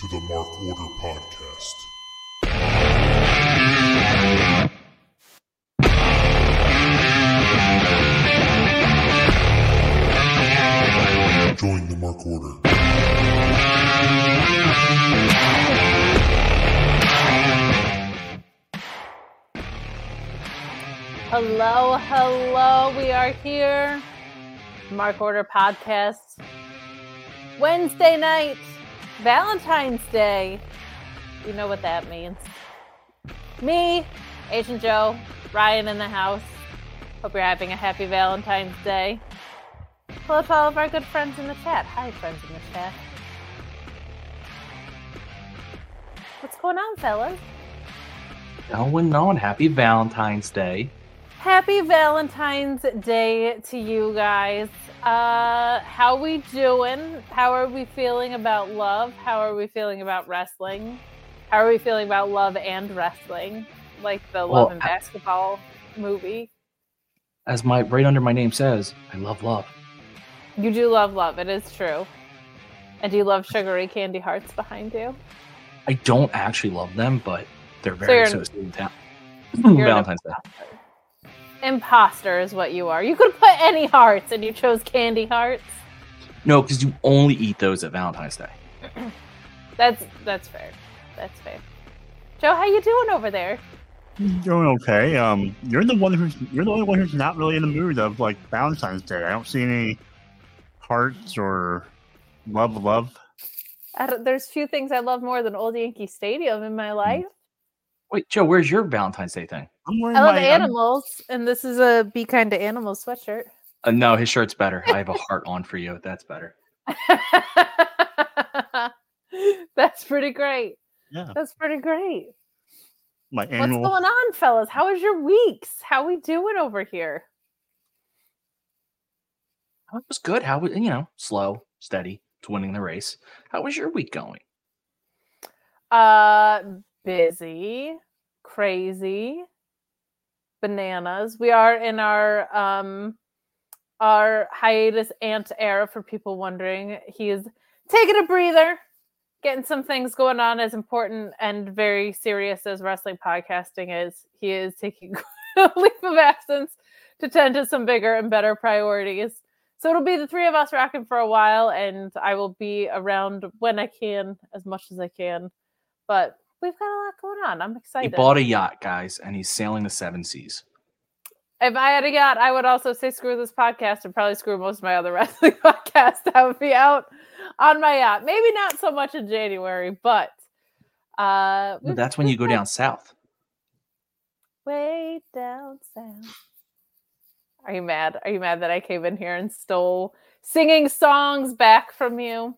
to the Mark Order Podcast. Join the Mark Order. Hello, hello. We are here. Mark Order Podcast. Wednesday night, Valentine's Day. You know what that means. Me, Asian Joe, Ryan in the house. Hope you're having a happy Valentine's Day. Hello to all of our good friends in the chat. Hi, friends in the chat. What's going on, fellas? Going on. Happy Valentine's Day. Happy Valentine's Day to you guys. Uh how we doing? How are we feeling about love? How are we feeling about wrestling? How are we feeling about love and wrestling? Like the Well, Love and I- Basketball movie. As my right under my name says, I love love. You do love love, it is true. And do you love sugary candy hearts behind you? I don't actually love them, but they're very an- associated with town. You're an Valentine's Day. Imposter is what you are. You could put any hearts and you chose candy hearts. No, because you only eat those at Valentine's Day. That's that's fair. That's fair. Joe, how you doing over there? Doing okay. Um, you're the one who's you're the only one who's not really in the mood of like Valentine's Day. I don't see any hearts or love, love. I don't, there's few things I love more than Old Yankee Stadium in Hmm. my life. Wait, Joe, where's your Valentine's Day thing? I'm wearing I love my I'm- animals, and this is a Be Kind to Animals sweatshirt. Uh, no, his shirt's better. I have a heart on for you. That's better. That's pretty great. yeah, That's pretty great. my What's going on, fellas? How was your weeks? How we doing over here? It was good. How was you know slow, steady to winning the race. How was your week going? Uh, busy, crazy, bananas. We are in our um our hiatus ant era for people wondering. He is taking a breather, getting some things going on as important and very serious as wrestling podcasting is. He is taking a leave of absence to tend to some bigger and better priorities. So it'll be the three of us rocking for a while, and I will be around when I can, as much as I can but we've got a lot going on. I'm excited. He bought a yacht, guys, and he's sailing the seven seas. if I had a yacht, I would also say screw this podcast and probably screw most of my other wrestling podcasts. I would be out on my yacht. Maybe not so much in January, but uh Well, that's when you go down south. way down south. Are you mad? Are you mad that I came in here and stole singing songs back from you?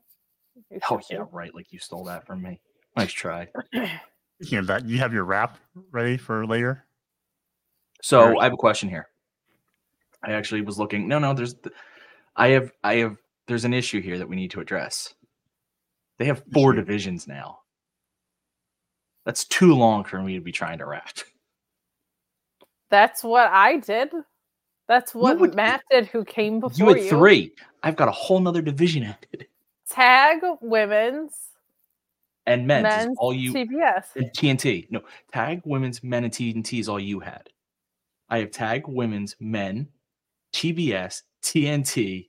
You Oh yeah, right. Like you stole that from me. Nice try. Speaking of that, you have your wrap ready for later. So Very- I have a question here. I actually was looking. No, no. There's, I have, I have. There's an issue here that we need to address. They have four Issue? divisions now. That's too long for me to be trying to wrap. That's what I did. That's what would- Matt did who came before You you. had three. I've got a whole nother division added. Tag women's And men's, is all you TBS. and TNT. No, tag women's men and TNT is all you had. I have tag women's men, TBS, TNT.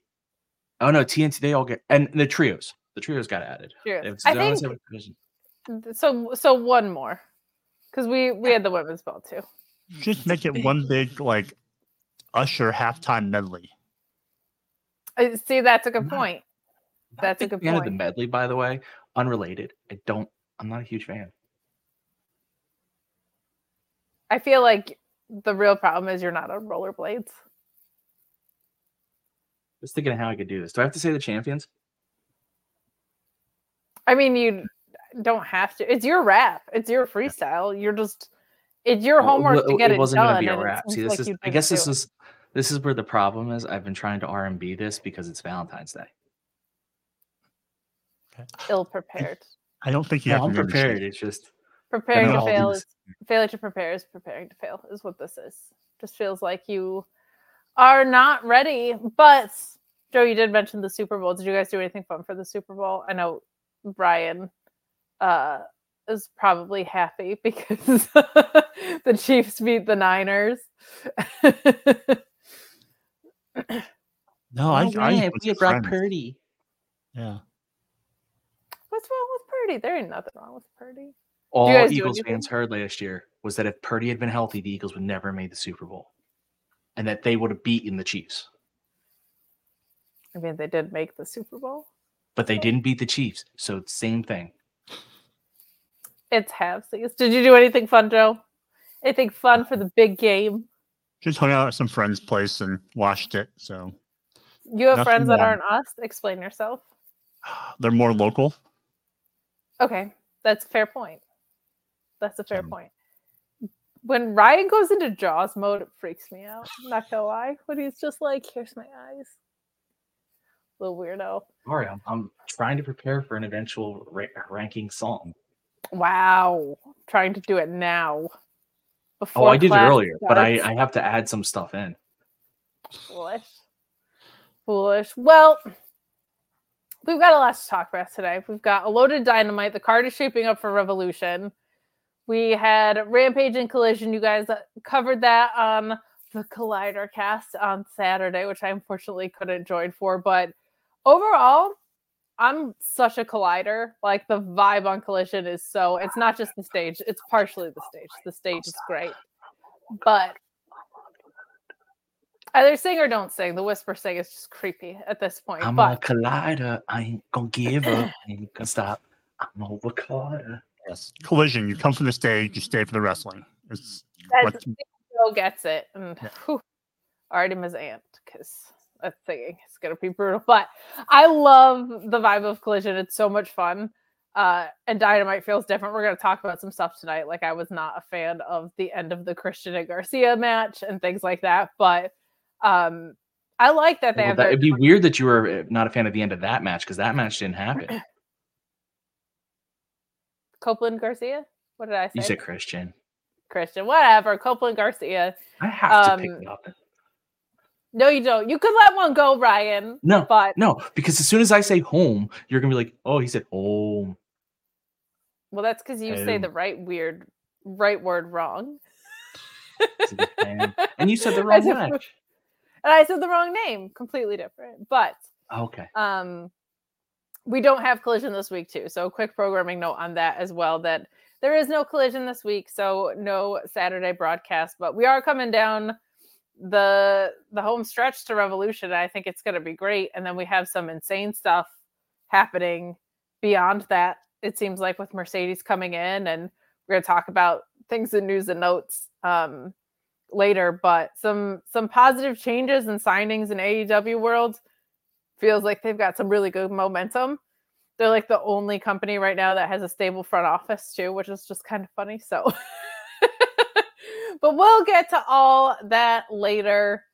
Oh no, TNT. They all get and the trios. The trios got added. Sure. They have I think so. So one more, because we we had the women's belt too. Just make it one big like Usher halftime medley. I see. That's a good point. That's a big good fan Of the point. medley, by the way, unrelated. I don't. I'm not a huge fan. I feel like the real problem is you're not on rollerblades. Just thinking of how I could do this. Do I have to say the champions? I mean, you don't have to. It's your rap. It's your freestyle. You're just. It's your homework well, to get it, it wasn't done. gonna be a rap. See, this like is. I guess this it. is. This is where the problem is. I've been trying to R and B this because it's Valentine's Day. Ill prepared. I don't think you Yeah, have I'm to name the prepared. It's just Preparing to fail is failure to prepare is preparing to fail is what this is. Just feels like you are not ready. But Joe, you did mention the Super Bowl. Did you guys do anything fun for the Super Bowl? I know Brian uh, is probably happy because the Chiefs beat the Niners. No, I, Oh, I man, was we had Brock friends. Purdy. Yeah. What's wrong with Purdy? There ain't nothing wrong with Purdy. All Eagles fans heard last year was that if Purdy had been healthy, the Eagles would never have made the Super Bowl, and that they would have beaten the Chiefs. I mean, they did make the Super Bowl. But they didn't beat the Chiefs, so it's same thing. It's halfsies. Did you do anything fun, Joe? Anything fun for the big game? Just hung out at some friend's place and watched it. So You have Nothing friends that wrong. aren't us. Explain yourself. they're more local. Okay, that's a fair point. That's a fair Um, point. When Ryan goes into Jaws mode, it freaks me out. I'm not gonna lie. When he's just like, "Here's my eyes," little weirdo. Sorry, I'm, I'm trying to prepare for an eventual ra- ranking song. Wow, trying to do it now. Before Oh, Before I did it earlier, but I. I have to add some stuff in. foolish, foolish. Well, we've got a lot to talk about today. We've got a loaded dynamite. The card is shaping up for Revolution. We had Rampage and Collision. You guys covered that on the Collider cast on Saturday, which I unfortunately couldn't join for. But overall, I'm such a collider. Like the vibe on Collision is so. It's not just the stage; it's partially the stage. The stage is great, but either sing or don't sing. The whisper sing is just creepy at this point. I'm a collider. I ain't gonna give up. I ain't gonna stop. I'm over collider. Yes. Collision. You come from the stage, you stay for the wrestling. It's that's, what, Joe gets it, and Yeah. whew, already Ms. Ant because that singing is gonna be brutal. But I love the vibe of Collision. It's so much fun. Uh, and Dynamite feels different. We're gonna talk about some stuff tonight. Like I was not a fan of the end of the Christian and Garcia match and things like that, but um, I like that they Well, have. that, it'd be weird that you were uh, not a fan of the end of that match because that match didn't happen. Copeland Garcia. What did I say? You said Christian. Christian. Whatever. Copeland Garcia. I have to pick Um, it up. No, you don't. You could let one go, Ryan. No, But no, because as soon as I say home, you're gonna be like, oh, he said home. well, that's because you say Um, the right weird, right word wrong, It's a good fan. and you said the wrong match. And I said the wrong name. Completely different. But Okay. um, we don't have collision this week too. So a quick programming note on that as well. That there is no collision this week, so no Saturday broadcast. But we are coming down the the home stretch to Revolution. I think it's going to be great. And then we have some insane stuff happening beyond that. It seems like with Mercedes coming in, and we're going to talk about things in news and notes um, later. But some some positive changes and signings in AEW world feels like they've got some really good momentum. They're like the only company right now that has a stable front office too, which is just kind of funny. So, but we'll get to all that later.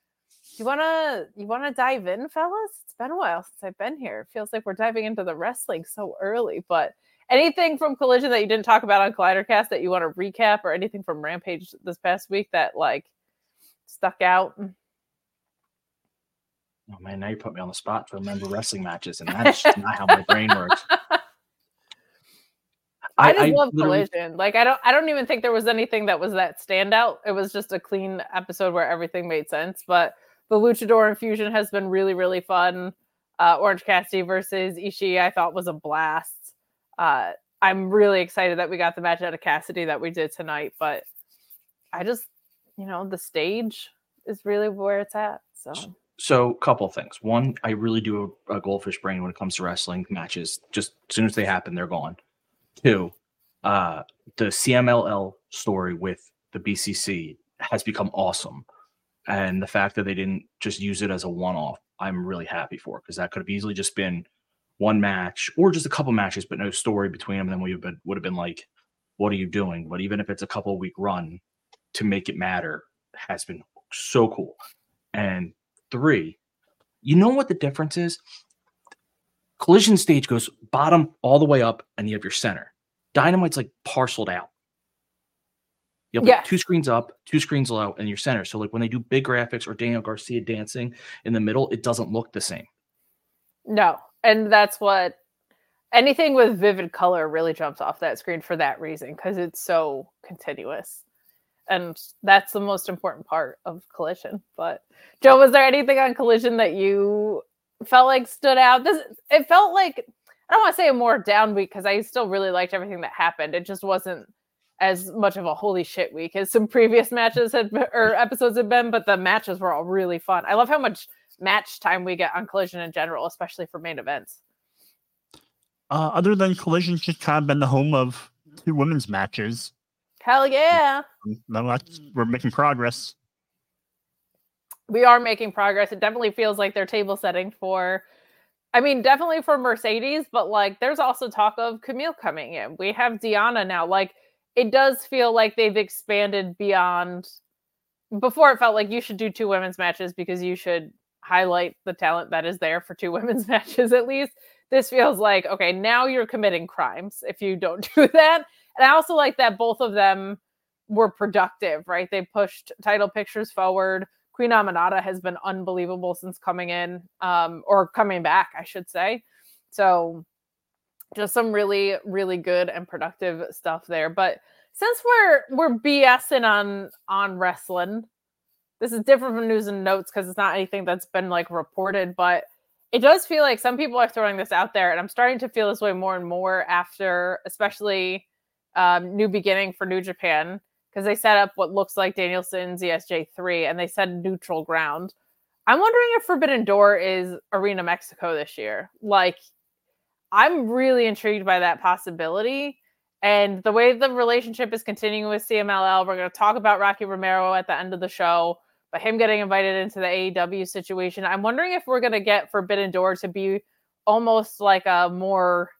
You wanna you wanna dive in, fellas? It's been a while since I've been here. It feels like we're diving into the wrestling so early. But anything from Collision that you didn't talk about on Collidercast that you want to recap, or anything from Rampage this past week that like stuck out? Oh man, now you put me on the spot to remember wrestling matches, and that's just not how my brain works. I, just love literally- collision. Like I don't I don't even think there was anything that was that standout. It was just a clean episode where everything made sense. But the Luchador infusion has been really, really fun. Uh, Orange Cassidy versus Ishii, I thought was a blast. Uh, I'm really excited that we got the match out of Cassidy that we did tonight. But I just, you know, the stage is really where it's at. So So, couple things. One, I really do a, a goldfish brain when it comes to wrestling matches. Just as soon as they happen, they're gone. Two, uh, the CMLL story with the BCC has become awesome, and the fact that they didn't just use it as a one-off, I'm really happy for because that could have easily just been one match or just a couple matches, but no story between them. Then we would would have been like, "What are you doing?" But even if it's a couple week run, to make it matter has been so cool. And three, you know what the difference is? Collision stage goes bottom all the way up, and you have your center. Dynamite's like parceled out. You have like two screens up, two screens low, and your center. So like when they do big graphics or Daniel Garcia dancing in the middle, it doesn't look the same. No, and that's what anything with vivid color really jumps off that screen for that reason because it's so continuous. And that's the most important part of Collision. But Joe, was there anything on Collision that you felt like stood out? This it felt like I don't want to say a more down week because I still really liked everything that happened. It just wasn't as much of a holy shit week as some previous matches had or episodes had been, but the matches were all really fun. I love how much match time we get on Collision in general, especially for main events. Uh, other than Collision's just kind of been the home of two women's matches. Hell yeah. No, that's, we're making progress. We are making progress. It definitely feels like they're table setting for I mean, definitely for Mercedes, but like there's also talk of Kamille coming in. We have Deonna now. Like it does feel like they've expanded beyond before it felt like you should do two women's matches because you should highlight the talent that is there for two women's matches at least. This feels like okay, now you're committing crimes if you don't do that. And I also like that both of them were productive, right? They pushed title pictures forward. Queen Aminata has been unbelievable since coming in, um, or coming back, I should say. So just some really, really good and productive stuff there. But since we're we're BSing on on wrestling, this is different from news and notes because it's not anything that's been like reported, but it does feel like some people are throwing this out there, and I'm starting to feel this way more and more after, especially um, New Beginning for New Japan because they set up what looks like Danielson's ZSJ3 and they said neutral ground. I'm wondering if Forbidden Door is Arena Mexico this year. Like, I'm really intrigued by that possibility. And the way the relationship is continuing with CMLL, we're going to talk about Rocky Romero at the end of the show, but him getting invited into the AEW situation. I'm wondering if we're going to get Forbidden Door to be almost like a more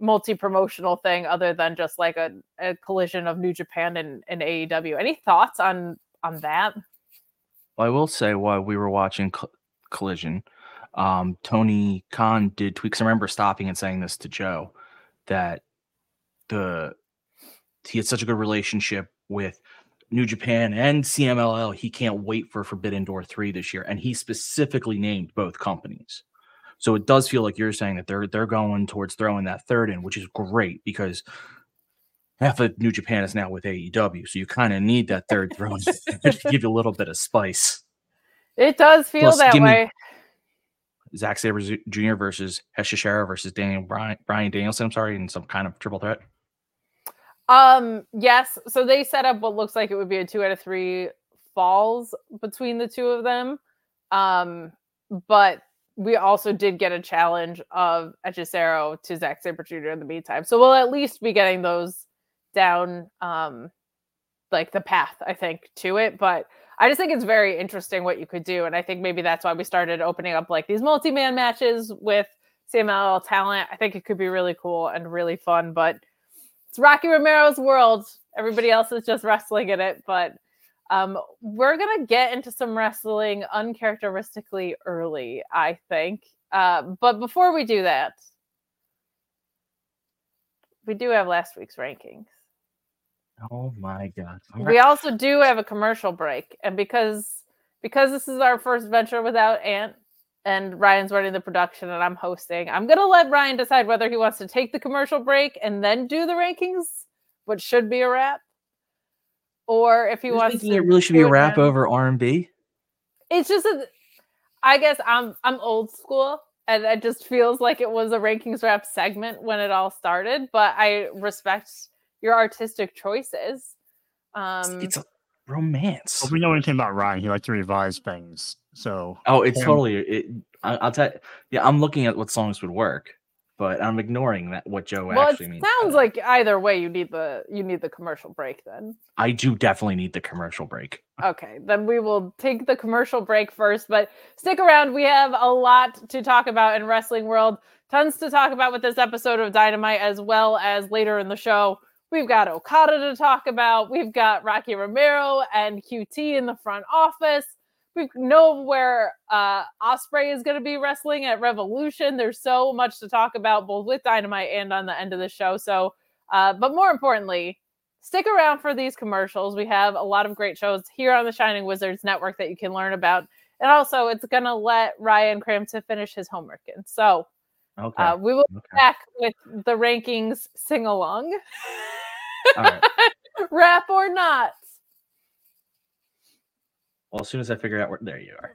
multi-promotional thing other than just like a, a collision of New Japan and, and AEW. Any thoughts on on that? Well, I will say while we were watching Collision, um, Tony Khan did tweaks. I remember stopping and saying this to Joe that the he had such a good relationship with New Japan and CMLL. He can't wait for Forbidden Door 3 this year. And he specifically named both companies. So it does feel like you're saying that they're they're going towards throwing that third in, which is great because half of New Japan is now with AEW, so you kind of need that third throw to give you a little bit of spice. It does feel Plus, that way. Zack Sabre Jr. versus Hechicero versus Daniel Bryan, Bryan Danielson. I'm sorry, in some kind of triple threat. Um. Yes. So they set up what looks like it would be a two out of three falls between the two of them. Um. But we also did get a challenge of Hechicero to Zack Sabre Jr. in the meantime. So we'll at least be getting those down um like the path, I think, to it. But I just think it's very interesting what you could do. And I think maybe that's why we started opening up like these multi-man matches with CMLL talent. I think it could be really cool and really fun. But it's Rocky Romero's world. Everybody else is just wrestling in it. But um, we're gonna get into some wrestling uncharacteristically early, I think. Uh, but before we do that, we do have last week's rankings. Oh my god! We also do have a commercial break, and because because this is our first venture without Ant, and Ryan's running the production and I'm hosting, I'm gonna let Ryan decide whether he wants to take the commercial break and then do the rankings, which should be a wrap, or if he You're wants thinking to it really should be a wrap over R&B. It's just a, I guess I'm I'm old school and it just feels like it was a rankings wrap segment when it all started, but I respect your artistic choices. Um it's a romance. Well, we know anything about Ryan. He likes to revise things. So Oh, it's totally it I, will tell yeah, I'm looking at what songs would work but I'm ignoring that what Joe well, actually it means. Sounds like either way you need the you need the commercial break then. I do definitely need the commercial break. Okay, then we will take the commercial break first, but stick around. We have a lot to talk about in wrestling world. Tons to talk about with this episode of Dynamite as well as later in the show. We've got Okada to talk about. We've got Rocky Romero and QT in the front office we know where uh Ospreay is going to be wrestling at Revolution. There's so much to talk about both with Dynamite and on the end of the show. So, uh, but more importantly, stick around for these commercials. We have a lot of great shows here on the Shining Wizards Network that you can learn about, and also it's going to let Ryan cram to finish his homework And So, Okay. Uh, we will be okay. back with the rankings sing along. All right. Rap or not. Well, as soon as I figure out where, there you are.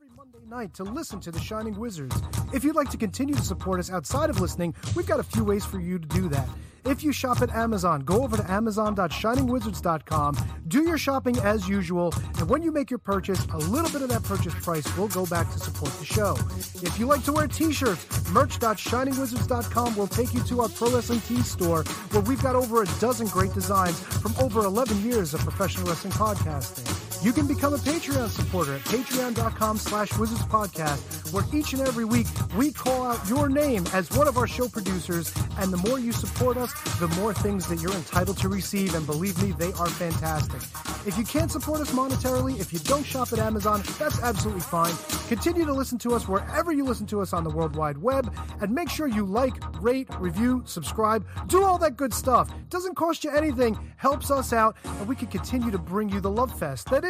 Every Monday night to listen to The Shining Wizards. If you'd like to continue to support us outside of listening, we've got a few ways for you to do that. If you shop at Amazon, go over to amazon.shiningwizards.com, do your shopping as usual, and when you make your purchase, a little bit of that purchase price will go back to support the show. If you like to wear t-shirts, merch.shiningwizards.com will take you to our Pro Wrestling store, where we've got over a dozen great designs from over 11 years of professional wrestling podcasting. You can become a Patreon supporter at patreon.com slash wizards podcast, where each and every week we call out your name as one of our show producers, and the more you support us, the more things that you're entitled to receive, and believe me, they are fantastic. If you can't support us monetarily, if you don't shop at Amazon, that's absolutely fine. Continue to listen to us wherever you listen to us on the World Wide Web, and make sure you like, rate, review, subscribe, do all that good stuff. Doesn't cost you anything, helps us out, and we can continue to bring you the love fest that is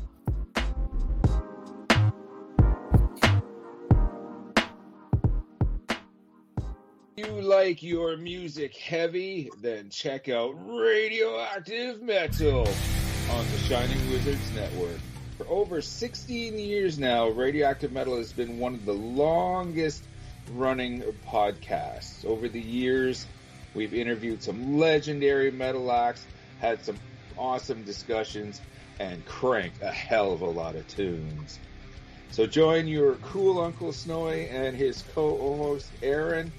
You like your music heavy, then check out Radioactive Metal on the Shining Wizards Network. For over 16 years now, Radioactive Metal has been one of the longest running podcasts. Over the years, we've interviewed some legendary metal acts, had some awesome discussions, and cranked a hell of a lot of tunes. So join your cool Uncle Snowy and his co-host Aaron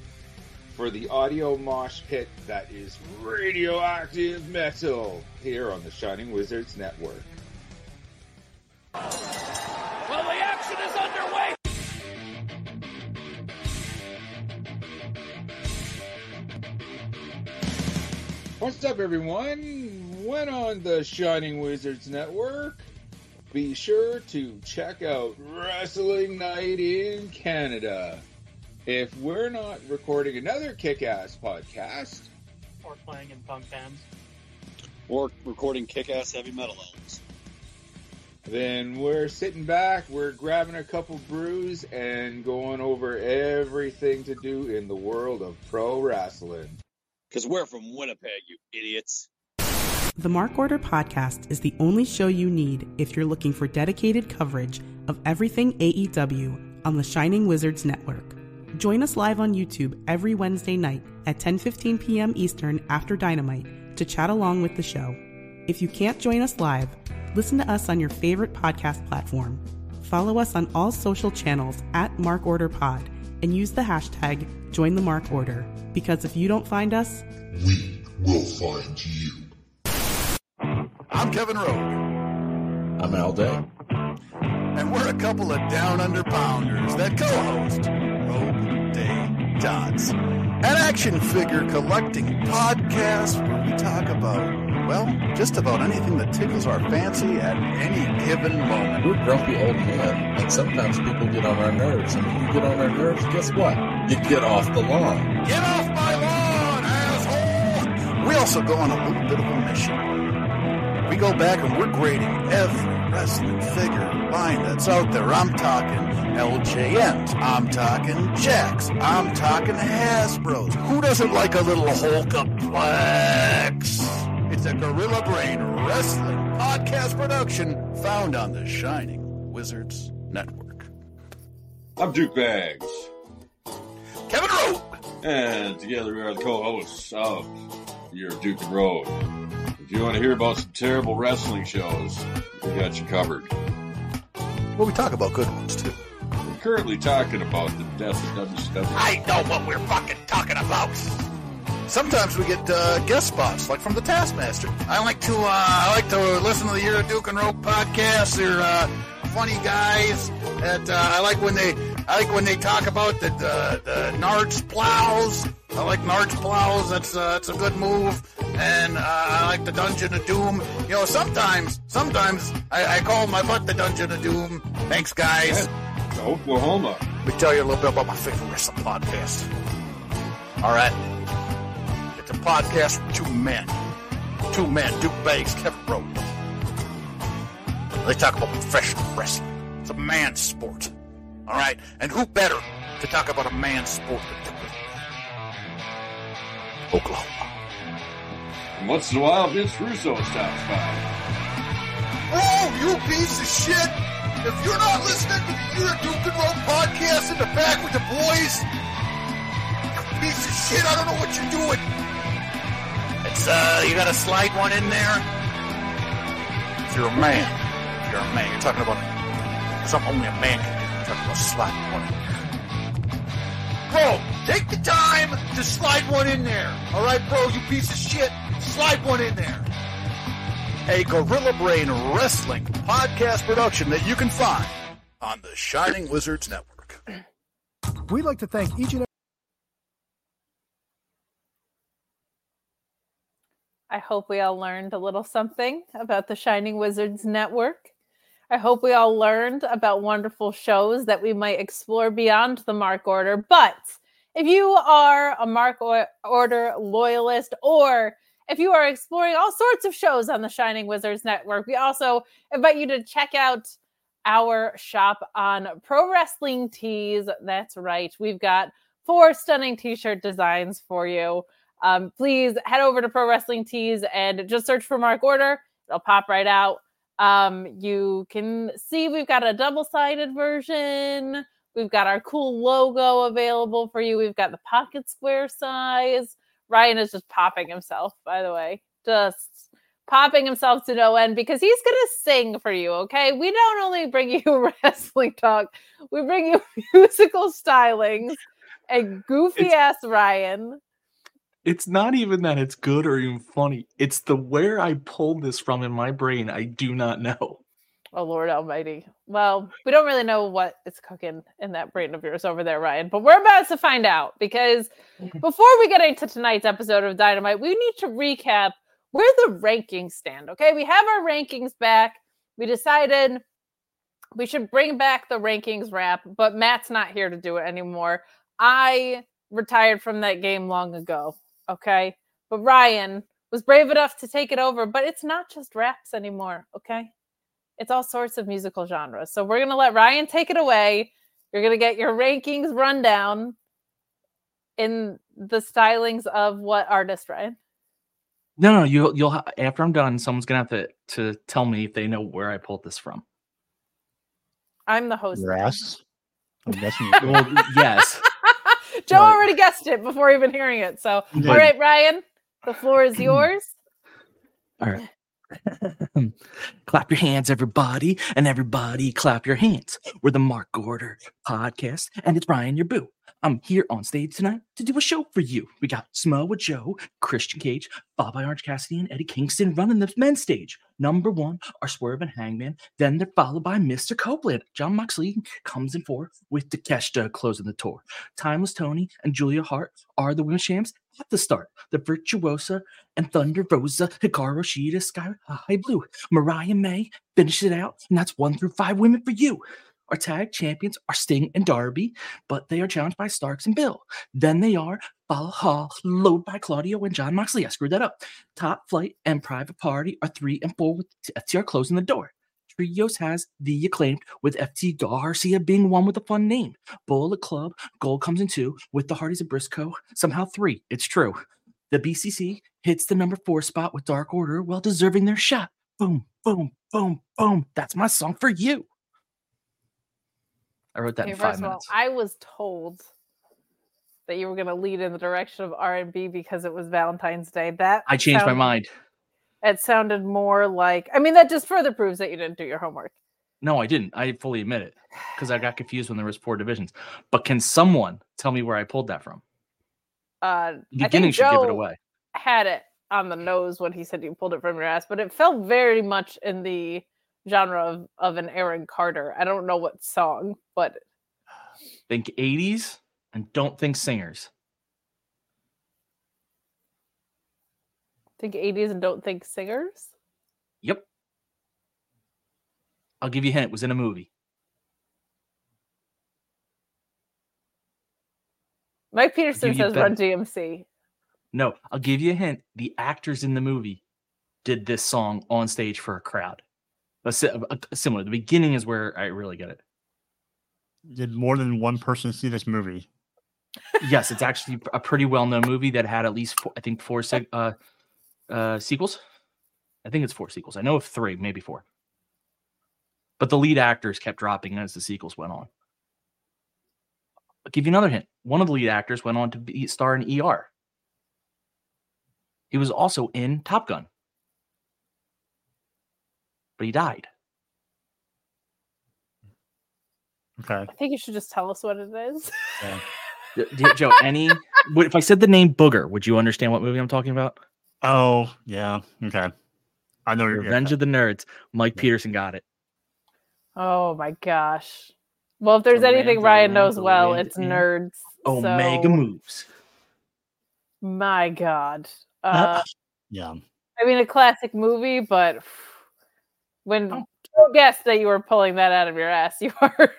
for the audio mosh pit that is radioactive metal here on the Shining Wizards Network. Well, the action is underway! What's up, everyone? When on the Shining Wizards Network, be sure to check out Wrestling Night in Canada. If we're not recording another kick ass podcast, Or playing in punk bands. Or recording kick ass heavy metal albums. then we're sitting back, we're grabbing a couple brews, and going over everything to do in the world of pro wrestling. Because we're from Winnipeg, you idiots. The Mark Order Podcast is the only show you need if you're looking for dedicated coverage of everything AEW on the Shining Wizards Network. Join us live on YouTube every Wednesday night at 10:15 p.m. Eastern after Dynamite to chat along with the show. If you can't join us live, listen to us on your favorite podcast platform. Follow us on all social channels at Mark Order Pod and use the hashtag Join the Mark Order. Because if you don't find us, We will find you. I'm Kevin Rowe. I'm Al Day. And we're a couple of down under pounders that co host Rogue Day Dots, an action figure collecting podcast where we talk about, well, just about anything that tickles our fancy at any given moment. We're grumpy old men, and sometimes people get on our nerves. And when you get on our nerves, guess what? You get off the lawn. Get off my lawn, asshole! We also go on a little bit of a mission. We go back and we're grading every wrestling figure line that's out there. I'm talking LJNs. I'm talking Jacks. I'm talking Hasbros. Who doesn't like a little Hulkaplex? It's a Gorilla Brain Wrestling podcast production found on the Shining Wizards Network. I'm Duke Bags. Kevin Rowe. And together we are the co-hosts of Your Duke and Road. If you want to hear about some terrible wrestling shows, we got you covered. Well, we talk about good ones too. We're currently talking about the death of WCW. I know what we're fucking talking about. Sometimes we get uh, guest spots, like from the Taskmaster. I like to uh, I like to listen to the Year of Duke and Rope podcast. They're uh, funny guys. That uh, I like when they I like when they talk about the the, the Nards plows. I like Nards plows. That's uh, that's a good move. And uh, I like the Dungeon of Doom. You know, sometimes sometimes I, I call my butt the Dungeon of Doom. Thanks, guys. Oklahoma. Let me tell you a little bit about my favorite wrestling podcast. All right. It's a podcast with two men. Two men, Duke Bags, Kevin Rowe. They talk about professional wrestling. It's a man's sport. All right? And who better to talk about a man's sport than Duke? Oklahoma. And once in a while, Vince Russo stops by. Oh, you piece of shit! If you're not listening to the Year Duke and Rope podcast in the back with the boys, you piece of shit, I don't know what you're doing. It's, uh, you gotta slide one in there. If you're a man, if you're a man, you're talking about something only a man can do. You're talking about sliding one in there. Bro, take the time to slide one in there. All right, bro, you piece of shit. Slide one in there a Gorilla Brain Wrestling podcast production that you can find on the Shining Wizards Network. We'd like to thank each and every I hope we all learned a little something about the Shining Wizards Network. I hope we all learned about wonderful shows that we might explore beyond the Mark Order. But if you are a Mark Or- Order loyalist or if you are exploring all sorts of shows on the Shining Wizards Network, we also invite you to check out our shop on Pro Wrestling Tees. That's right. We've got four stunning t shirt designs for you. Um, please head over to Pro Wrestling Tees and just search for Mark Order. It'll pop right out. Um, you can see we've got a double sided version. We've got our cool logo available for you. We've got the pocket square size. Ryan is just popping himself, by the way, just popping himself to no end because he's going to sing for you. Okay. We don't only bring you wrestling talk, we bring you musical stylings and goofy ass Ryan. It's not even that it's good or even funny. It's the where I pulled this from in my brain. I do not know. Oh Lord Almighty. Well, we don't really know what is cooking in that brain of yours over there, Ryan, but we're about to find out because mm-hmm. before we get into tonight's episode of Dynamite, we need to recap where the rankings stand. Okay, we have our rankings back. We decided we should bring back the rankings wrap, but Matt's not here to do it anymore. I retired from that game long ago. Okay, but Ryan was brave enough to take it over, but it's not just raps anymore. Okay it's all sorts of musical genres. So we're going to let Ryan take it away. You're going to get your rankings rundown in the stylings of what artist, Ryan? No, no, you'll you'll ha- after I'm done, someone's gonna have to to tell me if they know where I pulled this from. I'm the host. Your ass. I'm guessing. Well, yes. Joe already guessed it before even hearing it. So, all right, Ryan, the floor is yours. All right. clap your hands, everybody, and everybody clap your hands. We're the Mark Order podcast, and it's Ryan, your boo. I'm here on stage tonight to do a show for you. We got Samoa Joe, Christian Cage, followed by Orange Cassidy and Eddie Kingston running the men's stage. Number one are Swerve and Hangman. Then they're followed by Mr. Copeland. Jon Moxley comes in fourth with Takeshita closing the tour. Timeless Toni and Julia Hart are the women's champs at the start. The Virtuosa and Thunder Rosa, Hikaru Shida, Sky High Blue, Mariah May finishes it out, and that's one through five women for you. Our tag champions are Sting and Darby, but they are challenged by Starks and Bill. Then they are load by Claudio and Jon Moxley. I screwed that up. Top Flight and Private Party are three and four with FTR uh, closing the door. Trios has the acclaimed with FT Garcia being one with a fun name. Bullet Club, Gold comes in two with the Hardys of Briscoe. Somehow three. It's true. The BCC hits the number four spot with Dark Order while deserving their shot. Boom, boom, boom, boom. That's my song for you. I wrote that Okay, in first five of all. I was told that you were going to lead in the direction of R and B because it was Valentine's Day. That I changed my mind. It sounded more like. I mean, that just further proves that you didn't do your homework. No, I didn't. I fully admit it because I got confused when there was four divisions. But can someone tell me where I pulled that from? Uh, I Beginning should give it Joe away. Had it on the nose when he said you pulled it from your ass, but it felt very much in the genre of, of an Aaron Carter. I don't know what song, but Think 80s and don't think singers. think 80s and don't think singers. Yep. I'll give you a hint. It was in a movie. Mike Peterson says Run DMC. No, I'll give you a hint. The actors in the movie did this song on stage for a crowd. A, si- a- a- similar. The beginning is where I really get it. Did more than one person see this movie? Yes, it's actually a pretty well-known movie that had at least four, I think four seg- uh, uh, sequels. I think it's four sequels. I know of three, maybe four. But the lead actors kept dropping as the sequels went on. I'll give you another hint. One of the lead actors went on to be star in ER. He was also in Top Gun. But he died. Okay. I think you should just tell us what it is. D- d- Joe, any if I said the name Booger, would you understand what movie I'm talking about? Oh, yeah. Okay. I know you're Revenge of the Nerds. Mike Peterson got it. Oh my gosh. Well, if there's The anything Ryan knows the well, Rams it's nerds. Omega so- moves. My God. Uh, Yeah. I mean, a classic movie, but when Oh. oh Joe guessed that you were pulling that out of your ass, you are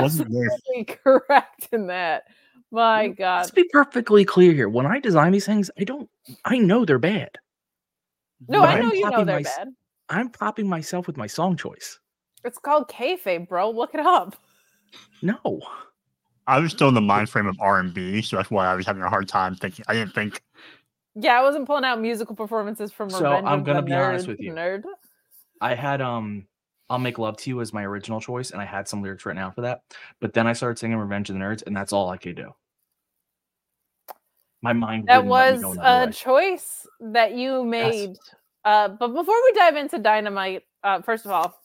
Wasn't absolutely correct in that. My God. Let's be perfectly clear here. When I design these things, I don't. I know they're bad. No, But I I'm know you know they're my- bad. I'm popping myself with my song choice. It's called kayfabe, bro. Look it up. No. I was still in the mind frame of R and B, so that's why I was having a hard time thinking. I didn't think. Yeah, I wasn't pulling out musical performances from So, Revenge I'm gonna the be honest with you. Nerd. I had um I'll make love to you as my original choice, and I had some lyrics written out for that. But then I started singing Revenge of the Nerds, and that's all I could do. My mind That wouldn't let me was a way. choice that you made. Uh, but before we dive into Dynamite, uh, first of all,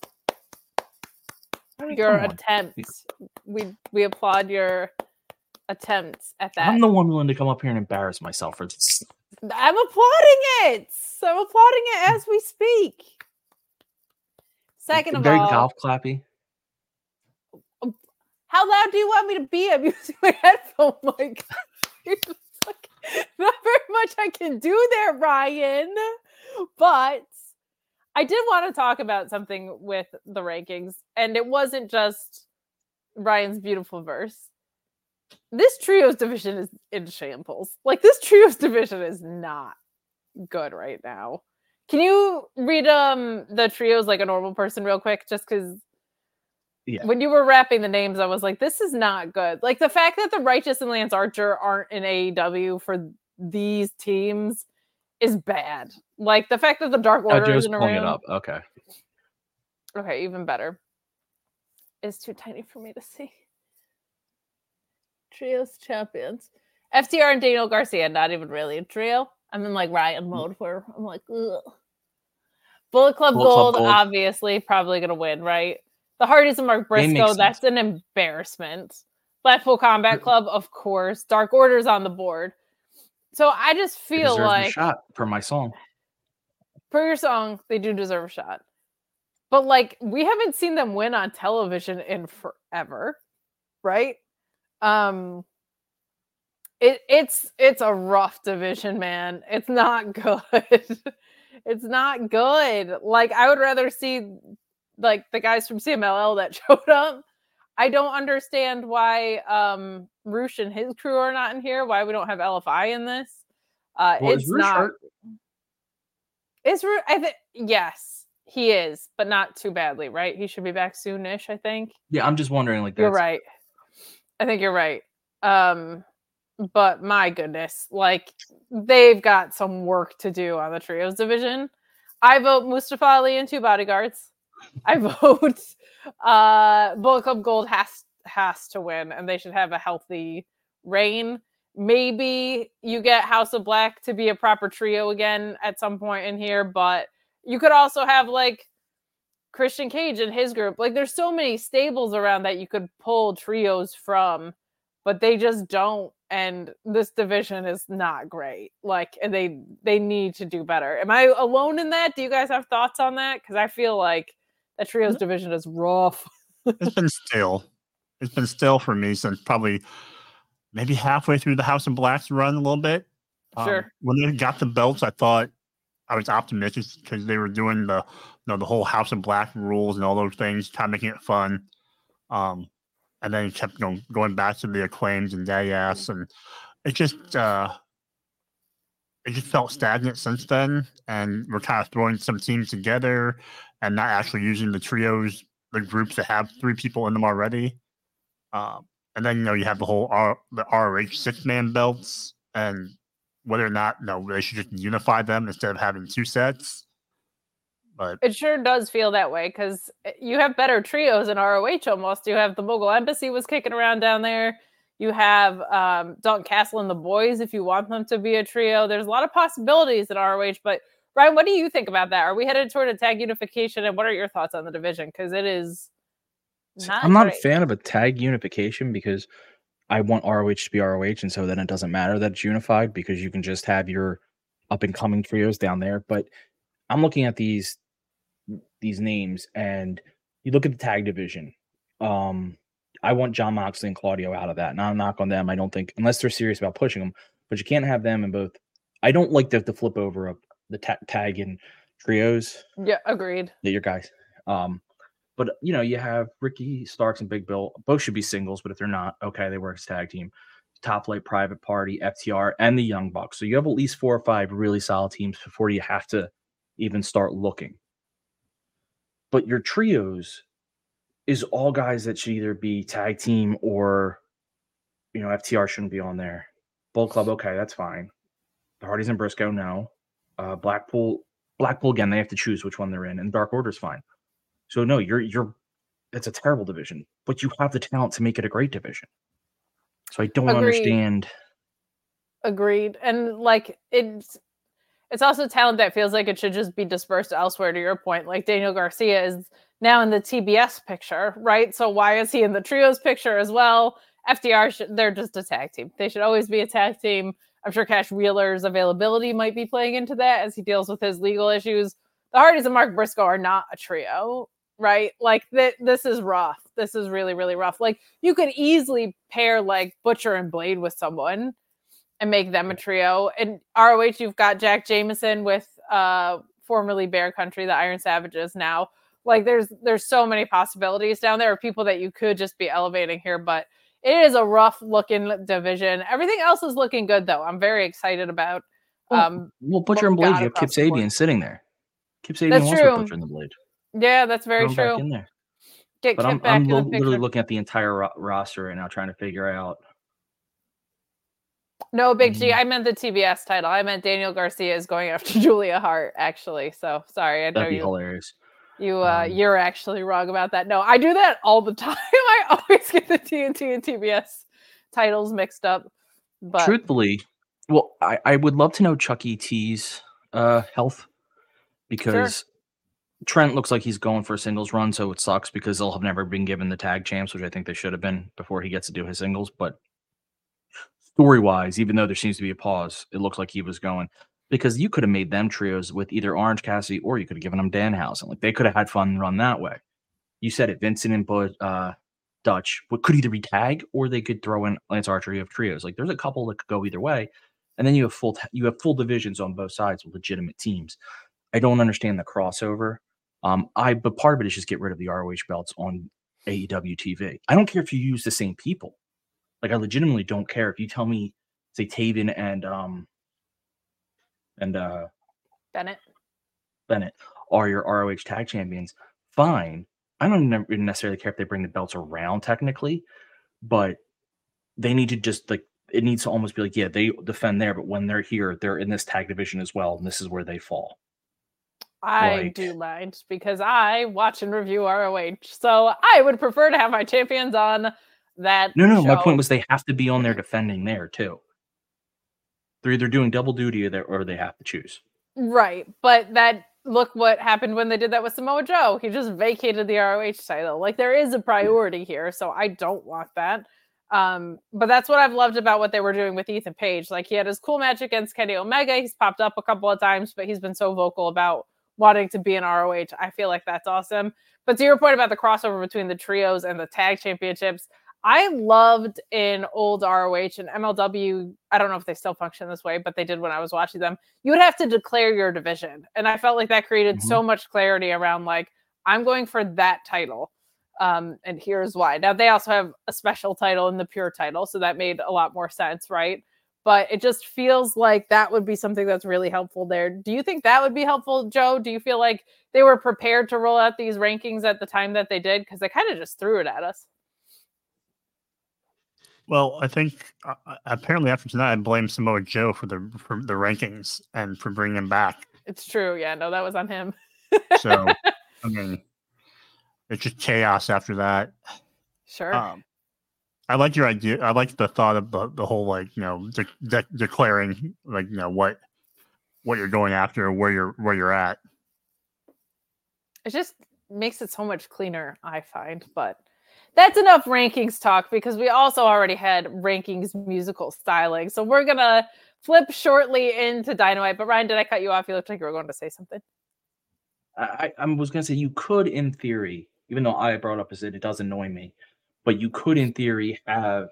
your attempts. We we applaud your attempts at that. I'm the one willing to come up here and embarrass myself for this. I'm applauding it. I'm applauding it as we speak. Second of Very all, golf clappy. Um, how loud do you want me to be? I'm using my headphone. It's like, Not very much I can do there, Ryan. But I did want to talk about something with the rankings, and it wasn't just Ryan's beautiful verse. This trios division is in shambles. Like this trios division is not good right now. Can you read um the trios like a normal person real quick just cuz Yeah. when you were rapping the names, I was like, this is not good. Like the fact that the Righteous and Lance Archer aren't in AEW for these teams is bad. Like the fact that the Dark Oh, Order Joe's is in a pulling it up. Okay. Okay, even better. It's too tiny for me to see. Trios champions. FTR and Daniel Garcia, not even really a trio. I'm in like Ryan mode where I'm like, ugh. Bullet Club Bullet Club Gold, Gold. obviously, probably gonna win, right? The Hardys and Mark Briscoe, that's an embarrassment. Blackpool Combat Club, of course. Dark Order's on the board. So I just They feel a like shot for my song. For your song, they do deserve a shot. But like we haven't seen them win on television in forever, right? Um it it's it's a rough division, man. It's not good. it's not good. Like I would rather see like the guys from CMLL that showed up. I don't understand why um Rush and his crew are not in here, why we don't have LFI in this. Uh Well, it's Rush not hurt? is Ru- I think yes, he is, but not too badly, right? He should be back soonish, I think. Yeah, I'm just wondering. Like, You're right. I think you're right. Um, but my goodness, like they've got some work to do on the trios division. I vote Mustafa Ali and two bodyguards. I vote uh Bullet Club Gold has has to win, and they should have a healthy reign. Maybe you get House of Black to be a proper trio again at some point in here, but you could also have like Christian Cage and his group. Like there's so many stables around that you could pull trios from, but they just don't. And this division is not great. Like and they they need to do better. Am I alone in that? Do you guys have thoughts on that? Because I feel like the trios division is rough. it's been still. It's been still for me since probably maybe halfway through the House of Blacks run a little bit. Um, Sure. When they got the belts, I thought I was optimistic because they were doing the you know the whole House of Black rules and all those things, kind of making it fun. Um, and then it kept you know, going back to the acclaims and daddy ass, and it just uh, it just felt stagnant since then. And we're kind of throwing some teams together and not actually using the trios, the groups that have three people in them already. Um, and then you know you have the whole R, the ROH six man belts, and whether or not you know they should just unify them instead of having two sets. But It sure does feel that way because you have better trios in ROH almost. You have the Mogul Embassy was kicking around down there. You have um, Dalton Castle and the boys if you want them to be a trio. There's a lot of possibilities in ROH. But Ryan, what do you think about that? Are we headed toward a tag unification? And what are your thoughts on the division? Because it is not. I'm not great. a fan of a tag unification because I want ROH to be ROH, and so then it doesn't matter that it's unified because you can just have your up and coming trios down there. But I'm looking at these these names, and you look at the tag division. Um, I want Jon Moxley and Claudio out of that. Not a knock on them. I don't think unless they're serious about pushing them, but you can't have them in both. I don't like the, the flip over of the ta- tag and trios Yeah, agreed. that your guys. Um, but you know, you have Ricky Starks and Big Bill. Both should be singles, but if they're not, okay, they work as tag team. Top Flight, Private Party, FTR, and the Young Bucks. So you have at least four or five really solid teams before you have to even start looking. But your trios is all guys that should either be tag team or, you know, FTR shouldn't be on there. Bull Club, okay, that's fine. The Hardys and Briscoe, no. Uh, Blackpool, Blackpool again, they have to choose which one they're in, and Dark Order's fine. So no, you're you're it's a terrible division, but you have the talent to make it a great division. So I don't Agreed. understand. Agreed. And like it's it's also talent that feels like it should just be dispersed elsewhere to your point. Like Daniel Garcia is now in the TBS picture, right? So why is he in the trios picture as well? FTR should, they're just a tag team. They should always be a tag team. I'm sure Cash Wheeler's availability might be playing into that as he deals with his legal issues. The Hardys and Mark Briscoe are not a trio, right? Like that this is rough. This is really really rough. Like you could easily pair like Butcher and Blade with someone and make them a trio. And ROH, you've got Jacked Jameson with uh formerly Bear Country, the Iron Savages now. Like there's there's so many possibilities down there of people that you could just be elevating here, but it is a rough looking division. Everything else is looking good though. I'm very excited about um Well, Butcher and Blade, you have Kip across the board. Sabian sitting there. Kip Sabian That's wants true. Butcher and the Blade. Yeah, that's very Throw true. in there. Get But Kip I'm, I'm lo- literally looking at the entire ro- roster right now, trying to figure out. No, Big. G. I meant the TBS title. I meant Daniel Garcia is going after Julia Hart. Actually, so sorry. I know That'd be you. hilarious. You, uh, you're actually wrong about that. No, I do that all the time. I always get the TNT and TBS titles mixed up. But Truthfully, well, I, I would love to know Chuck E. T's uh, health because Trent looks like he's going for a singles run, so it sucks because they'll have never been given the tag champs, which I think they should have been before he gets to do his singles. But story wise, even though there seems to be a pause, it looks like he was going because you could have made them trios with either Orange Cassidy or you could have given them Danhausen. Like they could have had fun run that way. You said it, Vincent and uh, Dutch what could either be tag or they could throw in Lance Archer. You have trios. Like there's a couple that could go either way, and then you have full you have full divisions on both sides with legitimate teams. I don't understand the crossover. Um, I but part of it is just get rid of the ROH belts on AEW TV. I don't care if you use the same people. Like I legitimately don't care if you tell me say Taven and um and uh Bennett. Bennett are your ROH tag champions. Fine. I don't necessarily care if they bring the belts around technically, but they need to just like it needs to almost be like, yeah, they defend there, but when they're here, they're in this tag division as well, and this is where they fall. I Like- do mind because I watch and review ROH, so I would prefer to have my champions on that. No, no, my point was they have to be on there defending there too. They're either doing double duty or they or they have to choose. Right, but that look what happened when they did that with Samoa Joe. He just vacated the ROH title. Like there is a priority here, so I don't want that. Um, but that's what I've loved about what they were doing with Ethan Page. Like he had his cool match against Kenny Omega. He's popped up a couple of times, but he's been so vocal about wanting to be in ROH. I feel like that's awesome. But to your point about the crossover between the trios and the tag championships, I loved in old ROH and MLW. I don't know if they still function this way, but they did when I was watching them. You would have to declare your division. And I felt like that created so much clarity around like, I'm going for that title. Um, and here's why. Now they also have a special title in the pure title, so that made a lot more sense, right? But it just feels like that would be something that's really helpful there. Do you think that would be helpful, Joe? Do you feel like they were prepared to roll out these rankings at the time that they did? Because they kind of just threw it at us. Well, I think uh, uh, apparently after tonight, I blame Samoa Joe for the for the rankings and for bringing him back. It's true. Yeah, no, that was on him. So, I mean, it's just chaos after that. Sure. Um, I like your idea. I like the thought of the, the whole like you know de- de- declaring like you know what what you're going after, where you're where you're at. it just makes it so much cleaner, I find. But that's enough rankings talk because we also already had rankings musical styling. So we're gonna flip shortly into Dynamite. But Ryan, did I cut you off? You looked like you were going to say something. I, I was gonna say you could, in theory, even though I brought up is that it does annoy me, but you could, in theory, have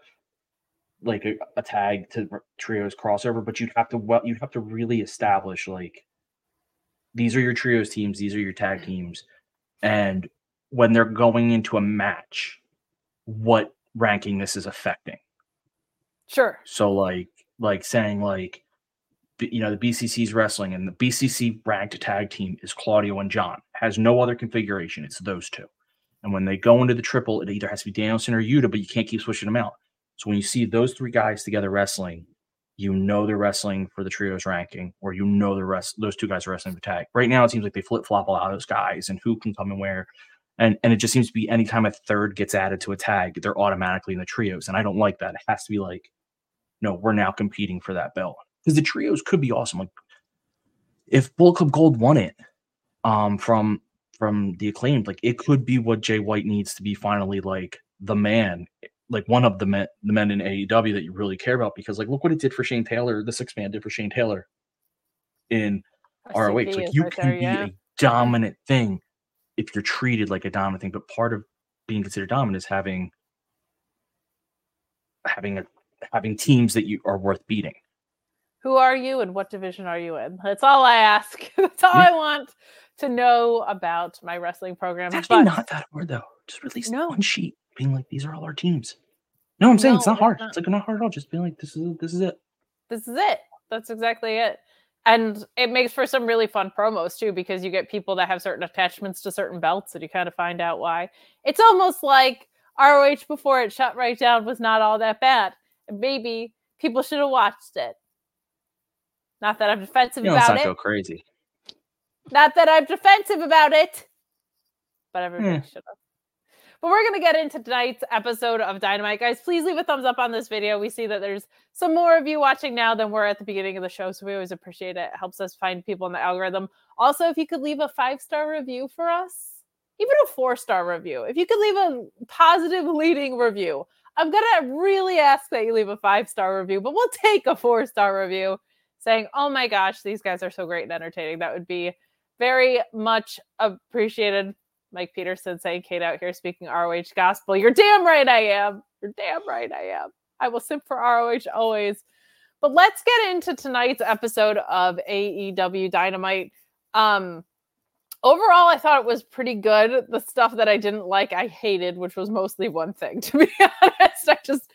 like a, a tag to trios crossover, but you'd have to well, you'd have to really establish like these are your trios teams, these are your tag teams, and when they're going into a match, what ranking this is affecting. Sure. So like like saying like you know the BCC's wrestling and the BCC ranked tag team is Claudio and Jon has no other configuration. It's those two. And when they go into the triple, it either has to be Danielson or Yuta, but you can't keep switching them out. So when you see those three guys together wrestling, you know they're wrestling for the trios ranking, or you know the rest those two guys are wrestling for tag. Right now, it seems like they flip flop a lot of those guys and who can come and where. And and it just seems to be anytime a third gets added to a tag, they're automatically in the trios. And I don't like that. It has to be like, no, we're now competing for that belt. Because the trios could be awesome. Like if Bull Club Gold won it um from from the acclaimed, like it could be what Jay White needs to be finally like the man, like one of the men the men in AEW that you really care about. Because like look what it did for Shane Taylor, the six man did for Shane Taylor in ROH. Like you right can there, be yeah. a dominant thing if you're treated like a dominant thing. But part of being considered dominant is having having a having teams that you are worth beating. Who are you and what division are you in? That's all I ask. That's all I want to know about my wrestling program. It's actually But not that hard though. Just release No. one sheet, being like, "These are all our teams." No, I'm saying it's No, not hard. it's It's like not hard at all. Just being like, "This is this is it." this is it. That's exactly it. And it makes for some really fun promos too, because you get people that have certain attachments to certain belts and you kind of find out why. It's almost like ROH before it shut right down was not all that bad. And maybe people should have watched it. Not that I'm defensive You know, about not it. go crazy. Not that I'm defensive about it, but everybody Hmm. should have. But we're going to get into tonight's episode of Dynamite. Guys, please leave a thumbs up on this video. We see that there's some more of you watching now than we were at the beginning of the show. So we always appreciate it. It helps us find people in the algorithm. Also, if you could leave a five star review for us, even a four star review, if you could leave a positive leading review, I'm going to really ask that you leave a five star review, but we'll take a four star review saying, oh my gosh, these guys are so great and entertaining. That would be very much appreciated. Mike Peterson saying, Kate out here speaking ROH gospel. You're damn right I am. You're damn right I am. I will simp for ROH always. But let's get into tonight's episode of AEW Dynamite. Um, overall, I thought it was pretty good. The stuff that I didn't like, I hated, which was mostly one thing, to be honest. I just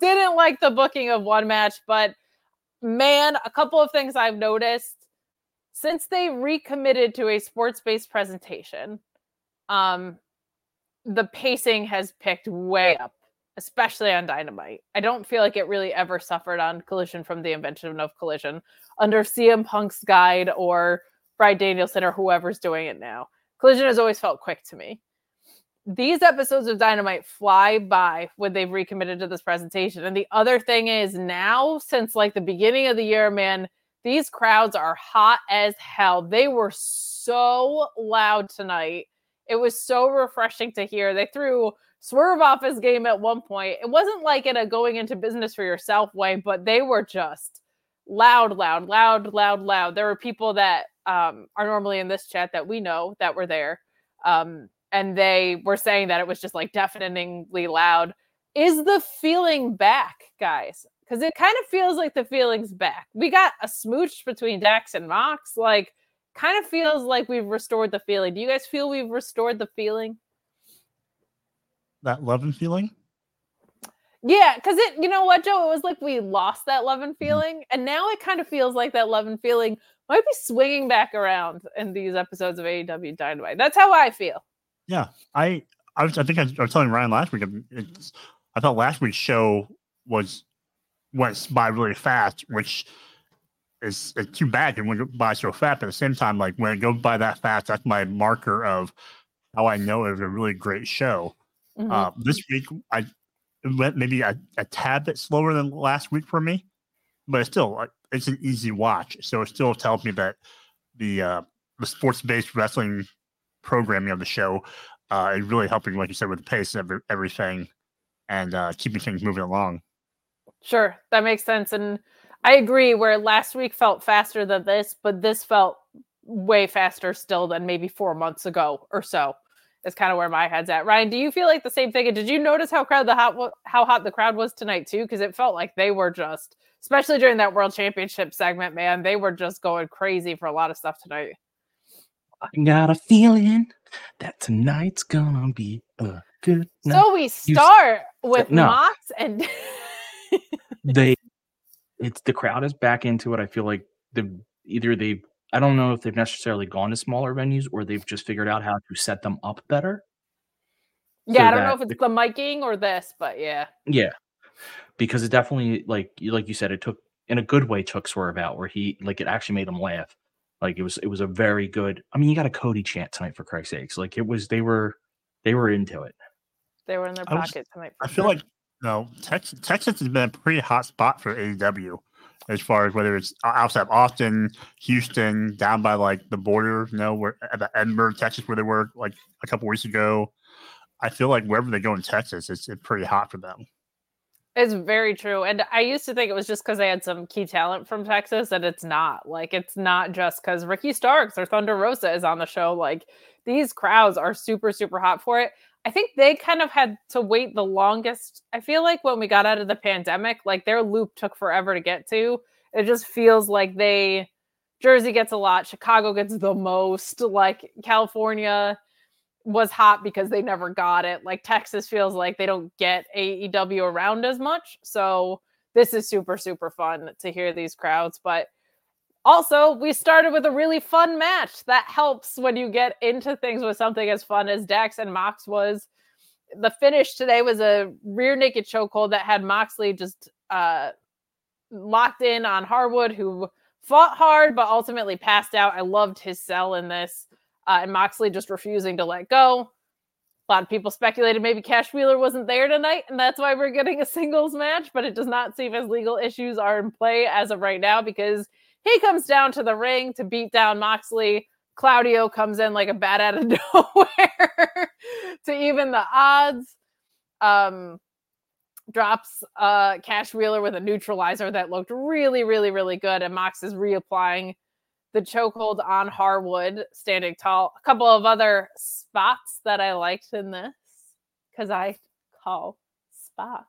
didn't like the booking of one match. But man, a couple of things I've noticed since they recommitted to a sports based presentation um, the pacing has picked way up, especially on Dynamite. I don't feel like it really ever suffered on Collision from the invention of Collision under CM Punk's guide or Bryan Danielson or whoever's doing it now. Collision has always felt quick to me. These episodes of Dynamite fly by when they've recommitted to this presentation. And the other thing is now, since like the beginning of the year, man, these crowds are hot as hell. They were so loud tonight it was so refreshing to hear. They threw Swerve off his game at one point. It wasn't like in a going into business for yourself way, but they were just loud, loud, loud, loud, loud. There were people that um, are normally in this chat that we know that were there. Um, and they were saying that it was just like deafeningly loud. Is the feeling back, guys? Because it kind of feels like the feeling's back. We got a smooch between Dax and Mox. Like, kind of feels like we've restored the feeling. Do you guys feel we've restored the feeling? That love and feeling? Yeah, because it, you know what, Joe? It was like we lost that love and Mm-hmm. feeling, mm-hmm. and now it kind of feels like that love and feeling might be swinging back around in these episodes of AEW Dynamite. That's how I feel. Yeah, I, I was, I think I, I was telling Ryan last week. It's, I thought last week's show was went by really fast, which is it's too bad it went by so fast. But at the same time, like when it goes by that fast, that's my marker of how I know it was a really great show. Mm-hmm. Uh, this week, I it went maybe a, a tad bit slower than last week for me, but it's still it's an easy watch. So it still tells me that the uh, the sports based wrestling programming of the show uh, is really helping, like you said, with the pace of everything and uh, keeping things moving along. Sure, that makes sense, and I agree. Where last week felt faster than this, but this felt way faster still than maybe four months ago or so. Is kind of where my head's at. Ryan, do you feel like the same thing? And did you notice how crowd the hot how hot the crowd was tonight too? Because it felt like they were just, especially during that World Championship segment, man, they were just going crazy for a lot of stuff tonight. I got a feeling that tonight's gonna be a good night. So we start You, with no. Mox and they it's the crowd is back into it. I feel like the either they I don't know if they've necessarily gone to smaller venues or they've just figured out how to set them up better. yeah, so I don't know if it's the miking or this, but yeah. Yeah, because it definitely like you like you said, it took in a good way took Swerve out where he like it actually made him laugh. Like it was it was a very good. I mean, you got a Cody chant tonight for Christ's sakes. Like it was they were they were into it. They were in their I was- pocket tonight. I for feel like no Texas, Texas has been a pretty hot spot for AEW as far as whether it's outside of Austin, Houston, down by like the border, you know, where at the Edinburg, Texas, where they were like a couple weeks ago. I feel like wherever they go in Texas, it's, it's pretty hot for them. It's very true. And I used to think it was just because they had some key talent from Texas, and it's not. Like, it's not just because Ricky Starks or Thunder Rosa is on the show. Like, these crowds are super, super hot for it. I think they kind of had to wait the longest. I feel like when we got out of the pandemic, like their loop took forever to get to. It just feels like they, Jersey gets a lot, Chicago gets the most, like California was hot because they never got it. Like Texas feels like they don't get AEW around as much. So this is super, super fun to hear these crowds. But also, we started with a really fun match. That helps when you get into things with something as fun as Dax and Mox was. The finish today was a rear naked chokehold that had Moxley just uh, locked in on Harwood, who fought hard but ultimately passed out. I loved his sell in this, uh, and Moxley just refusing to let go. A lot of people speculated maybe Cash Wheeler wasn't there tonight, and that's why we're getting a singles match, but it does not seem as legal issues are in play as of right now because he comes down to the ring to beat down Moxley. Claudio comes in like a bat out of nowhere to even the odds. Um, drops uh Cash Wheeler with a neutralizer that looked really, really, really good. And Mox is reapplying the chokehold on Harwood, standing tall. A couple of other spots that I liked in this because I call spots.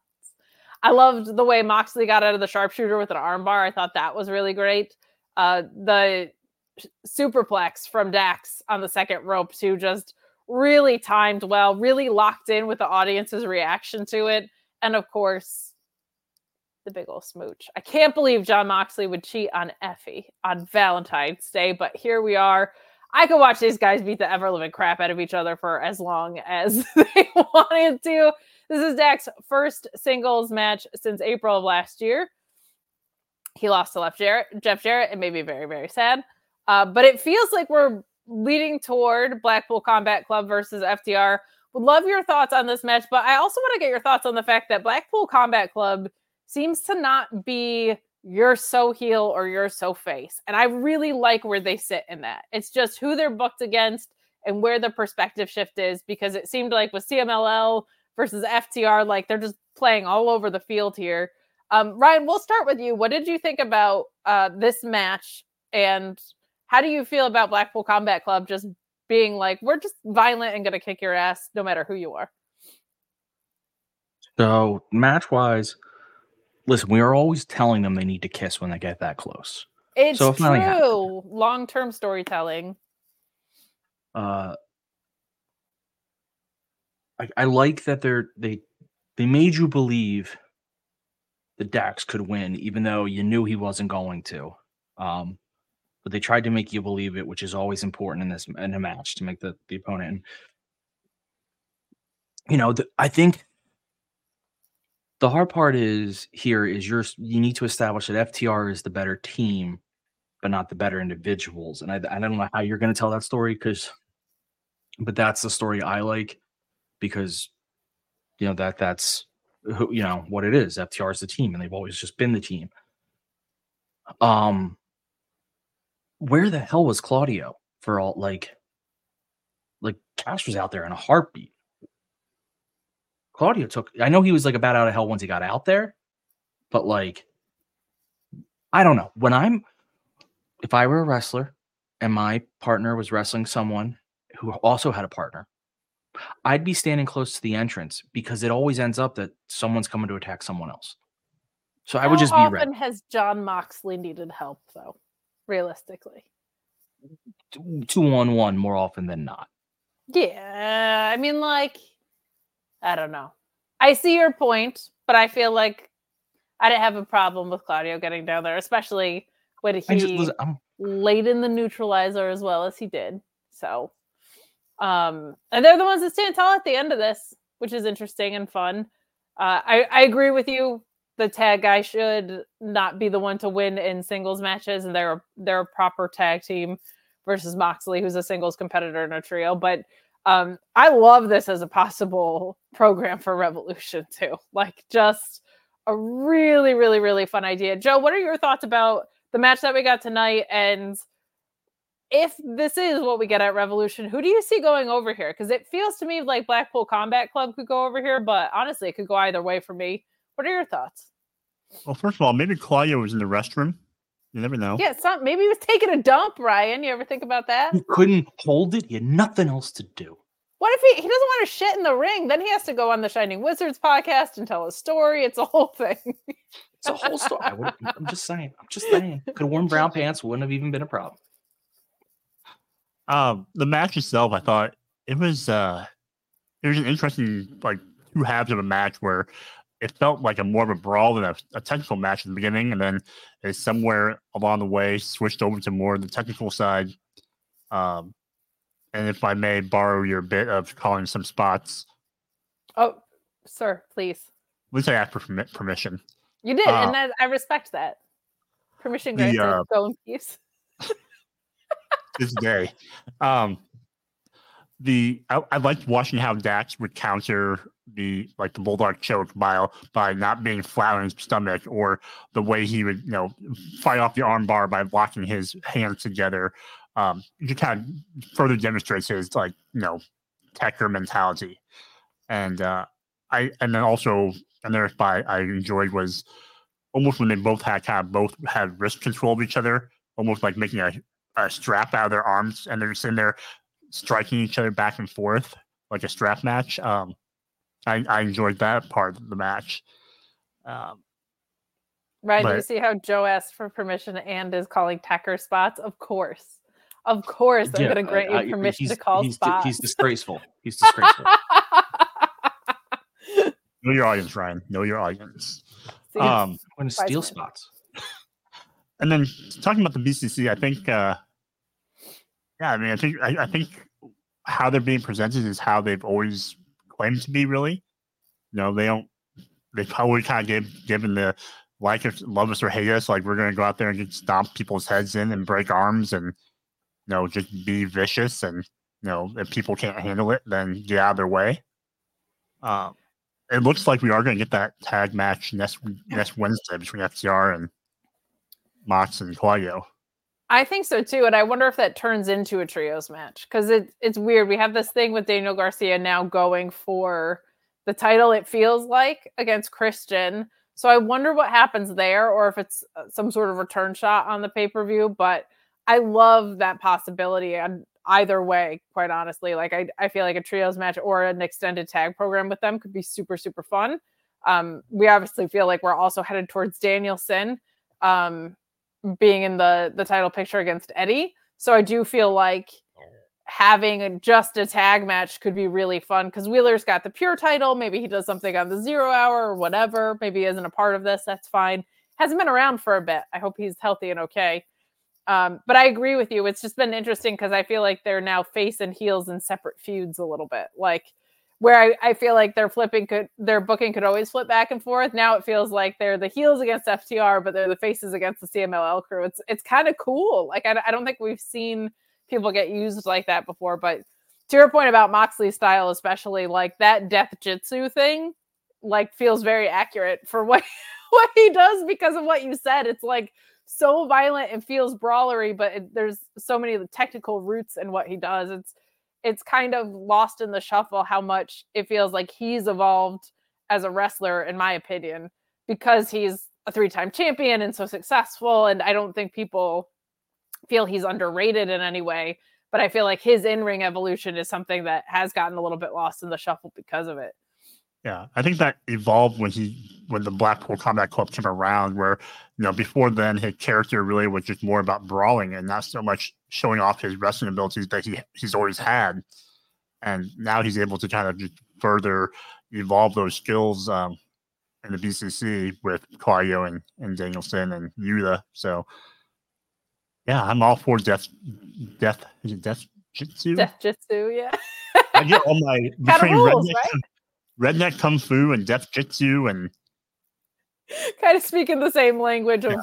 I loved the way Moxley got out of the sharpshooter with an armbar. I thought that was really great. Uh, the superplex from Dax on the second rope too, just really timed well, really locked in with the audience's reaction to it, and of course, the big old smooch. I can't believe Jon Moxley would cheat on Effie on Valentine's Day, but here we are. I could watch these guys beat the ever living crap out of each other for as long as they wanted to. This is Dax's first singles match since April of last year. He lost to Jeff Jarrett. Jeff Jarrett. It made me very, very sad. Uh, but it feels like we're leading toward Blackpool Combat Club versus FTR. Would love your thoughts on this match, but I also want to get your thoughts on the fact that Blackpool Combat Club seems to not be you're so heel or you're so face. And I really like where they sit in that. It's just who they're booked against and where the perspective shift is because it seemed like with CMLL versus FTR, like they're just playing all over the field here. Um, Ryan, we'll start with you. What did you think about uh, this match? And how do you feel about Blackpool Combat Club just being like, we're just violent and going to kick your ass no matter who you are? So, match wise, listen, we are always telling them they need to kiss when they get that close. It's So it finally happened. true. Long term storytelling. Uh, I, I like that they're they they made you believe that Dax could win, even though you knew he wasn't going to. Um, but they tried to make you believe it, which is always important in this in a match to make the the opponent. And, you know, the, I think the hard part is here is you're you need to establish that FTR is the better team, but not the better individuals. And I I don't know how you're going to tell that story because, but that's the story I like because, you know that that's who you know what it is. FTR is the team, and they've always just been the team. Um, where the hell was Claudio for all like, like Cash was out there in a heartbeat. Claudio took. I know he was like about out of hell once he got out there, but like, I don't know. When I'm, if I were a wrestler and my partner was wrestling someone who also had a partner, I'd be standing close to the entrance because it always ends up that someone's coming to attack someone else. So I would just be How ready. often has Jon Moxley needed help, though? Realistically, Two on one more often than not. yeah. I mean, like, I don't know. I see your point, but I feel like I didn't have a problem with Claudio getting down there, especially when he just- listen, I'm- laid in the neutralizer as well as he did. So, um, and they're the ones that stand tall at the end of this, which is interesting and fun. Uh, I, I agree with you. The tag guy should not be the one to win in singles matches, and they're they're a proper tag team versus Moxley, who's a singles competitor in a trio. But um, I love this as a possible program for Revolution too. Like, just a really, really, really fun idea. Joe, what are your thoughts about the match that we got tonight? And if this is what we get at Revolution, who do you see going over here? Because it feels to me like Blackpool Combat Club could go over here, but honestly, it could go either way for me. What are your thoughts? Well, first of all, maybe Claudio was in the restroom. You never know. Yeah, it's not, maybe he was taking a dump, Ryan. You ever think about that? He couldn't hold it. He had nothing else to do. What if he, he doesn't want to shit in the ring? Then he has to go on the Shining Wizards podcast and tell a story. It's a whole thing. It's a whole story. I I'm just saying. I'm just saying. Could have worn brown pants. Wouldn't have even been a problem. Um, the match itself, I thought it was uh it was an interesting like two halves of a match where it felt like a more of a brawl than a, a technical match at the beginning, and then it somewhere along the way switched over to more of the technical side. Um, and if I may borrow your bit of calling some spots, Oh, sir, please. at least I asked for permi- permission. You did, Uh, and that, I respect that. Permission the, granted. uh, Go in peace. This day. Um, the I, I liked watching how Dax would counter the like the bulldog choke by by not being flat on his stomach or the way he would you know fight off the armbar by locking his hands together. Um, it kind of further demonstrates his like you know techer mentality, and uh, I and then also another spot I enjoyed was almost when they both had kind of both had wrist control of each other, almost like making a, a strap out of their arms, and they're sitting there striking each other back and forth like a strap match. Um, I, I enjoyed that part of the match. Um, Right. But- you see how Joe asked for permission and is calling Tecker spots? Of course. Of course, I'm Yeah, going to grant I- I- you permission to call he's, spots. he's disgraceful. He's disgraceful. know your audience, Ryan. Know your audience. See, Um, I'm going to steal spots. And then talking about the BCC, I think, uh, yeah, I mean, I think, I, I think how they're being presented is how they've always claimed to be. Really, you know, they don't. They probably kind of give, given the like us, love us or hate us, like we're going to go out there and just stomp people's heads in and break arms and you know just be vicious and you know if people can't handle it, then get out of their way. Um, it looks like we are going to get that tag match next next Wednesday between FTR and Mox and Claudio. I think so too, and I wonder if that turns into a trios match because it, it's weird. We have this thing with Daniel Garcia now going for the title. It feels like against Christian, so I wonder what happens there, or if it's uh, some sort of return shot on the pay per view. But I love that possibility, and either way, quite honestly, like I, I feel like a trios match or an extended tag program with them could be super super fun. Um, we obviously feel like we're also headed towards Danielson. Um, being in the the title picture against Eddie. So I do feel like having just a tag match could be really fun because Wheeler's got the pure title. Maybe he does something on the zero hour or whatever. Maybe he isn't a part of this. That's fine. Hasn't been around for a bit. I hope he's healthy and okay. Um, but I agree with you. It's just been interesting because I feel like they're now face and heels in separate feuds a little bit. Like where I, I feel like their flipping could their booking could always flip back and forth. Now it feels like they're the heels against FTR, but they're the faces against the CMLL crew. It's it's kind of cool. Like I, I don't think we've seen people get used like that before. But to your point about Moxley's style, especially like that death jitsu thing, like feels very accurate for what what he does because of what you said. It's like so violent and feels brawlery, but it, there's so many of the technical roots in what he does. It's it's kind of lost in the shuffle how much it feels like he's evolved as a wrestler, in my opinion, because he's a three time champion and so successful. And I don't think people feel he's underrated in any way. But I feel like his in ring evolution is something that has gotten a little bit lost in the shuffle because of it. Yeah, I think that evolved when he when the Blackpool Combat Club came around, where you know before then his character really was just more about brawling and not so much showing off his wrestling abilities that he he's always had, and now he's able to kind of just further evolve those skills um, in the BCC with Claudio and, and Danielson and Yuta. So yeah, I'm all for death. Death is it death jitsu? Death Jitsu, yeah. I get all my between rules, redneck, right? redneck kung fu and death jitsu and kind of speaking the same language of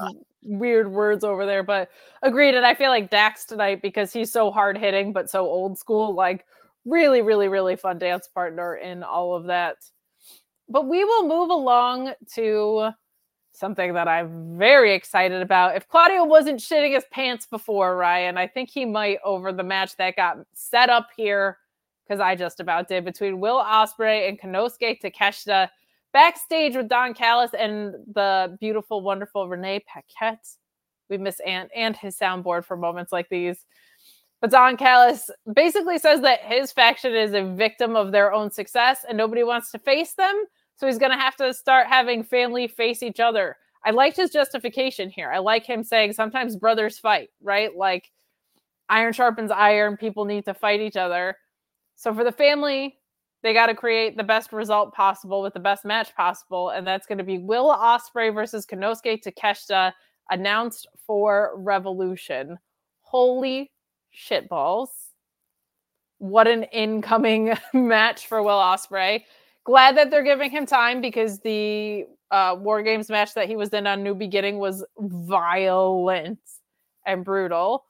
weird words over there, but agreed. And I feel like Dax tonight because he's so hard hitting but so old school, like really, really, really fun dance partner in all of that. But we will move along to something that I'm very excited about. If Claudio wasn't shitting his pants before, Ryan, I think he might over the match that got set up here because I just about did between Will Ospreay and Konosuke Takeshita backstage with Don Callis and the beautiful, wonderful Renee Paquette. We miss Ant and his soundboard for moments like these. But Don Callis basically says that his faction is a victim of their own success and nobody wants to face them. So he's going to have to start having family face each other. I liked his justification here. I like him saying sometimes brothers fight, right? Like iron sharpens iron, people need to fight each other. So for the family, they got to create the best result possible with the best match possible, and that's going to be Will Ospreay versus Konosuke Takeshita, announced for Revolution. Holy shitballs! What an incoming match for Will Ospreay. Glad that they're giving him time because the uh, War Games match that he was in on New Beginning was violent and brutal.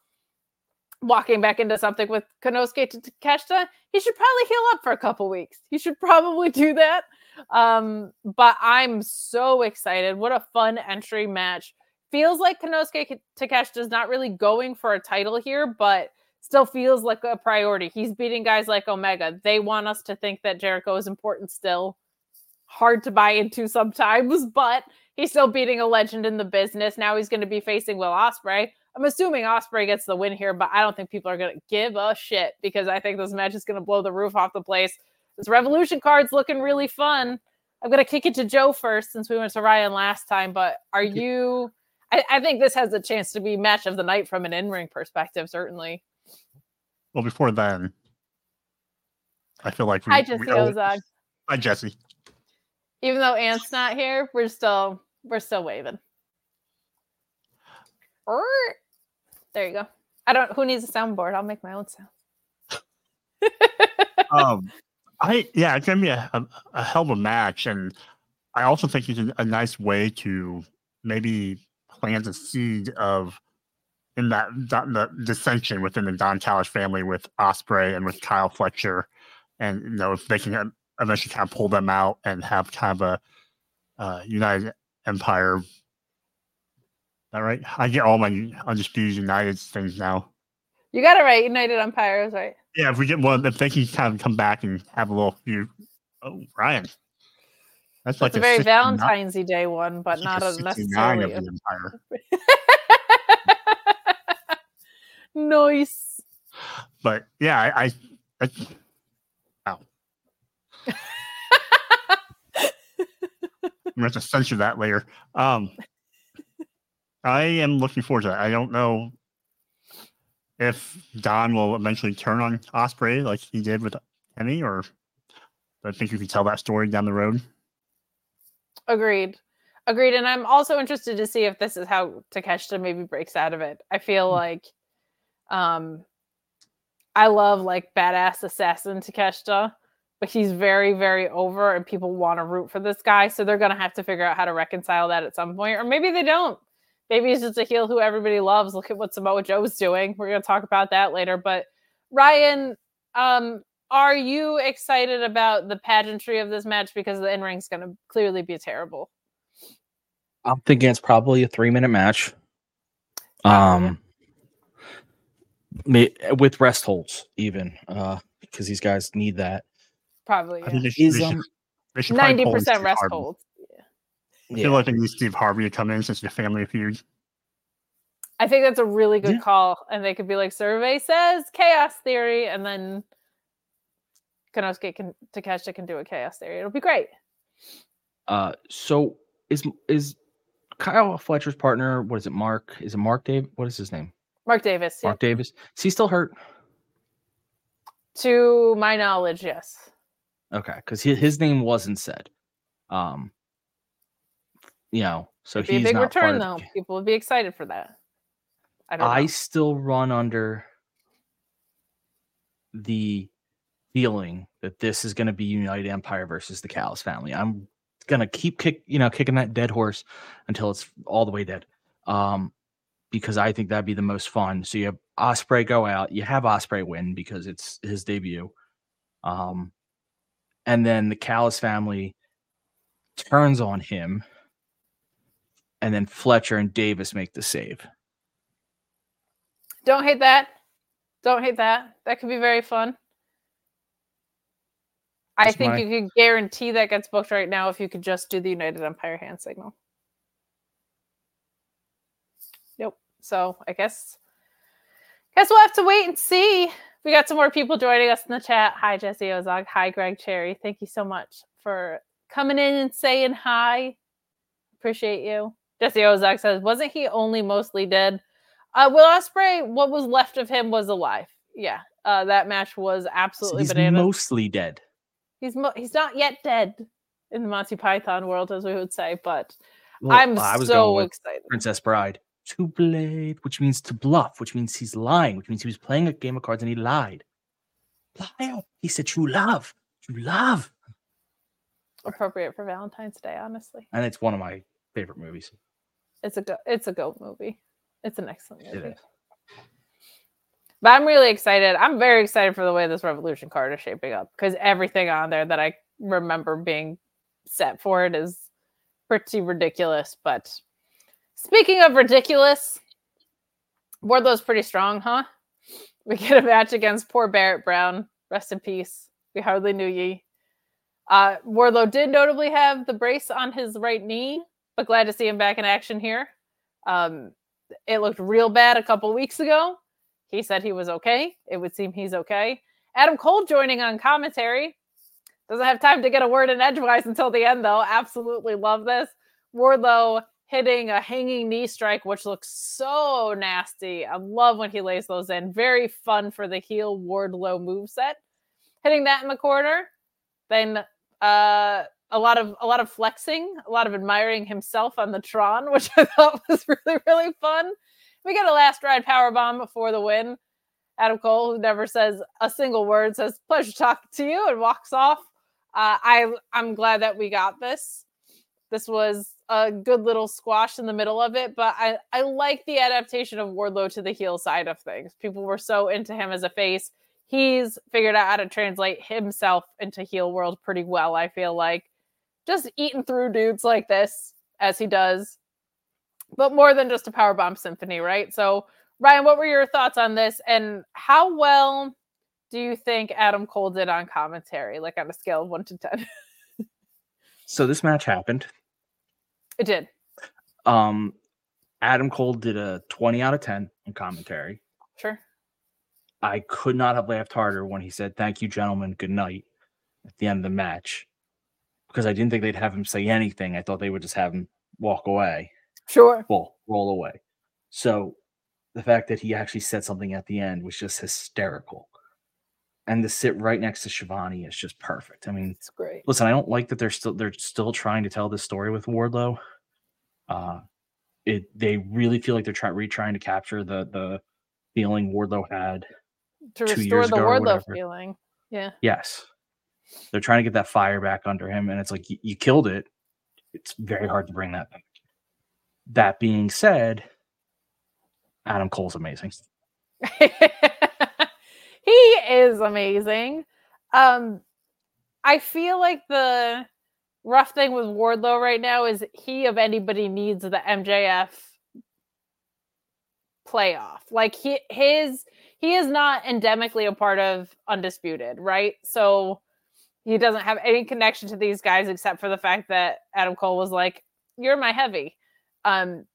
Walking back into something with Konosuke to Takeshita, he should probably heal up for a couple weeks. He should probably do that. Um, but I'm so excited. What a fun entry match. Feels like Konosuke Takeshita is not really going for a title here, but still feels like a priority. He's beating guys like Omega. They want us to think that Jericho is important still. Hard to buy into sometimes, but he's still beating a legend in the business. Now he's going to be facing Will Ospreay. I'm assuming Ospreay gets the win here, but I don't think people are going to give a shit because I think this match is going to blow the roof off the place. This Revolution card's looking really fun. I'm going to kick it to Joe first since we went to Ryan last time. But are you? I, I think this has a chance to be match of the night from an in-ring perspective, certainly. Well, before then, I feel like we. Hi, Jesse we Ozog. Hi, Jesse. Even though Ant's not here, we're still we're still waving. Err. There you go. I don't. Who needs a soundboard? I'll make my own sound. um, I yeah, it's gonna be a, a, a hell of a match, and I also think it's a, a nice way to maybe plant a seed of in that, that the dissension within the Don Callis family with Ospreay and with Kyle Fletcher, and you know if they can eventually kind of pull them out and have kind of a uh, United Empire. All right, I get all my undisputed United things now. You got it right. United Empires, right? Yeah, if we get one, if they can kind of come back and have a little few. Oh, Ryan, that's like it's a very Valentine's Day one, but not a a 69 necessarily. of the Empire. Nice. But yeah, I, I, I wow. I'm gonna have to censor that later. Um, I am looking forward to that. I don't know if Don will eventually turn on Ospreay like he did with Kenny, or I think you can tell that story down the road. Agreed. Agreed. And I'm also interested to see if this is how Takeshita maybe breaks out of it. I feel like um I love like badass assassin Takeshita, but he's very, very over and people want to root for this guy. So they're gonna have to figure out how to reconcile that at some point. Or maybe they don't. Maybe he's just a heel who everybody loves. Look at what Samoa Joe's doing. We're gonna talk about that later. But Ryan, um, are you excited about the pageantry of this match because the in ring's going to clearly be terrible? I'm thinking it's probably a three minute match. Um, may, with rest holds even uh because these guys need that. Probably. I think Yeah. they should, Is, should, um, they should probably Ninety pull in percent rest holds. I feel like they need Steve Harvey to come in since the family feud. I think that's a really good call, and they could be like, "Survey says chaos theory," and then Konosuke can Takeshita can do a chaos theory. It'll be great. Uh, so is is Kyle Fletcher's partner? What is it? Mark? Is it Mark Dave? What is his name? Mark Davis, yeah. Mark Davis. Is he still hurt? to my knowledge, yes. Okay, because his, his name wasn't said. Um, you know, so It'd be a big return, of the though. People would be excited for that. I don't I know. still run under the feeling that this is going to be United Empire versus the Callis family. I'm going to keep kick, you know, kicking that dead horse until it's all the way dead. Um, because I think that'd be the most fun. So you have Ospreay go out, you have Ospreay win because it's his debut. Um, and then the Callis family turns on him, and then Fletcher and Davis make the save. Don't hate that. Don't hate that. That could be very fun. I That's think my- you could guarantee that gets booked right now if you could just do the United Empire hand signal. Nope. So I guess guess we'll have to wait and see. We got some more people joining us in the chat. Hi, Jesse Ozog. Hi, Greg Cherry. Thank you so much for coming in and saying hi. Appreciate you. Jesse Ozak says, wasn't he only mostly dead? Uh, Will Ospreay, what was left of him was alive. Yeah, uh, that match was absolutely He's bananas. mostly dead. He's mo- he's not yet dead in the Monty Python world, as we would say, but Well, I'm I was so going excited. Princess Bride. To blade, which means to bluff, which means he's lying, which means he was playing a game of cards and he lied. Liar. He said true love. True love. Appropriate for Valentine's Day, honestly. And it's one of my favorite movies. It's a go- it's a goat movie. It's an excellent movie. But I'm really excited. I'm very excited for the way this Revolution card is shaping up because everything on there that I remember being set for it is pretty ridiculous. But speaking of ridiculous, Wardlow's pretty strong, huh? We get a match against poor Barrett Brown. Rest in peace. We hardly knew ye. Uh, Wardlow did notably have the brace on his right knee, but glad to see him back in action here. Um, it looked real bad a couple weeks ago. He said he was okay. It would seem he's okay. Adam Cole joining on commentary. Doesn't have time to get a word in edgewise until the end, though. Absolutely love this. Wardlow hitting a hanging knee strike, which looks so nasty. I love when he lays those in. Very fun for the heel Wardlow moveset. Hitting that in the corner. Then uh, a lot of a lot of flexing, a lot of admiring himself on the Tron, which I thought was really really fun. We get a last ride power bomb before the win. Adam Cole, who never says a single word, says "pleasure talking to you" and walks off. Uh, I I'm glad that we got this. This was a good little squash in the middle of it, but I I like the adaptation of Wardlow to the heel side of things. People were so into him as a face. He's figured out how to translate himself into heel world pretty well. I feel like just eating through dudes like this as he does, but more than just a power bomb symphony, right? So Ryan, what were your thoughts on this, and how well do you think Adam Cole did on commentary, like on a scale of one to ten? So this match happened. it did. Um, Adam Cole did a 20 out of 10 in commentary. Sure. I could not have laughed harder when he said, Thank you, gentlemen. Good night at the end of the match because I didn't think they'd have him say anything. I thought they would just have him walk away. Sure. Well, roll away. So the fact that he actually said something at the end was just hysterical. And to sit right next to Schiavone is just perfect. I mean, it's great. Listen, I don't like that they're still they're still trying to tell this story with Wardlow. Uh it they really feel like they're trying retrying to capture the the feeling Wardlow had To restore the Wardlow feeling. Yeah. Yes. They're trying to get that fire back under him, and it's like you, you killed it. It's very hard to bring that back. That being said, Adam Cole's amazing. he is amazing. Um, I feel like the rough thing with Wardlow right now is he of anybody needs the MJF playoff. Like he his he is not endemically a part of Undisputed, right? So he doesn't have any connection to these guys except for the fact that Adam Cole was like, "You're my heavy." Um,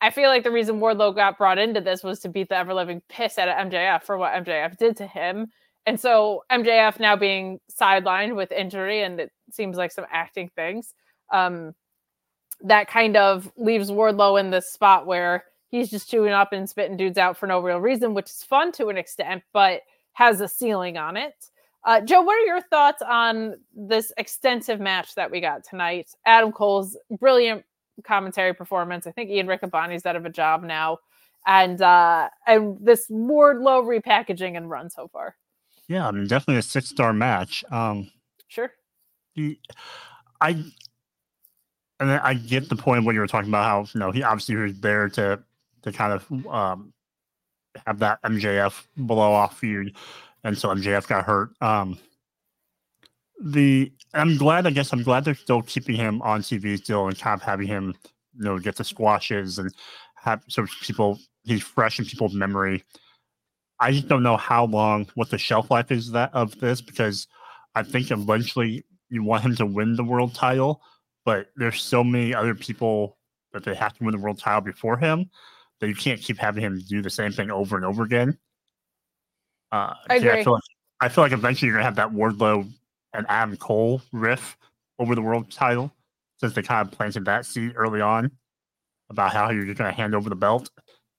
I feel like the reason Wardlow got brought into this was to beat the ever living piss out of MJF for what MJF did to him. And so MJF now being sidelined with injury and it seems like some acting things, um, that kind of leaves Wardlow in this spot where he's just chewing up and spitting dudes out for no real reason, which is fun to an extent, but has a ceiling on it. Uh, Joe, what are your thoughts on this extensive match that we got tonight? Adam Cole's brilliant commentary performance. I think Ian Riccaboni's out of a job now, and uh, and this Wardlow repackaging and run so far. Yeah, I mean, definitely a six star match. Um, Sure. I, and I get the point of what you were talking about. How you know he obviously was there to to kind of um, have that MJF blow off feud, and so MJF got hurt. Um, the I'm glad. I guess I'm glad they're still keeping him on TV still and kind of having him, you know, get the squashes and have so people he's fresh in people's memory. I just don't know how long, what the shelf life is that of this because I think eventually you want him to win the world title, but there's so many other people that they have to win the world title before him that you can't keep having him do the same thing over and over again. Uh, I yeah, agree. feel like I feel like eventually you're gonna have that Wardlow and Adam Cole riff over the world title since they kind of planted that seed early on about how you're just gonna hand over the belt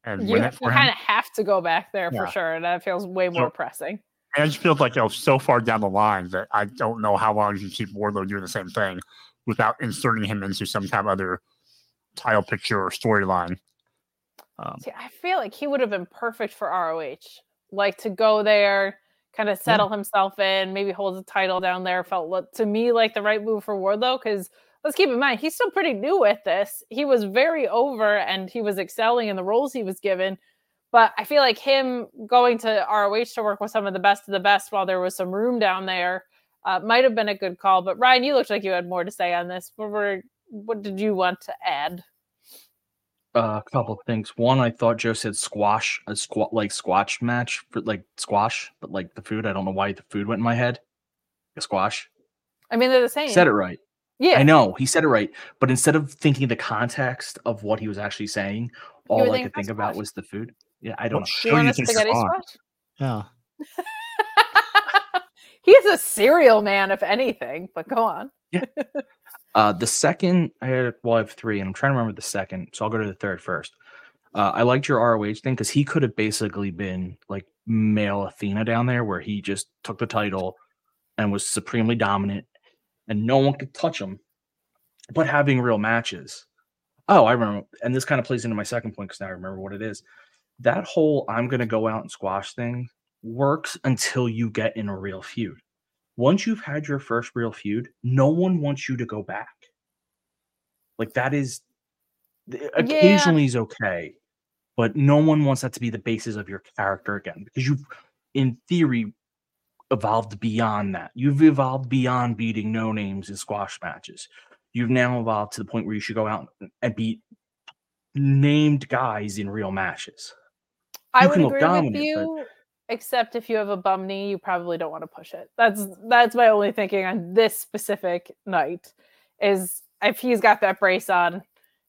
and You, win it for him. kind of have to go back there Yeah. for sure. and That feels way more So- pressing. And it just feels like was so far down the line that I don't know how long you can keep Wardlow doing the same thing without inserting him into some kind of other title picture or storyline. Um, See, I feel like he would have been perfect for ROH. Like to go there, kind of settle himself in, maybe hold the title down there. Felt to me like the right move for Wardlow because let's keep in mind he's still pretty new at this. He was very over and he was excelling in the roles he was given, But I feel like him going to ROH to work with some of the best of the best while there was some room down there uh, might have been a good call. But Ryan, you looked like you had more to say on this. What were what did you want to add? Uh, a couple of things. One, I thought Joe said squash, a squat like squash match for like squash, but like the food. I don't know why the food went in my head. A squash. I mean, they're the same. Said it right. Yeah. I know he said it right, but instead of thinking the context of what he was actually saying, all I could think about was the food. Yeah, I don't What know. show want you a think spaghetti squash? squash? Yeah. He's a cereal man, if anything. But go on. Uh, the second, I had well, I have three, and I'm trying to remember the second, so I'll go to the third first. Uh, I liked your ROH thing because he could have basically been like male Athena down there, where he just took the title and was supremely dominant, and no one could touch him. But having real matches. Oh, I remember, and this kind of plays into my second point because now I remember what it is. That whole "I'm going to go out and squash" thing works until you get in a real feud. Once you've had your first real feud, no one wants you to go back. Like that is occasionally is okay, but no one wants that to be the basis of your character again because you've, in theory, evolved beyond that. You've evolved beyond beating no names in squash matches. You've now evolved to the point where you should go out and beat named guys in real matches. I You would can look agree with dominant, but- you, except if you have a bum knee, you probably don't want to push it. That's that's my only thinking on this specific night. Is if he's got that brace on,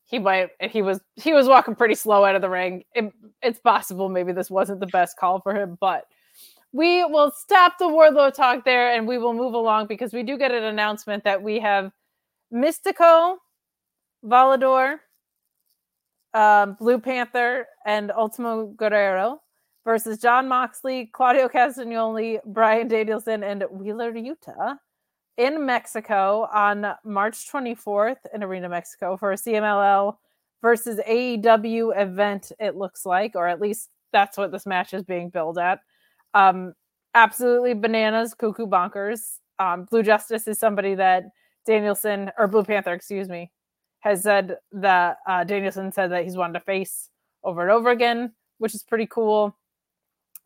he might. He was he was walking pretty slow out of the ring. It, it's possible maybe this wasn't the best call for him, but we will stop the Wardlow talk there and we will move along because we do get an announcement that we have Mystico, Volador, um, Blue Panther, and Ultimo Guerrero versus Jon Moxley, Claudio Castagnoli, Bryan Danielson, and Wheeler Yuta in Mexico on March 24th in Arena Mexico for a CMLL versus AEW event, it looks like, or at least that's what this match is being billed at. Um, absolutely bananas, cuckoo bonkers. Um, Blue Justice is somebody that Danielson, or Blue Panther, excuse me, has said that uh, Danielson said that he's wanted to face over and over again, which is pretty cool.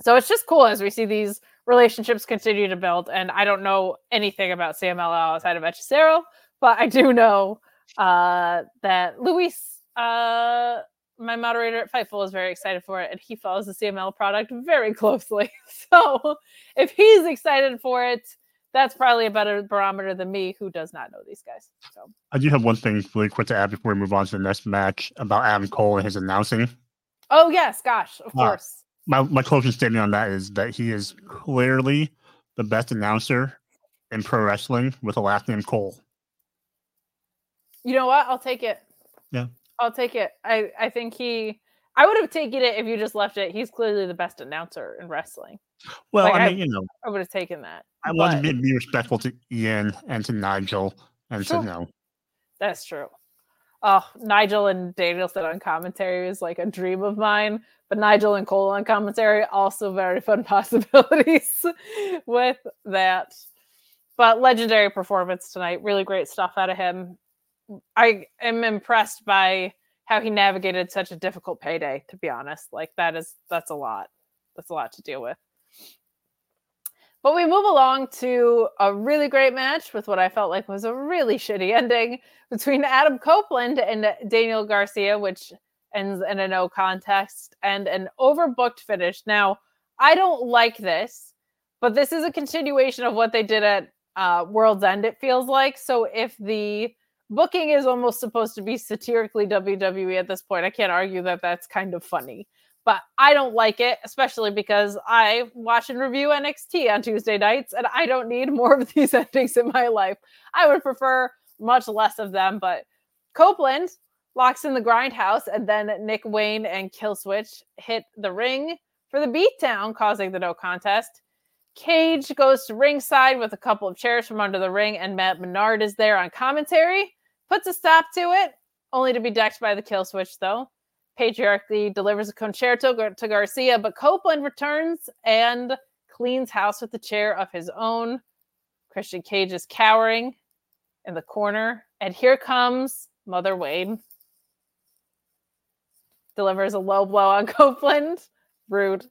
So it's just cool as we see these relationships continue to build. And I don't know anything about CMLL outside of Hechicero, but I do know uh, that Luis, uh, my moderator at Fightful, is very excited for it, and he follows the CML product very closely. So if he's excited for it, that's probably a better barometer than me, who does not know these guys. So I do have one thing really quick to add before we move on to the next match about Adam Cole and his announcing. Oh yes, gosh, of Uh, course. My my closing statement on that is that he is clearly the best announcer in pro wrestling with a last name Cole. You know what? I'll take it. Yeah. I'll take it. I I think he. I would have taken it if you just left it. He's clearly the best announcer in wrestling. Well, Like, I I- mean, you know, I would have taken that. I want but to be, be respectful to Ian and to Nigel and Sure. to no. That's true. Oh, Nigel and Daniel Danielson on commentary is like a dream of mine. But Nigel and Cole on commentary also very fun possibilities with that. But legendary performance tonight. Really great stuff out of him. I am impressed by how he navigated such a difficult payday, to be honest. Like that is that's a lot. That's a lot to deal with. But we move along to a really great match with what I felt like was a really shitty ending between Adam Copeland and Daniel Garcia, which ends in a no contest and an overbooked finish. Now, I don't like this, but this is a continuation of what they did at uh, World's End, it feels like. So if the booking is almost supposed to be satirically WWE at this point, I can't argue that that's kind of funny but I don't like it, especially because I watch and review NXT on Tuesday nights, and I don't need more of these endings in my life. I would prefer much less of them, but Copeland locks in the grindhouse, and then Nick Wayne and Killswitch hit the ring for the beatdown, causing the no contest. Cage goes to ringside with a couple of chairs from under the ring, and Matt Menard is there on commentary, puts a stop to it, only to be decked by the kill switch, though. Patriarchy delivers a Con-Chair-To to Garcia, but Copeland returns and cleans house with a chair of his own. Christian Cage is cowering in the corner, and here comes Mother Wayne. Delivers a low blow on Copeland. Rude.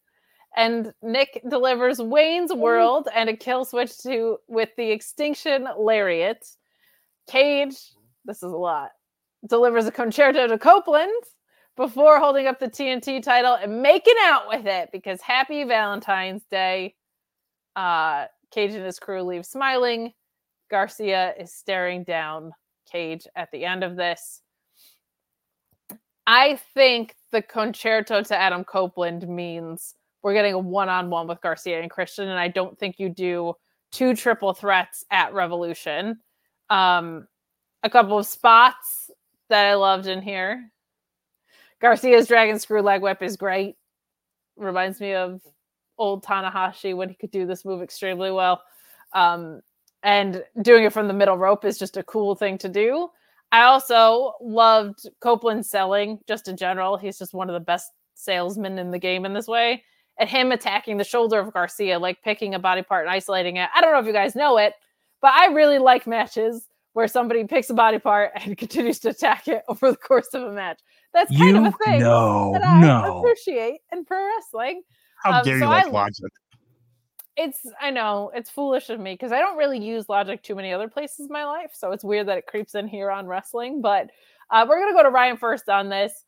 And Nick delivers Wayne's World and a kill switch to with the Extinction Lariat. Cage, this is a lot, delivers a Con-Chair-To to Copeland before holding up the TNT title and making out with it because happy Valentine's Day. Uh, Cage and his crew leave smiling. Garcia is staring down Cage at the end of this. I think the Con-Chair-To to Adam Copeland means we're getting a one on one with Garcia and Christian, and I don't think you do two triple threats at Revolution. Um, a couple of spots that I loved in here. Garcia's dragon screw leg whip is great. Reminds me of old Tanahashi when he could do this move extremely well. Um, and doing it from the middle rope is just a cool thing to do. I also loved Copeland selling just in general. He's just one of the best salesmen in the game in this way. And him attacking the shoulder of Garcia, like picking a body part and isolating it. I don't know if you guys know it, but I really like matches where somebody picks a body part and continues to attack it over the course of a match. That's kind You of a thing know, that I no. appreciate in pro wrestling. How Um, dare so you I logic? it's I know it's foolish of me because I don't really use logic too many other places in my life, so it's weird that it creeps in here on wrestling. But uh, we're gonna go to Ryan first on this.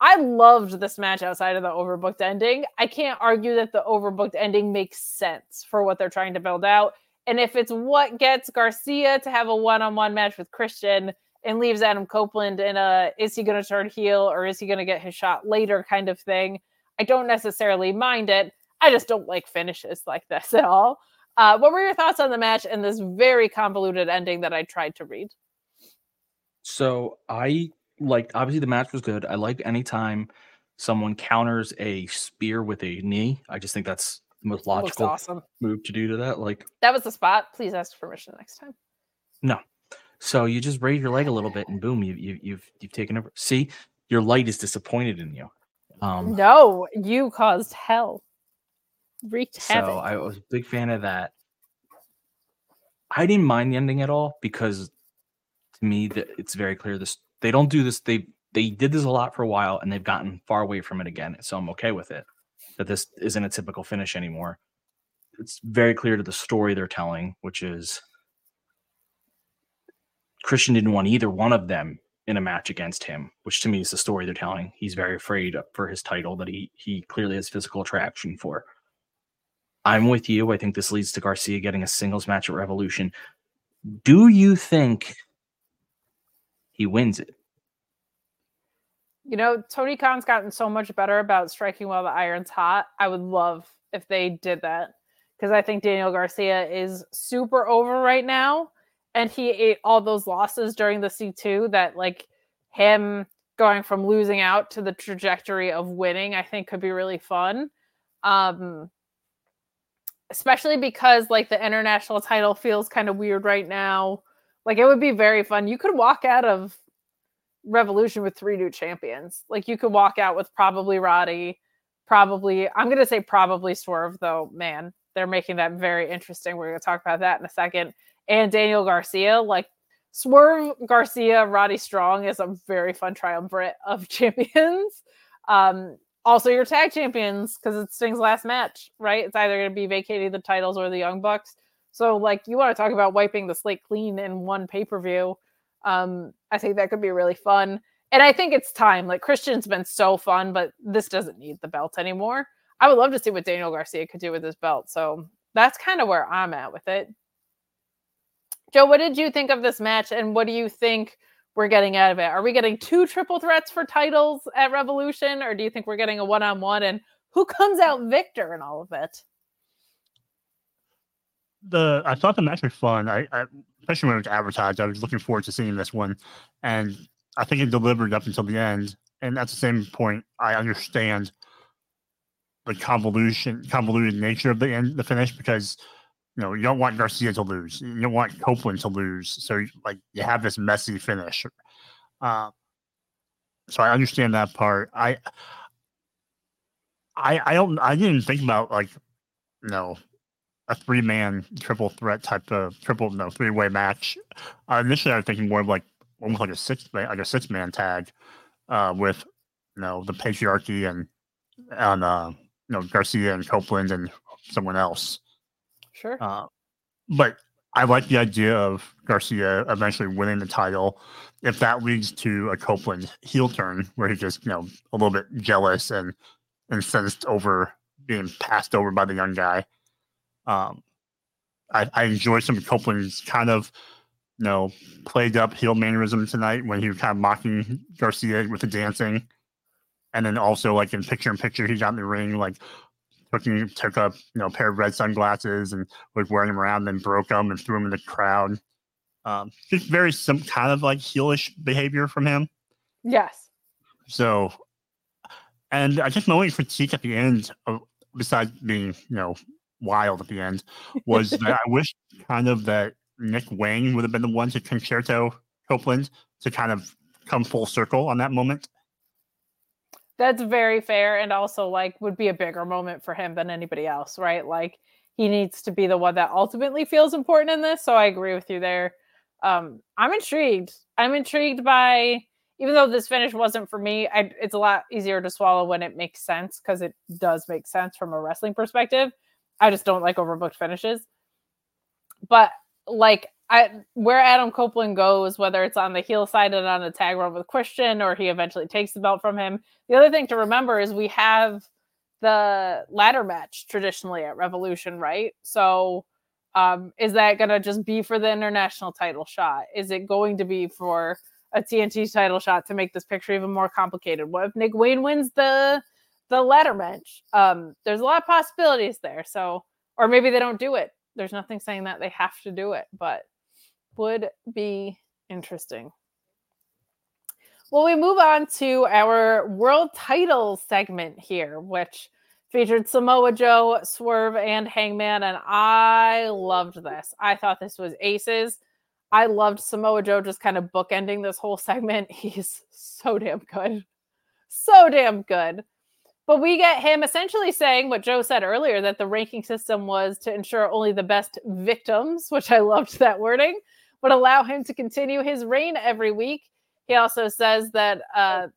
I loved this match outside of the overbooked ending. I can't argue that the overbooked ending makes sense for what they're trying to build out. And if it's what gets Garcia to have a one-on-one match with Christian and leaves Adam Copeland in a is he going to turn heel or is he going to get his shot later kind of thing, I don't necessarily mind it. I just don't like finishes like this at all. Uh, what were your thoughts on the match and this very convoluted ending that I tried to read? So I like obviously the match was good. I like anytime someone counters a spear with a knee. I just think that's the most logical awesome. move to do to that. Like That was the spot. Please ask permission next time. no. So you just raise your leg a little bit and boom, you, you you've you've taken over. See, your light is disappointed in you. Um No, you caused hell. Wreaked so havoc. I was a big fan of that. I didn't mind the ending at all because to me that it's very clear this they don't do this they they did this a lot for a while and they've gotten far away from it again so i'm okay with it that this isn't a typical finish anymore it's very clear to the story they're telling which is christian didn't want either one of them in a match against him which to me is the story they're telling. He's very afraid for his title that he he clearly has physical attraction for. I'm with you. I think this leads to garcia getting a singles match at revolution. Do you think he wins it? You know, Tony Khan's gotten so much better about striking while the iron's hot. I would love if they did that because I think Daniel Garcia is super over right now. And he ate all those losses during the C2 that, like, him going from losing out to the trajectory of winning, I think could be really fun. Um, especially because, like, the international title feels kind of weird right now. Like, it would be very fun. You could walk out of Revolution with three new champions. Like you could walk out with probably Roddy, probably I'm gonna say probably Swerve though. Man, they're making that very interesting. We're gonna talk about that in a second. And Daniel Garcia, like Swerve Garcia, Roddy Strong is a very fun triumvirate of champions. Um, also your tag champions because it's Sting's last match, right? It's either gonna be vacating the titles or the Young Bucks. So like you want to talk about wiping the slate clean in one pay per view. Um, I think that could be really fun. And I think it's time. Like Christian's been so fun, but this doesn't need the belt anymore. I would love to see what Daniel Garcia could do with his belt. So that's kind of where I'm at with it. Joe, what did you think of this match and what do you think we're getting out of it? Are we getting two triple threats for titles at Revolution or do you think we're getting a one on one and who comes out victor in all of it? the I thought the match was fun. I, I especially when it was advertised, I was looking forward to seeing this one, and I think it delivered up until the end. And at the same point, I understand the convolution, convoluted nature of the end, the finish, because you know you don't want Garcia to lose, you don't want Copeland to lose, so like you have this messy finish. Uh, so I understand that part. I, I, I don't, I didn't think about like, you know, a three man triple threat type of triple no three way match. Uh, initially, I was thinking more of like almost like a six man like a six man tag uh, with you know the patriarchy and and uh, you know Garcia and Copeland and someone else. Sure. Uh, but I like the idea of Garcia eventually winning the title. If that leads to a Copeland heel turn where he's just, you know, a little bit jealous and incensed over being passed over by the young guy. Um, I, I enjoy some Copeland's kind of, you know, played up heel mannerism tonight when he was kind of mocking Garcia with the dancing. And then also like in picture in picture, he got in the ring, like took, took a you know pair of red sunglasses and was wearing them around, then broke them and threw them in the crowd. Um, just very some kind of like heelish behavior from him. Yes. So, and I guess my only critique at the end, of, besides being you know wild at the end, was that I wish kind of that Nick Wayne would have been the one to Con-Chair-To Copeland to kind of come full circle on that moment. That's very fair and also like would be a bigger moment for him than anybody else, right? Like he needs to be the one that ultimately feels important in this. So I agree with you there. Um, I'm intrigued. I'm intrigued by even though this finish wasn't for me, I, it's a lot easier to swallow when it makes sense because it does make sense from a wrestling perspective. I just don't like overbooked finishes. But like I where Adam Copeland goes, whether it's on the heel side and on a tag run with Christian, or he eventually takes the belt from him. The other thing to remember is we have the ladder match traditionally at Revolution, right? So um, is that gonna just be for the international title shot? Is it going to be for a TNT title shot to make this picture even more complicated? What if Nick Wayne wins the the ladder match? Um, there's a lot of possibilities there. So, or maybe they don't do it. There's nothing saying that they have to do it, but would be interesting. Well, we move on to our world title segment here, which featured Samoa Joe, Swerve, and Hangman. And I loved this. I thought this was aces. I loved Samoa Joe just kind of bookending this whole segment. He's so damn good. So damn good. But we get him essentially saying what Joe said earlier that the ranking system was to ensure only the best victims, which I loved that wording would allow him to continue his reign every week. He also says that uh,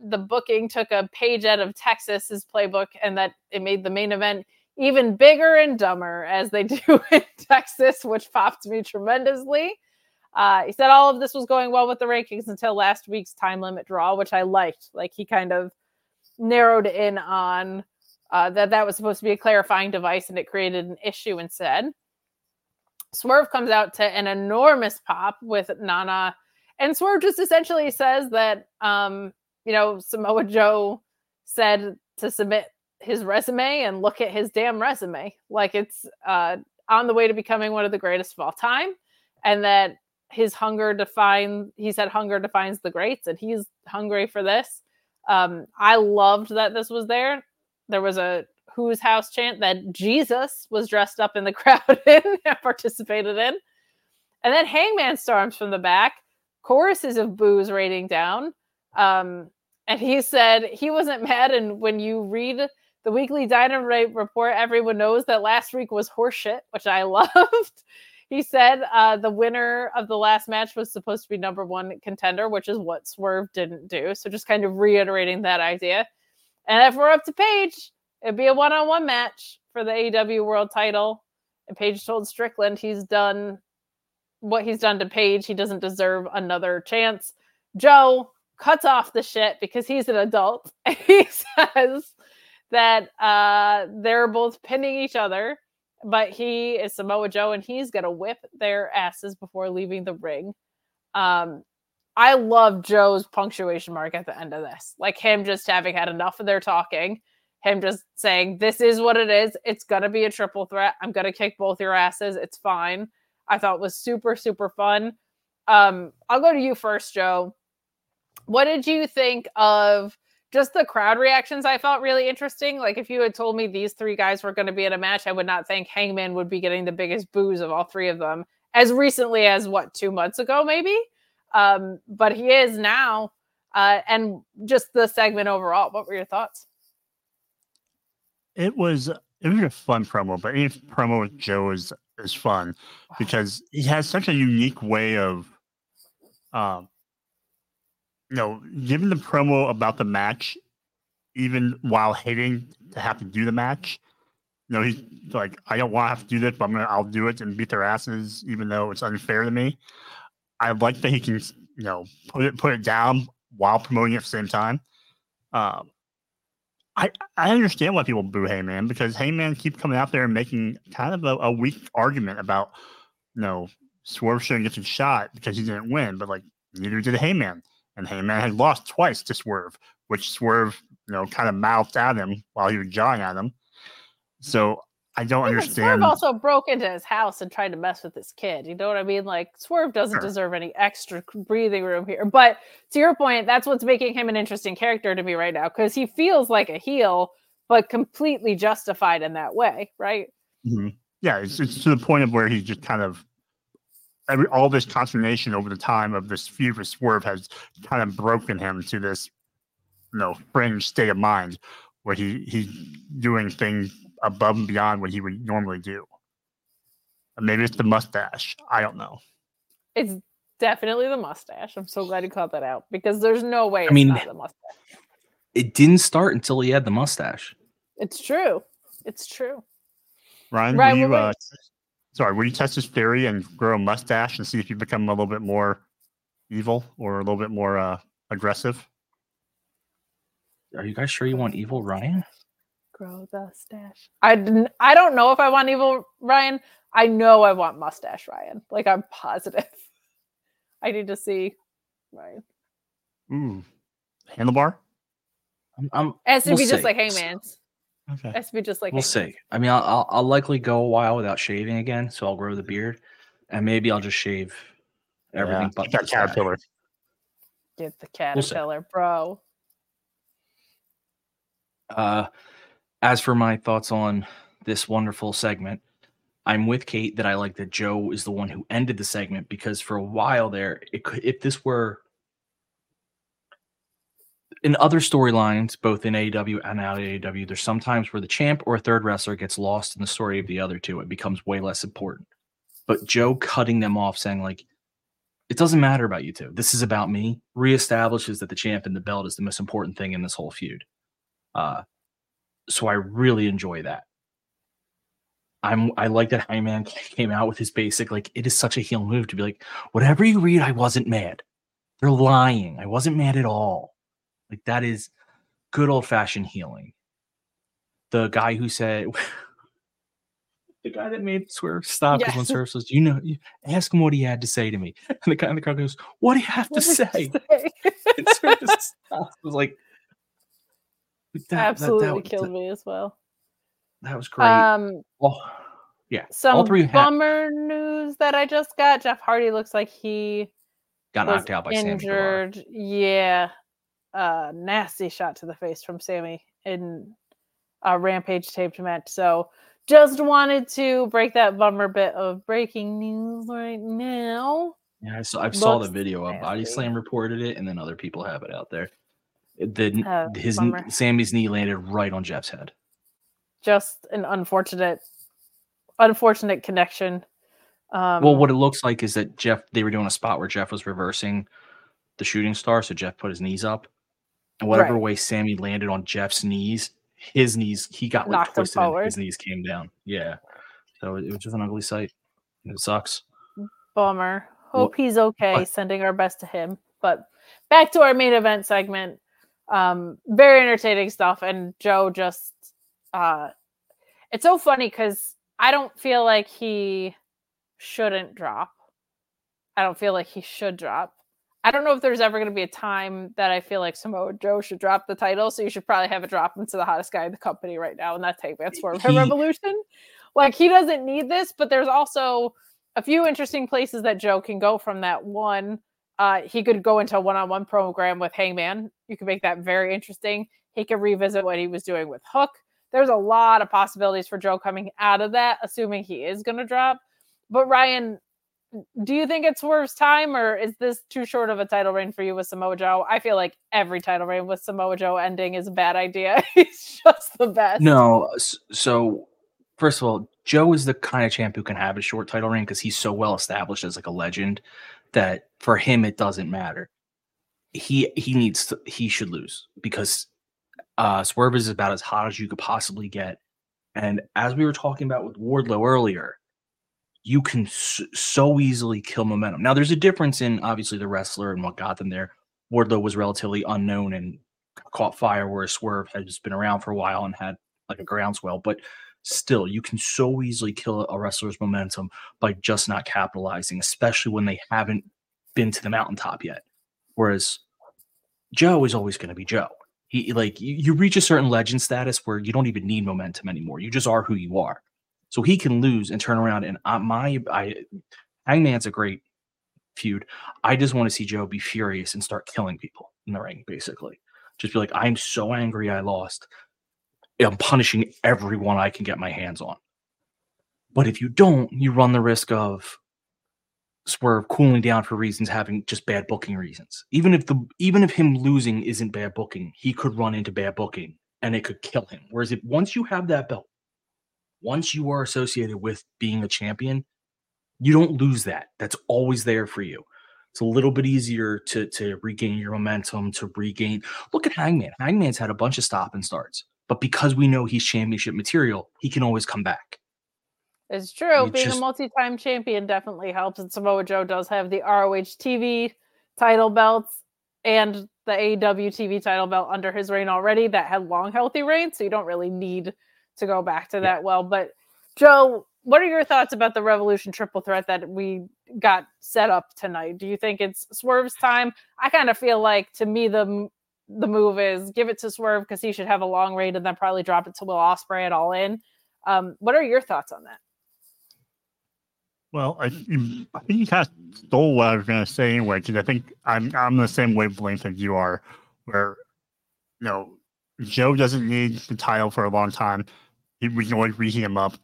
the booking took a page out of Texas's playbook and that it made the main event even bigger and dumber as they do in Texas, which popped me tremendously. Uh, he said all of this was going well with the rankings until last week's time limit draw, which I liked. Like he kind of narrowed in on uh, that that was supposed to be a clarifying device and it created an issue instead. Swerve comes out to an enormous pop with Nana, and Swerve just essentially says that, um, you know, Samoa Joe said to submit his resume and look at his damn resume. Like it's uh, on the way to becoming one of the greatest of all time, and that his hunger defines. he said hunger defines the greats, and he's hungry for this. Um, I loved that this was there. There was a whose house chant that Jesus was dressed up in the crowd in and participated in. And then Hangman storms from the back, choruses of boos raining down. Um, and he said he wasn't mad. And when you read the weekly Dynamite report, everyone knows that last week was horseshit, which I loved. he said uh, the winner of the last match was supposed to be number one contender, which is what Swerve didn't do. So just kind of reiterating that idea. And if we're up to Page, It'd be a one on one match for the AEW world title. And Page told Strickland he's done what he's done to Page. He doesn't deserve another chance. Joe cuts off the shit because he's an adult. he says that uh, they're both pinning each other, but he is Samoa Joe and he's going to whip their asses before leaving the ring. Um, I love Joe's punctuation mark at the end of this, like him just having had enough of their talking him just saying, This is what it is. It's going to be a triple threat. I'm going to kick both your asses. It's fine. I thought was super, super fun. Um, I'll go to you first, Joe. What did you think of just the crowd reactions? I felt really interesting. Like, if you had told me these three guys were going to be in a match, I would not think Hangman would be getting the biggest boos of all three of them as recently as what, two months ago, maybe? Um, but he is now. Uh, and just the segment overall. What were your thoughts? It was it was a fun promo, but any promo with Joe is is fun because he has such a unique way of, um, you know, giving the promo about the match even while hating to have to do the match. You know, he's like, I don't want to have to do this, but I'm gonna, I'll do it and beat their asses, even though it's unfair to me. I like that he can, you know, put it put it down while promoting it at the same time. Um, I I understand why people boo Heyman because Heyman keep coming out there and making kind of a, a weak argument about, you know, Swerve shouldn't get a shot because he didn't win, but like neither did Heyman, and Heyman had lost twice to Swerve, which Swerve, you know, kind of mouthed at him while he was jawing at him. So I don't Swerve understand. Swerve also broke into his house and tried to mess with his kid. You know what I mean? Like Swerve doesn't Sure. deserve any extra breathing room here. But to your point, that's what's making him an interesting character to me right now because he feels like a heel, but completely justified in that way, right? Mhm. Yeah, it's, it's to the point of where he's just kind of every all this consternation over the time of this feud with Swerve has kind of broken him to this, you know, fringe state of mind where he he's doing things above and beyond what he would normally do. And maybe it's the mustache. I don't know. It's definitely the mustache. I'm so glad you called that out because there's no way it's mean, not the mustache. It didn't start until he had the mustache. It's true. It's true. Ryan, Right, will you well, uh, sorry, will you test this theory and grow a mustache and see if you become a little bit more evil or a little bit more uh, aggressive? Are you guys sure you want evil Ryan? Grow the stash. I didn't, I don't know if I want evil Ryan. I know I want mustache Ryan. Like I'm positive. I need to see Ryan. Ooh, handlebar. I'm, I'm It has to we'll be just see. like Heyman's. Okay. It has to be just like we'll Heyman's. see. I mean, I'll, I'll I'll likely go a while without shaving again, so I'll grow the beard, and maybe I'll just shave everything Yeah, but that the caterpillar. Get the We'll caterpillar, bro. Uh, as for my thoughts on this wonderful segment, I'm with Kate that I like that Joe is the one who ended the segment because for a while there, it if this were in other storylines, both in AEW and out of AEW, there's sometimes where the champ or a third wrestler gets lost in the story of the other two. It becomes way less important. But Joe cutting them off, saying like, "It doesn't matter about you two. This is about me." Reestablishes that the champ and the belt is the most important thing in this whole feud. Uh, so I really enjoy that. I'm I like that Heyman came out with his basic like it is such a heel move to be like whatever you read I wasn't mad. They're lying. I wasn't mad at all. Like that is good old fashioned heeling. The guy who said the guy that made Swerve stop because when Yes. Swerve says, "You know, you ask him what he had to say to me," and the guy in the crowd goes, "What do you have to What did say?" say? and Swerve just stops. It was like that- that- that Absolutely was- killed me as well. That was great. Um, well, yeah, some all three bummer news that I just got. Jeff Hardy looks like he got knocked out by Sammy injured. Yeah, uh, nasty shot to the face from Sammy in a Rampage taped match. So just wanted to break that bummer bit of breaking news right now. Yeah, I saw, I saw the video of Body. Slam reported it, and then other people have it out there. The Oh, his bummer. Sammy's knee landed right on Jeff's head. Just an unfortunate, unfortunate connection. Um, well, what it looks like is that Jeff they were doing a spot where Jeff was reversing the shooting star, so Jeff put his knees up, and whatever Right. way Sammy landed on Jeff's knees, his knees he got like Knocked twisted, and his knees came down. Yeah, so it, was just an ugly sight. It sucks. Bummer. Well, Hope he's okay. what- Sending our best to him. But back to our main event segment. Um, very entertaining stuff. And Joe just uh it's so funny because I don't feel like he shouldn't drop. I don't feel like he should drop. I don't know if there's ever going to be a time that I feel like Samoa Joe should drop the title. So you should probably have it drop into the hottest guy in the company right now, and that's Hangman Swerve He- Revolution. Like he doesn't need this, but there's also a few interesting places that Joe can go from that. One, uh, he could go into a one-on-one program with Hangman. You could make that very interesting. He could revisit what he was doing with Hook. There's a lot of possibilities for Joe coming out of that, assuming he is going to drop. But Ryan, do you think it's Swerve's time, or is this too short of a title reign for you with Samoa Joe? I feel like every title reign with Samoa Joe ending is a bad idea. He's just the best. No, so first of all, Joe is the kind of champ who can have a short title reign because he's so well established as like a legend that for him it doesn't matter. He he needs to he should lose because Uh, Swerve is about as hot as you could possibly get. And as we were talking about with Wardlow earlier, you can so easily kill momentum. Now, there's a difference in obviously the wrestler and what got them there. Wardlow was relatively unknown and caught fire, whereas Swerve had just been around for a while and had like a groundswell. But still, you can so easily kill a wrestler's momentum by just not capitalizing, especially when they haven't been to the mountaintop yet. Whereas Joe is always going to be Joe. He like you, you reach a certain legend status where you don't even need momentum anymore. You just are who you are. So he can lose and turn around. And uh, my I Hangman's a great feud. I just want to see Joe be furious and start killing people in the ring, basically. Just be like, I'm so angry I lost. I'm punishing everyone I can get my hands on. But if you don't, you run the risk of Swerve cooling down for reasons having just bad booking reasons. Even if the even if him losing isn't bad booking, he could run into bad booking and it could kill him. Whereas if once you have that belt, once you are associated with being a champion, you don't lose that. That's always there for you. It's a little bit easier to to regain your momentum, to regain. Look at Hangman. Hangman's had a bunch of stop and starts, but because we know he's championship material, he can always come back. It's true. Being just- a multi-time champion definitely helps. And Samoa Joe does have the ROH TV title belts and the AEW TV title belt under his reign already that had long, healthy reigns. So you don't really need to go back to that well. But Joe, what are your thoughts about the Revolution triple threat that we got set up tonight? Do you think it's Swerve's time? I kind of feel like to me the the move is give it to Swerve because he should have a long reign and then probably drop it to Will Ospreay at all in. Um, what are your thoughts on that? Well, I, I think you kind of stole what I was going to say anyway, because I think I'm I'm the same wavelength as you are, where you know Joe doesn't need the title for a long time. We can always reheat him up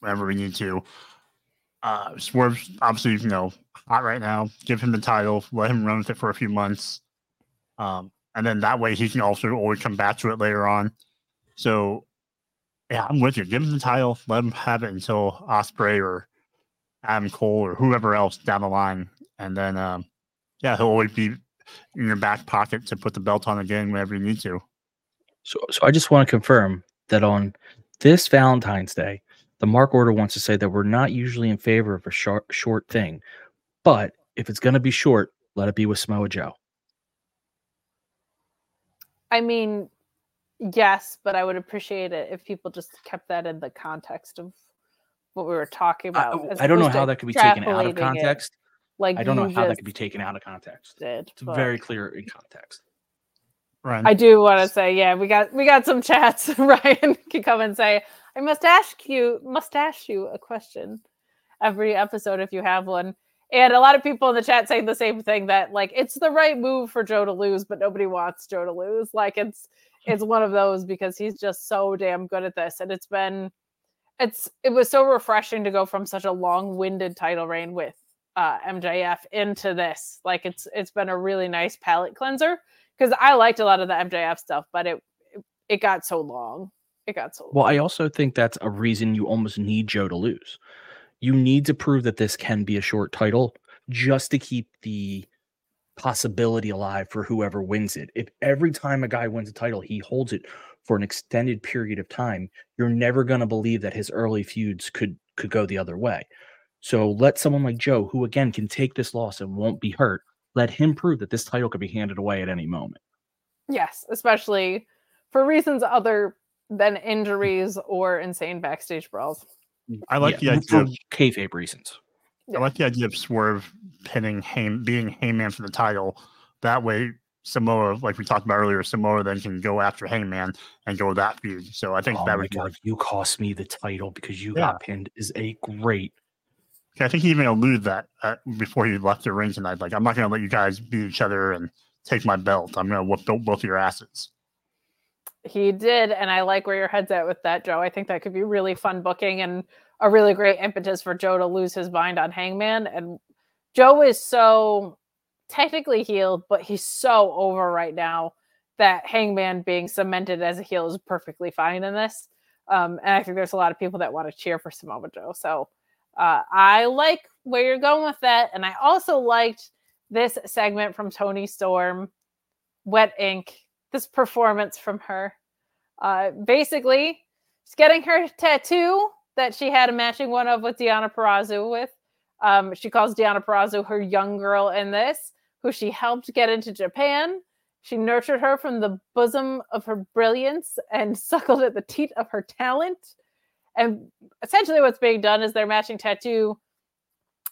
whenever we need to. Uh, Swerve's obviously you know hot right now. Give him the title, let him run with it for a few months, um, and then that way he can also always come back to it later on. So, yeah, I'm with you. Give him the title, let him have it until Ospreay or Adam Cole or whoever else down the line, and then um, yeah, he'll always be in your back pocket to put the belt on again whenever you need to. So, so I just want to confirm that on this Valentine's Day, the Mark Order wants to say that we're not usually in favor of a short, short thing, but if it's going to be short, let it be with Samoa Joe. I mean, yes, but I would appreciate it if people just kept that in the context of what we were talking about. as I don't know how that could be taken out of extrapolating it context. Like I don't know how that could be taken out of context. Did, It's but- very clear in context. Right. I do want to say, yeah, we got we got some chats. Ryan can come and say, I must ask you, must ask you a question every episode if you have one. And a lot of people in the chat saying the same thing that like it's the right move for Joe to lose, but nobody wants Joe to lose. Like it's it's one of those because he's just so damn good at this. And it's been it's it was so refreshing to go from such a long-winded title reign with uh MJF into this. Like it's it's been a really nice palate cleanser because I liked a lot of the MJF stuff, but it it, it got so long. It got so long. Well, I also think that's a reason you almost need Joe to lose. You need to prove that this can be a short title just to keep the possibility alive for whoever wins it. If every time a guy wins a title, he holds it for an extended period of time, you're never going to believe that his early feuds could could go the other way. So let someone like Joe, who again can take this loss and won't be hurt, let him prove that this title could be handed away at any moment. Yes, especially for reasons other than injuries or insane backstage brawls. I like Yeah, the idea for of kayfabe reasons. I like the idea of Swerve pinning Hay, being Heyman for the title. That way, Samoa, like we talked about earlier, Samoa then can go after Heyman and go that feud. So I think Oh that my would god, work. you cost me the title because you Yeah. got pinned is a great I think he even alluded that uh, before he left the ring tonight. Like, I'm not going to let you guys beat each other and take my belt. I'm going to whoop both both your asses. He did, and I like where your head's at with that, Joe. I think that could be really fun booking and a really great impetus for Joe to lose his mind on Hangman. And Joe is so technically heeled, but he's so over right now that Hangman being cemented as a heel is perfectly fine in this. Um, and I think there's a lot of people that want to cheer for Samoa Joe. So uh, I like where you're going with that. And I also liked this segment from Toni Storm, Wet Ink, this performance from her. Uh, basically, she's getting her tattoo that she had a matching one of with Deonna Purrazzo with. Um, she calls Deonna Purrazzo her young girl in this, who she helped get into Japan. She nurtured her from the bosom of her brilliance and suckled at the teat of her talent. And essentially, what's being done is their matching tattoo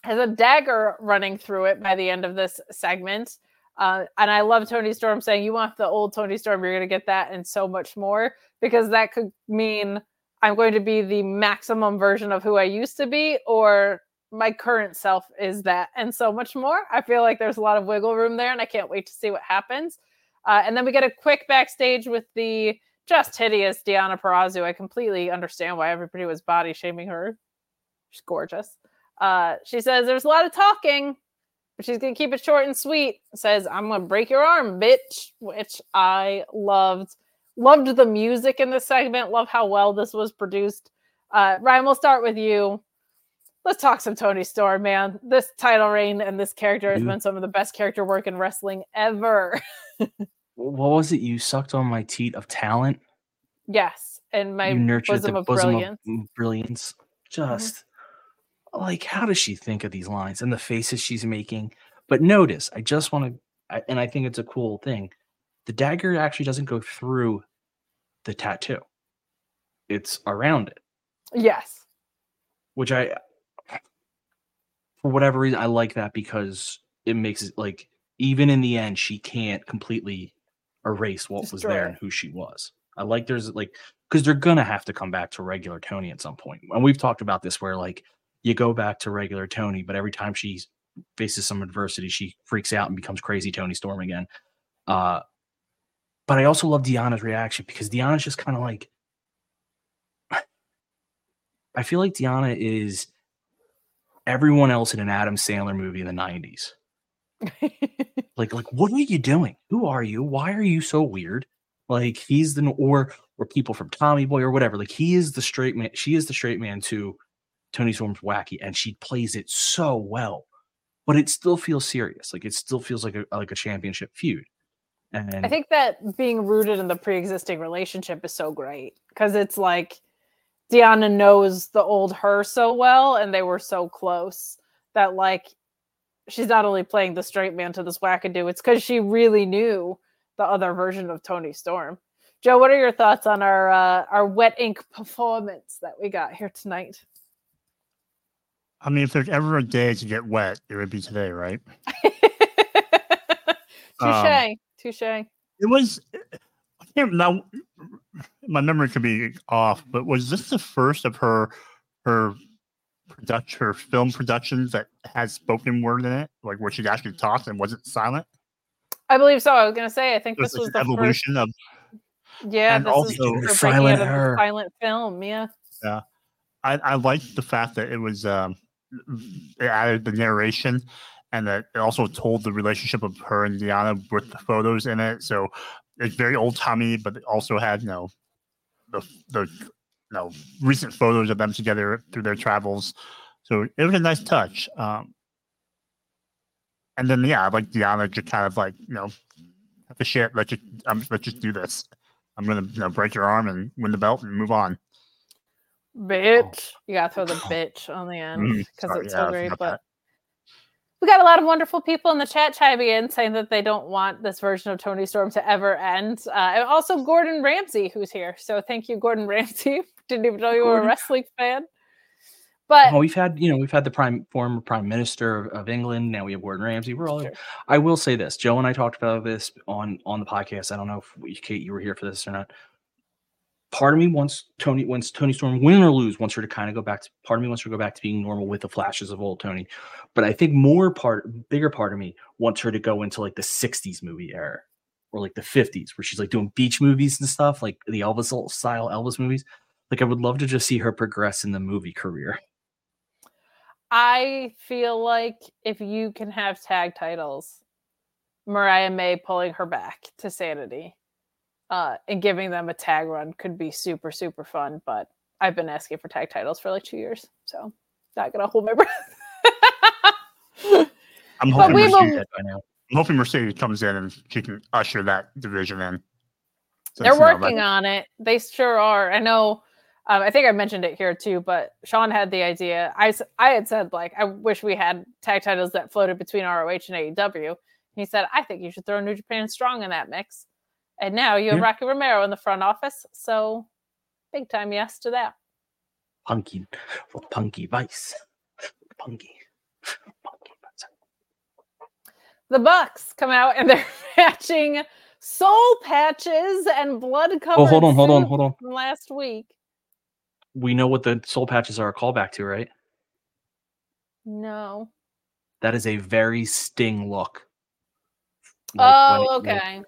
has a dagger running through it by the end of this segment. Uh, and I love Toni Storm saying, You want the old Toni Storm, you're going to get that and so much more, because that could mean I'm going to be the maximum version of who I used to be, or my current self is that and so much more. I feel like there's a lot of wiggle room there, and I can't wait to see what happens. Uh, and then we get a quick backstage with the just hideous Deonna Purrazzo. I completely understand why everybody was body shaming her. She's gorgeous. Uh, she says there's a lot of talking, but she's gonna keep it short and sweet. Says I'm gonna break your arm, bitch, which I loved. Loved the music in this segment. Love how well this was produced. Uh, Ryan, we'll start with you. Let's talk some Toni Storm, man. This title reign and this character has You- been some of the best character work in wrestling ever. What was it? You sucked on my teat of talent. yes, and my you nurtured bosom the of bosom brilliance. Mm-hmm. of brilliance. Just like how does she think of these lines and the faces she's making? But notice, I just want to, and I think it's a cool thing. The dagger actually doesn't go through the tattoo; it's around it, Yes. which I, for whatever reason, I like that because it makes it like even in the end, she can't completely erase what was there and who she was. I like there's like because they're gonna have to come back to regular Toni at some. And we've talked about this where like you go back to regular Toni, but every time she faces some adversity, she freaks out and becomes crazy Toni Storm again. Uh but I also love Deonna's reaction because Deonna's just kind of like I feel like Deonna is everyone else in an Adam Sandler movie in the 90s. like like what are you doing? Who are you? Why are you so weird? Like he's the or or people from Tommy Boy or whatever. Like he is the straight man. She is the straight man to Toni Storm's wacky, and she plays it so well. But it still feels serious. Like it still feels like a like a championship feud. And I think that being rooted in the pre-existing relationship is so great because it's like Deonna knows the old her so well, and they were so close that like she's not only playing the straight man to this wackadoo, it's because she really knew the other version of Toni Storm. Joe, what are your thoughts on our uh, our wet ink performance that we got here tonight? I mean, if there's ever a day to get wet, it would be today, right? Touche, Um, touche. It was. I can't now. My memory could be off, but was this the first of her her production, her film productions that has spoken word in it, like where she actually talked and wasn't silent? I believe so. I was gonna say I think It was this was the an first. evolution of Yeah, and this also- is her Silent her. silent film. Yeah. Yeah, I I liked the fact that it was um it added the narration and that it also told the relationship of her and Deonna with the photos in it. So it's very old timey, but it also had you know the the you know recent photos of them together through their travels. So it was a nice touch. Um, and then yeah, like Deonna just kind of like you know, the shit. Let's just um, let's just do this. I'm gonna you know break your arm and win the belt and move on. Bitch. You gotta throw the bitch on the end because it's yeah, so great. But we got a lot of wonderful people in the chat chiming in saying that they don't want this version of Toni Storm to ever end. Uh, and also Gordon Ramsay, who's here. So thank you, Gordon Ramsay. Didn't even know you were a wrestling fan. But well, we've had you know we've had the prime former prime minister of, England. Now we have Gordon Ramsay. We're all. Here. I will say this. Joe and I talked about this on on the podcast. I don't know if we, Kate you were here for this or not. Part of me wants Toni wants Toni Storm win or lose wants her to kind of go back to. Part of me wants her to go back to being normal with the flashes of old Toni, but I think more part bigger part of me wants her to go into like the '60s movie era or like the 50s where she's like doing beach movies and stuff like the Elvis style Elvis movies. Like I would love to just see her progress in the movie career. I feel like if you can have tag titles, Mariah May pulling her back to sanity uh, and giving them a tag run could be super, super fun. But I've been asking for tag titles for like two years. So not to hold my breath. I'm But hoping, Mercedes, will- I'm hoping Mercedes comes in and she can usher that division in. They're know, like- working on it. They sure are. I know. Um, I think I mentioned it here too, but Sean had the idea. I, I had said like I wish we had tag titles that floated between ROH and AEW. He said I think you should throw New Japan Strong in that mix. And now you have Yeah. Rocky Romero in the front office, so big time yes to that. Punky, for Punky Vice, Punky. Punky vice. The Bucks come out and they're matching soul patches and blood covered. Oh, hold on, hold on, hold on. From last week. We know what the soul patches are a callback to, right? No. That is a very Sting look. Like, oh, it- like- okay.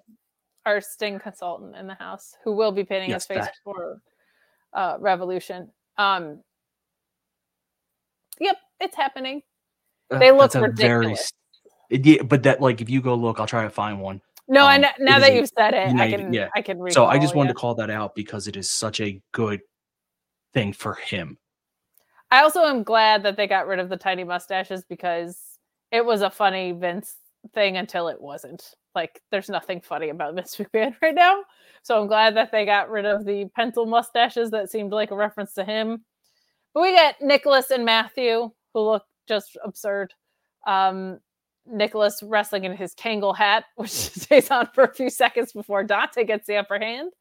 Our Sting consultant in the house who will be painting Yes, his face that. for uh, Revolution. Um, yep, it's happening. Uh, They look a very ridiculous. yeah, but that like if you go look, I'll try to find one. No, Um, it now that you've said it, I can yeah. I can So I just wanted yeah. to call that out because it is such a good thing for him. I also am glad that they got rid of the tiny mustaches because it was a funny Vince thing until it wasn't. Like, there's nothing funny about Vince McMahon right now. So I'm glad that they got rid of the pencil mustaches that seemed like a reference to him. But we got Nicholas and Matthew, who look just absurd. Um, Nicholas wrestling in his Kangol hat, which stays on for a few seconds before Dante gets the upper hand.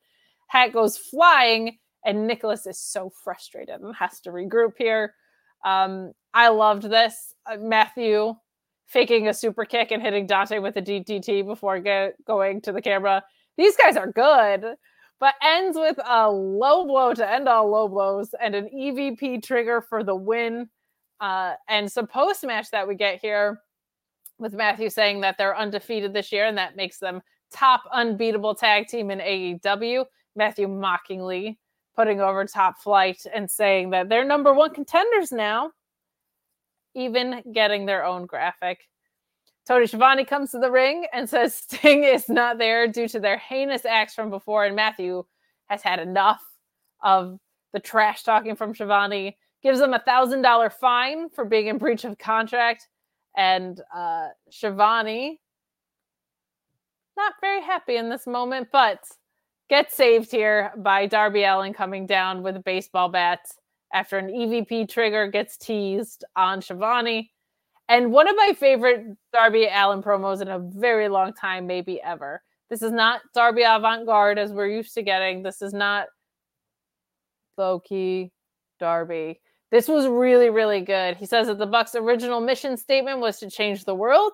Hat goes flying, and Nicholas is so frustrated and has to regroup here. Um, I loved this. Uh, Matthew faking a super kick and hitting Dante with a DDT before go- going to the camera. These guys are good, but ends with a low blow to end all low blows and an EVP trigger for the win. Uh, and some post match that we get here with Matthew saying that they're undefeated this year and that makes them top unbeatable tag team in AEW. Matthew mockingly putting over top flight and saying that they're number one contenders now, even getting their own graphic. Tony Schiavone comes to the ring and says Sting is not there due to their heinous acts from before, and Matthew has had enough of the trash talking from Schiavone. Gives him a thousand dollar fine for being in breach of contract, and uh, Schiavone not very happy in this moment, but gets saved here by Darby Allin coming down with a baseball bat after an EVP trigger gets teased on Schiavone. And one of my favorite Darby Allin promos in a very long time, maybe ever. This is not Darby avant garde as we're used to getting. This is not low key Darby. This was really, really good. He says that the Bucks' original mission statement was to change the world.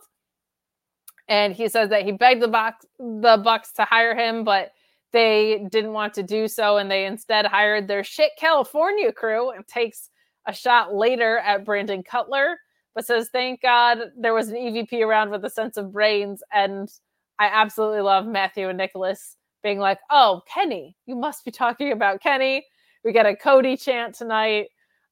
And he says that he begged the Bucks, the Bucks to hire him, but they didn't want to do so, and they instead hired their shit California crew and takes a shot later at Brandon Cutler, but says, Thank God there was an EVP around with a sense of brains. And I absolutely love Matthew and Nicholas being like, Oh, Kenny, you must be talking about Kenny. We get a Cody chant tonight.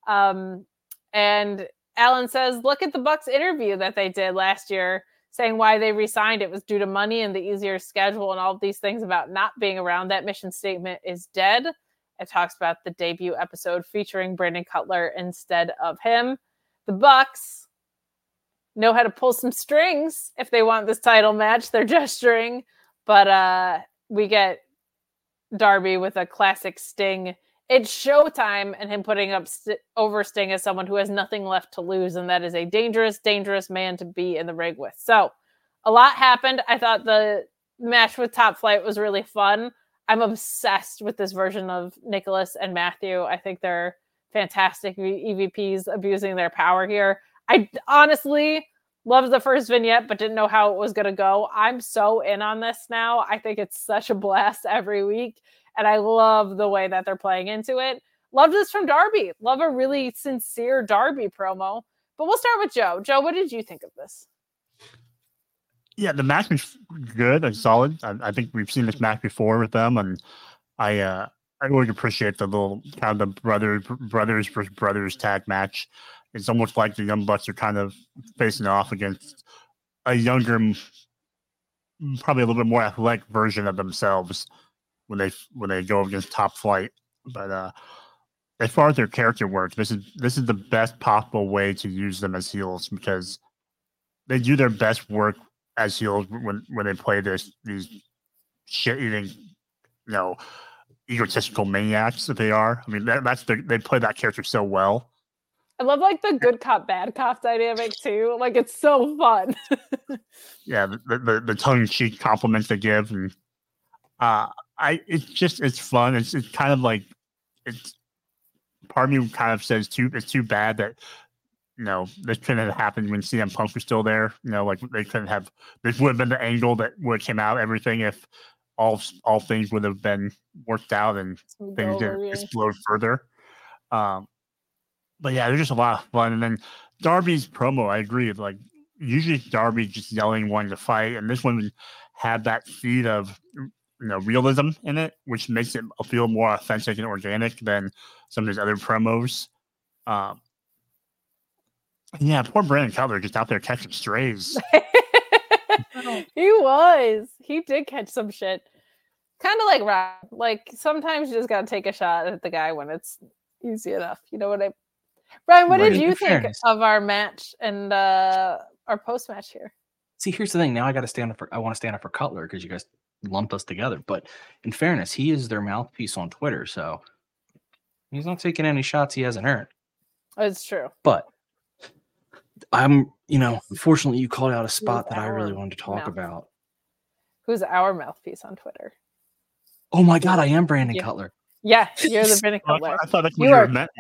Um, and Allin says, Look at the Bucks interview that they did last year saying why they resigned it was due to money and the easier schedule and all of these things about not being around. That mission statement is dead. It talks about the debut episode featuring Brandon Cutler instead of him. The Bucks know how to pull some strings if they want this title match. They're gesturing, but uh we get Darby with a classic Sting. It's showtime, and him putting up st- over Sting as someone who has nothing left to lose, and that is a dangerous, dangerous man to be in the ring with. So, a lot happened. I thought the match with Top Flight was really fun. I'm obsessed with this version of Nicholas and Matthew. I think they're fantastic EVPs abusing their power here. I honestly loved the first vignette, but didn't know how it was going to go. I'm so in on this now. I think it's such a blast every week. And I love the way that they're playing into it. Love this from Darby. Love a really sincere Darby promo. But we'll start with Joe. Joe, what did you think of this? Yeah, the match was good and solid. I, I think we've seen this match before with them, and I uh, I really appreciate the little kind of the brother brothers versus brothers tag match. It's almost like the Young Bucks are kind of facing off against a younger, probably a little bit more athletic version of themselves when they when they go against Top Flight. But uh, as far as their character work, this is this is the best possible way to use them as heels because they do their best work as heels when when they play this these shit eating you know egotistical maniacs that they are. I mean, that, that's the, they play that character so well. I love like the good cop bad cop dynamic too. Like it's so fun. Yeah, the the, the tongue in cheek compliments they give, and uh, I it's just it's fun. It's it's kind of like it's part of me kind of says too it's too bad that you know this couldn't have happened when CM Punk was still there. You know, like they couldn't have this would have been the angle that would have came out everything if all all things would have been worked out and things didn't yeah. explode further. Um, but yeah, there's just a lot of fun. And then Darby's promo, I agree. Like usually Darby just yelling, wanting to fight, and this one had that feed of you know realism in it, which makes it feel more authentic and organic than some of his other promos. Um, yeah, poor Brandon Cutler just out there catching strays. he was. He did catch some shit. Kind of like Rob. Like sometimes you just gotta take a shot at the guy when it's easy enough. You know what I Brian, what Right, did you think fairness. of our match and uh our post match here? See, here's the thing. Now I got to stand up for. I want to stand up for Cutler because you guys lumped us together. But in fairness, he is their mouthpiece on Twitter, so he's not taking any shots he hasn't earned. It's true. But I'm, you know, unfortunately, you called out a spot that I really wanted to talk mouth- about. Who's our mouthpiece on Twitter? Oh my God, I am Brandon Yeah. Cutler. Yeah, you're the Brandon Oh, Cutler. I thought that's what You you are were meant.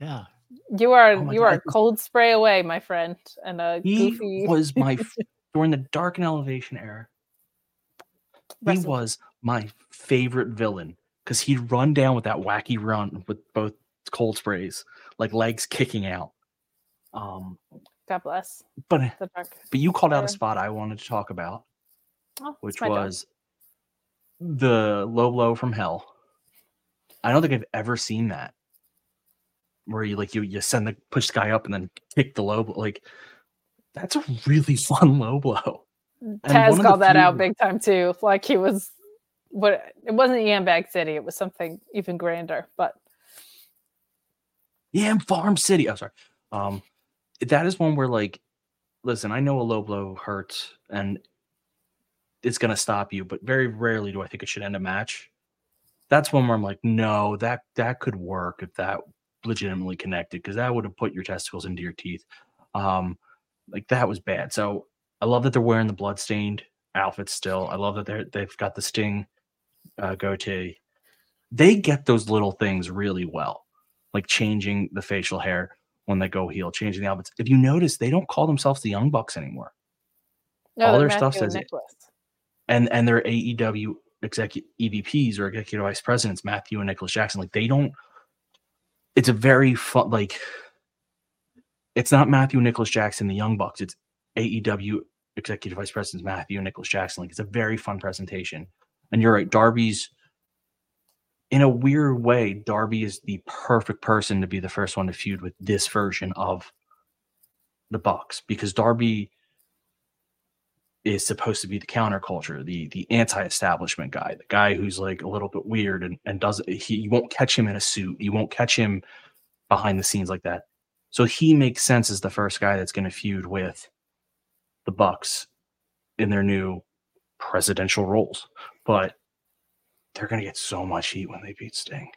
Yeah. you are Oh you God, are I a cold spray away, my friend, and a He goofy. was my during the Dark and Elevation era. He was my favorite villain because he'd run down with that wacky run with both cold sprays, like legs kicking out. Um, God bless. but dark. but you called out a spot I wanted to talk about, Oh, which my dog. was the low blow from hell. I don't think I've ever seen that. Where you like you you send the push guy up and then kick the low blow. Like that's a really fun low blow. Taz called that few- out big time too. Like he was, what it wasn't Yambag City. It was something even grander. But Yeah, Farm City. Oh, sorry. Um, that is one where like, listen, I know a low blow hurts and it's gonna stop you, but very rarely do I think it should end a match. That's one where I'm like, no, that that could work if that legitimately connected, because that would have put your testicles into your teeth. Um, like that was bad. So I love that they're wearing the bloodstained outfits still. I love that they're they've got the sting uh, goatee. They get those little things really well like changing the facial hair when they go heel, changing the outfits. If you notice, they don't call themselves the Young Bucks anymore. no, All their stuff Matthew and says it. And and their AEW executive EVPs or executive vice presidents, Matthew and Nicholas Jackson, like they don't. It's a very fun like. It's not Matthew Nicholas Jackson, the Young Bucks. It's AEW executive vice presidents Matthew Nicholas Jackson. Like it's a very fun presentation. And you're right, Darby's in a weird way, Darby is the perfect person to be the first one to feud with this version of the Bucks because Darby is supposed to be the counterculture, the the anti-establishment guy, the guy who's like a little bit weird and, and doesn't he you won't catch him in a suit, you won't catch him behind the scenes like that. So he makes sense as the first guy that's going to feud with the Bucks in their new presidential roles. But they're going to get so much heat when they beat Sting.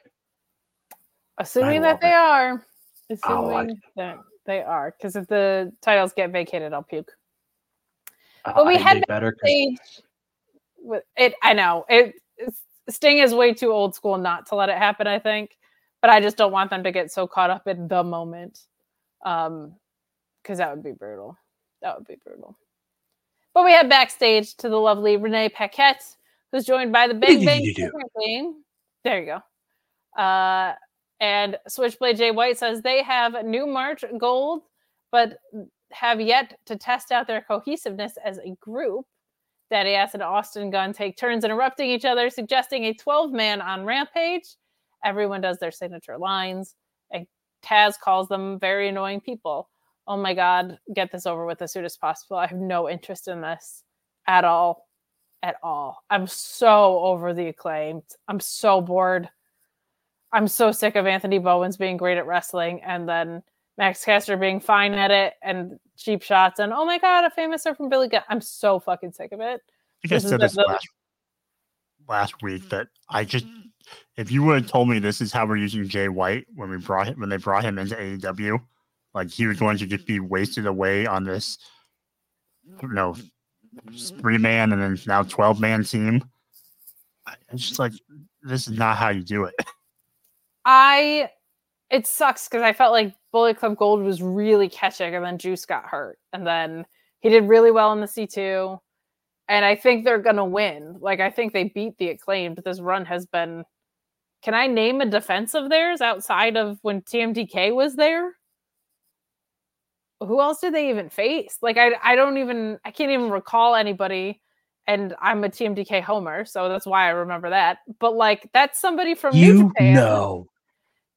Assuming that they it. are. Assuming that they are. Because if the titles get vacated, I'll puke. Uh, But we I- had better with it. I know it. Sting is way too old school not to let it happen. I think, but I just don't want them to get so caught up in the moment, um, because that would be brutal. That would be brutal. But we head backstage to the lovely Renee Paquette, who's joined by the Big Bang. There you go. Uh, and Switchblade Jay White says they have new March gold, but have yet to test out their cohesiveness as a group. Daddy Ass and Austin Gunn take turns interrupting each other, suggesting a 12 man on Rampage. Everyone does their signature lines, and Taz calls them very annoying people. Oh my God, get this over with as soon as possible. I have no interest in this at all. At all. I'm so over the acclaimed. I'm so bored. I'm so sick of Anthony Bowens being great at wrestling and then Max Caster being fine at it and cheap shots and oh my god, a famous from Billy Gunn. I'm so fucking sick of it. I think This is said this the- last last week that I just if you would have told me this is how we're using Jay White when we brought him when they brought him into AEW, like he was going to just be wasted away on this, you know, three man and then now twelve man team. It's just like this is not how you do it. I it sucks because I felt like Bullet Club Gold was really catching, and then Juice got hurt, and then he did really well in the C two, and I think they're gonna win. Like I think they beat the acclaimed. This run has been. Can I name a defense of theirs outside of when TMDK was there? Who else did they even face? Like I I don't even I can't even recall anybody. And I'm a TMDK homer, so that's why I remember that. But like that's somebody from New You Japan know.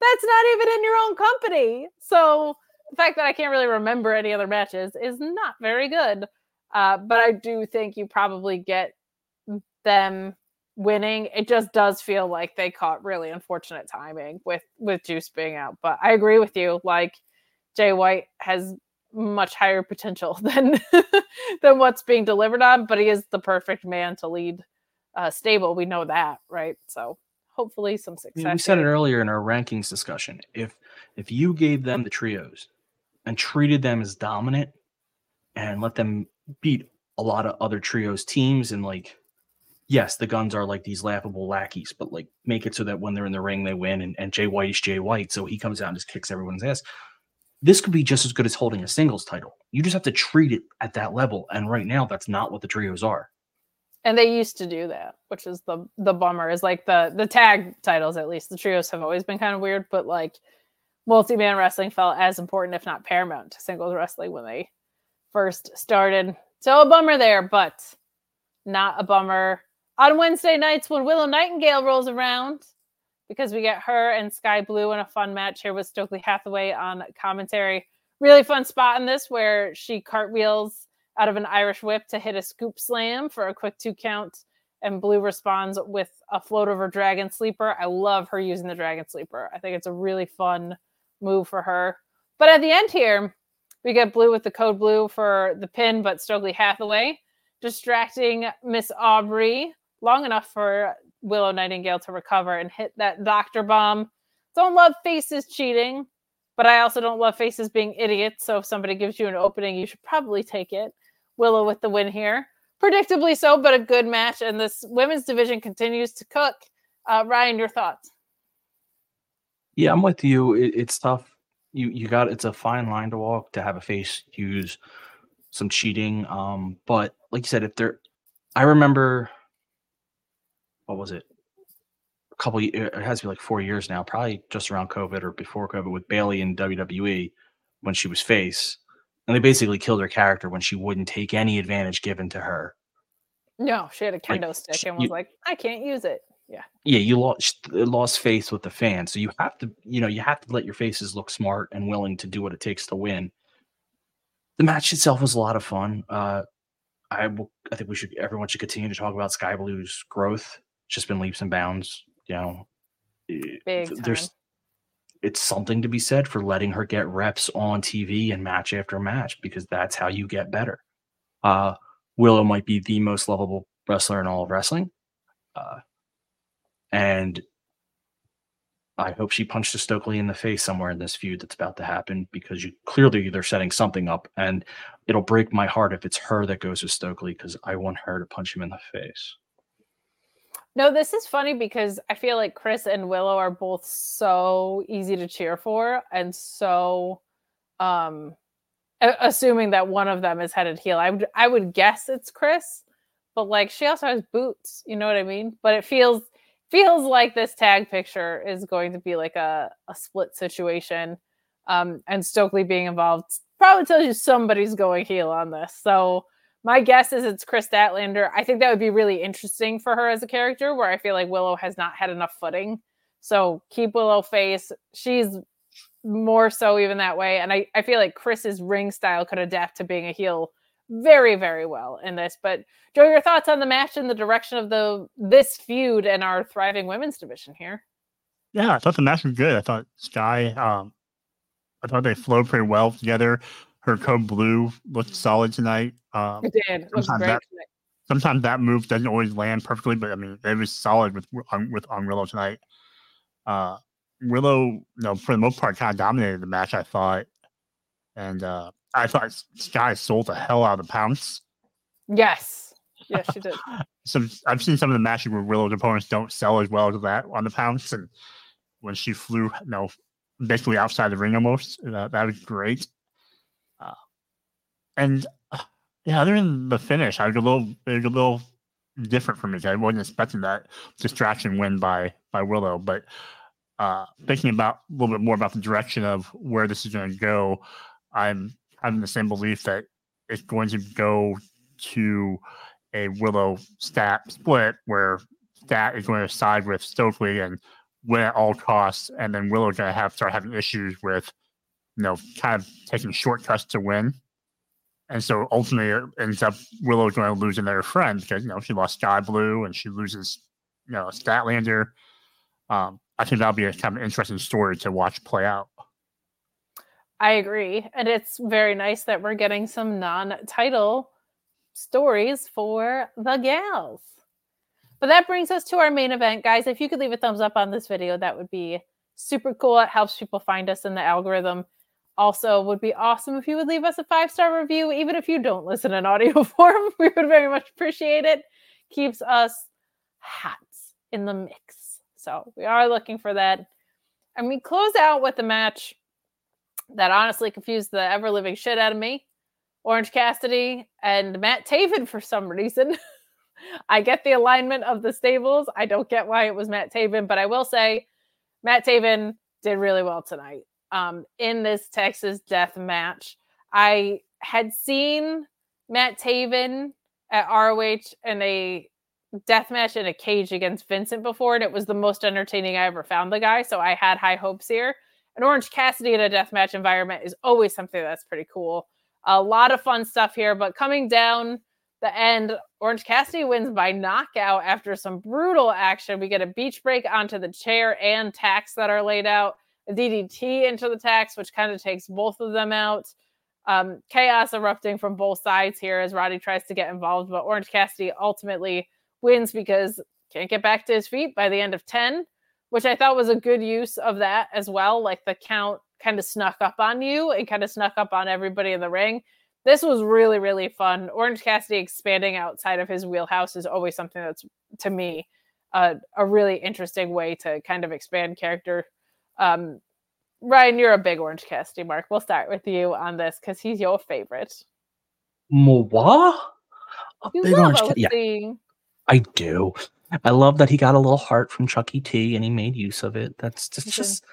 that's not even in your own company. So the fact that I can't really remember any other matches is not very good. Uh, but I do think you probably get them winning. It just does feel like they caught really unfortunate timing with with Juice being out. But I agree with you. Like Jay White has much higher potential than than what's being delivered on, but he is the perfect man to lead uh, stable. We know that, right? So hopefully some success. we said it earlier in our rankings discussion. If if you gave them the trios and treated them as dominant and let them beat a lot of other trios teams and like yes, the guns are like these laughable lackeys, but like make it so that when they're in the ring they win and, and Jay White is Jay White, so he comes out and just kicks everyone's ass. This could be just as good as holding a singles title. You just have to treat it at that level. And right now, that's not what the trios are. and they used to do that which is the the bummer is like the the tag titles at least the trios have always been kind of weird but like multi-man wrestling felt as important if not paramount to singles wrestling when they first started so a bummer there but not a bummer on wednesday nights when willow nightingale rolls around because we get her and sky blue in a fun match here with stokely hathaway on commentary really fun spot in this where she cartwheels out of an Irish whip to hit a scoop slam for a quick two count. And Blue responds with a float over Dragon Sleeper. I love her using the Dragon Sleeper. I think it's a really fun move for her. But at the end here, we get Blue with the code blue for the pin, but Stokely Hathaway distracting Miss Aubrey long enough for Willow Nightingale to recover and hit that Doctor Bomb. Don't love faces cheating, but I also don't love faces being idiots. So if somebody gives you an opening, you should probably take it. Willow with the win here. Predictably so, but a good match. And this women's division continues to cook. Uh, Ryan, your thoughts? Yeah, I'm with you. It, it's tough. You you got it's a fine line to walk to have a face use some cheating. Um, but like you said, if they're, I remember, what was it? A couple. It has to be like four years now, probably just around COVID or before COVID with Bayley in WWE when she was face, and they basically killed her character when she wouldn't take any advantage given to her. No, she had a Like, kendo stick sh- and was you- like, I can't use it. Yeah. yeah, you lost lost face with the fans. So you have to, you know, you have to let your faces look smart and willing to do what it takes to win. The match itself was a lot of fun. Uh, I will, I think we should everyone should continue to talk about Sky Blue's growth. Just been leaps and bounds. You know, there's it's something to be said for letting her get reps on TV and match after match because that's how you get better. Uh, Willow might be the most lovable wrestler in all of wrestling. Uh, and I hope she punched a Stokely in the face somewhere in this feud that's about to happen because you clearly they're setting something up, and it'll break my heart if it's her that goes with Stokely because I want her to punch him in the face. No, this is funny because I feel like Kris and Willow are both so easy to cheer for and so um assuming that one of them is headed heel. I would I would guess it's Kris, but like she also has boots, you know what I mean? But it feels feels like this tag picture is going to be like a, a split situation. Um and Stokely being involved probably tells you somebody's going heel on this. So my guess is it's Kris Statlander. I think that would be really interesting for her as a character, where I feel like Willow has not had enough footing. So keep Willow face. She's more so even that way. And I, I feel like Kris's ring style could adapt to being a heel very, very well in this. But Joe, your thoughts on the match and the direction of the this feud and our thriving women's division here? Yeah, I thought the match was good. I thought Sky, um, I thought they flowed pretty well together. Her code blue looked solid tonight. Um, It did. It sometimes great that- tonight. sometimes that move doesn't always land perfectly, but I mean, it was solid with on, with on Willow tonight. Uh, Willow, you know, for the most part, kind of dominated the match. I thought, and uh, I thought Sky sold the hell out of the pounce. Yes. Yes, she did. Some I've seen some of the matches where Willow's opponents don't sell as well as that on the pounce, and when she flew, you know, basically outside the ring almost, that, that was great. And uh, yeah, other than the finish, I was a little, was a little different for me. I wasn't expecting that distraction win by by Willow, but uh, thinking about a little bit more about the direction of where this is going to go, I'm having the same belief that it's going to go to a Willow stat split where stat is going to side with Stokely and win at all costs, and then Willow's going to have start having issues with, you know, kind of taking shortcuts to win. And so ultimately, it ends up Willow's going to lose another friend because you know she lost Sky Blue and she loses, you know, Statlander. Um, I think that'll be a kind of interesting story to watch play out. I agree. And it's very nice that we're getting some non title stories for the gals. But that brings us to our main event, guys. If you could leave a thumbs up on this video, that would be super cool. It helps people find us in the algorithm. Also, would be awesome if you would leave us a five star review, even if you don't listen in audio form. We would very much appreciate it. Keeps us hot in the mix. So we are looking for that. And we close out with a match that honestly confused the ever living shit out of me. Orange Cassidy and Matt Taven for some reason. I get the alignment of the stables. I don't get why it was Matt Taven, but I will say Matt Taven did really well tonight um, in this Texas death match. I had seen Matt Taven at ROH in a death match in a cage against Vincent before, and it was the most entertaining I ever found the guy. So I had high hopes here. An Orange Cassidy in a death match environment is always something that's pretty cool. A lot of fun stuff here, but coming down the end, Orange Cassidy wins by knockout after some brutal action. We get a beach break onto the chair and tacks that are laid out, DDT into the tax, which kind of takes both of them out. Um, chaos erupting from both sides here as Roddy tries to get involved, but Orange Cassidy ultimately wins because can't get back to his feet by the end of 10, which I thought was a good use of that as well. Like the count kind of snuck up on you and kind of snuck up on everybody in the ring. This was really, really fun. Orange Cassidy expanding outside of his wheelhouse is always something that's, to me, uh, a really interesting way to kind of expand character. Um, Ryan, you're a big Orange Cassidy mark. We'll start with you on this because he's your favorite. Moi? A You big orange ca- yeah, I do. I love that he got a little heart from Chuckie T and he made use of it. That's just, just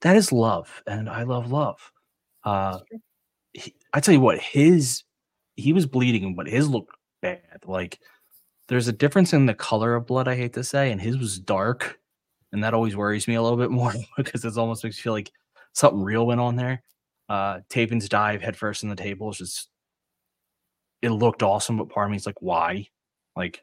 that is love, and I love love. Uh, he, I tell you what, his he was bleeding, but his looked bad. Like there's a difference in the color of blood. I hate to say, and his was dark, and that always worries me a little bit more because it almost makes me feel like something real went on there. Uh, Taven's dive headfirst in the table is just it looked awesome, but part of me is like, why? Like,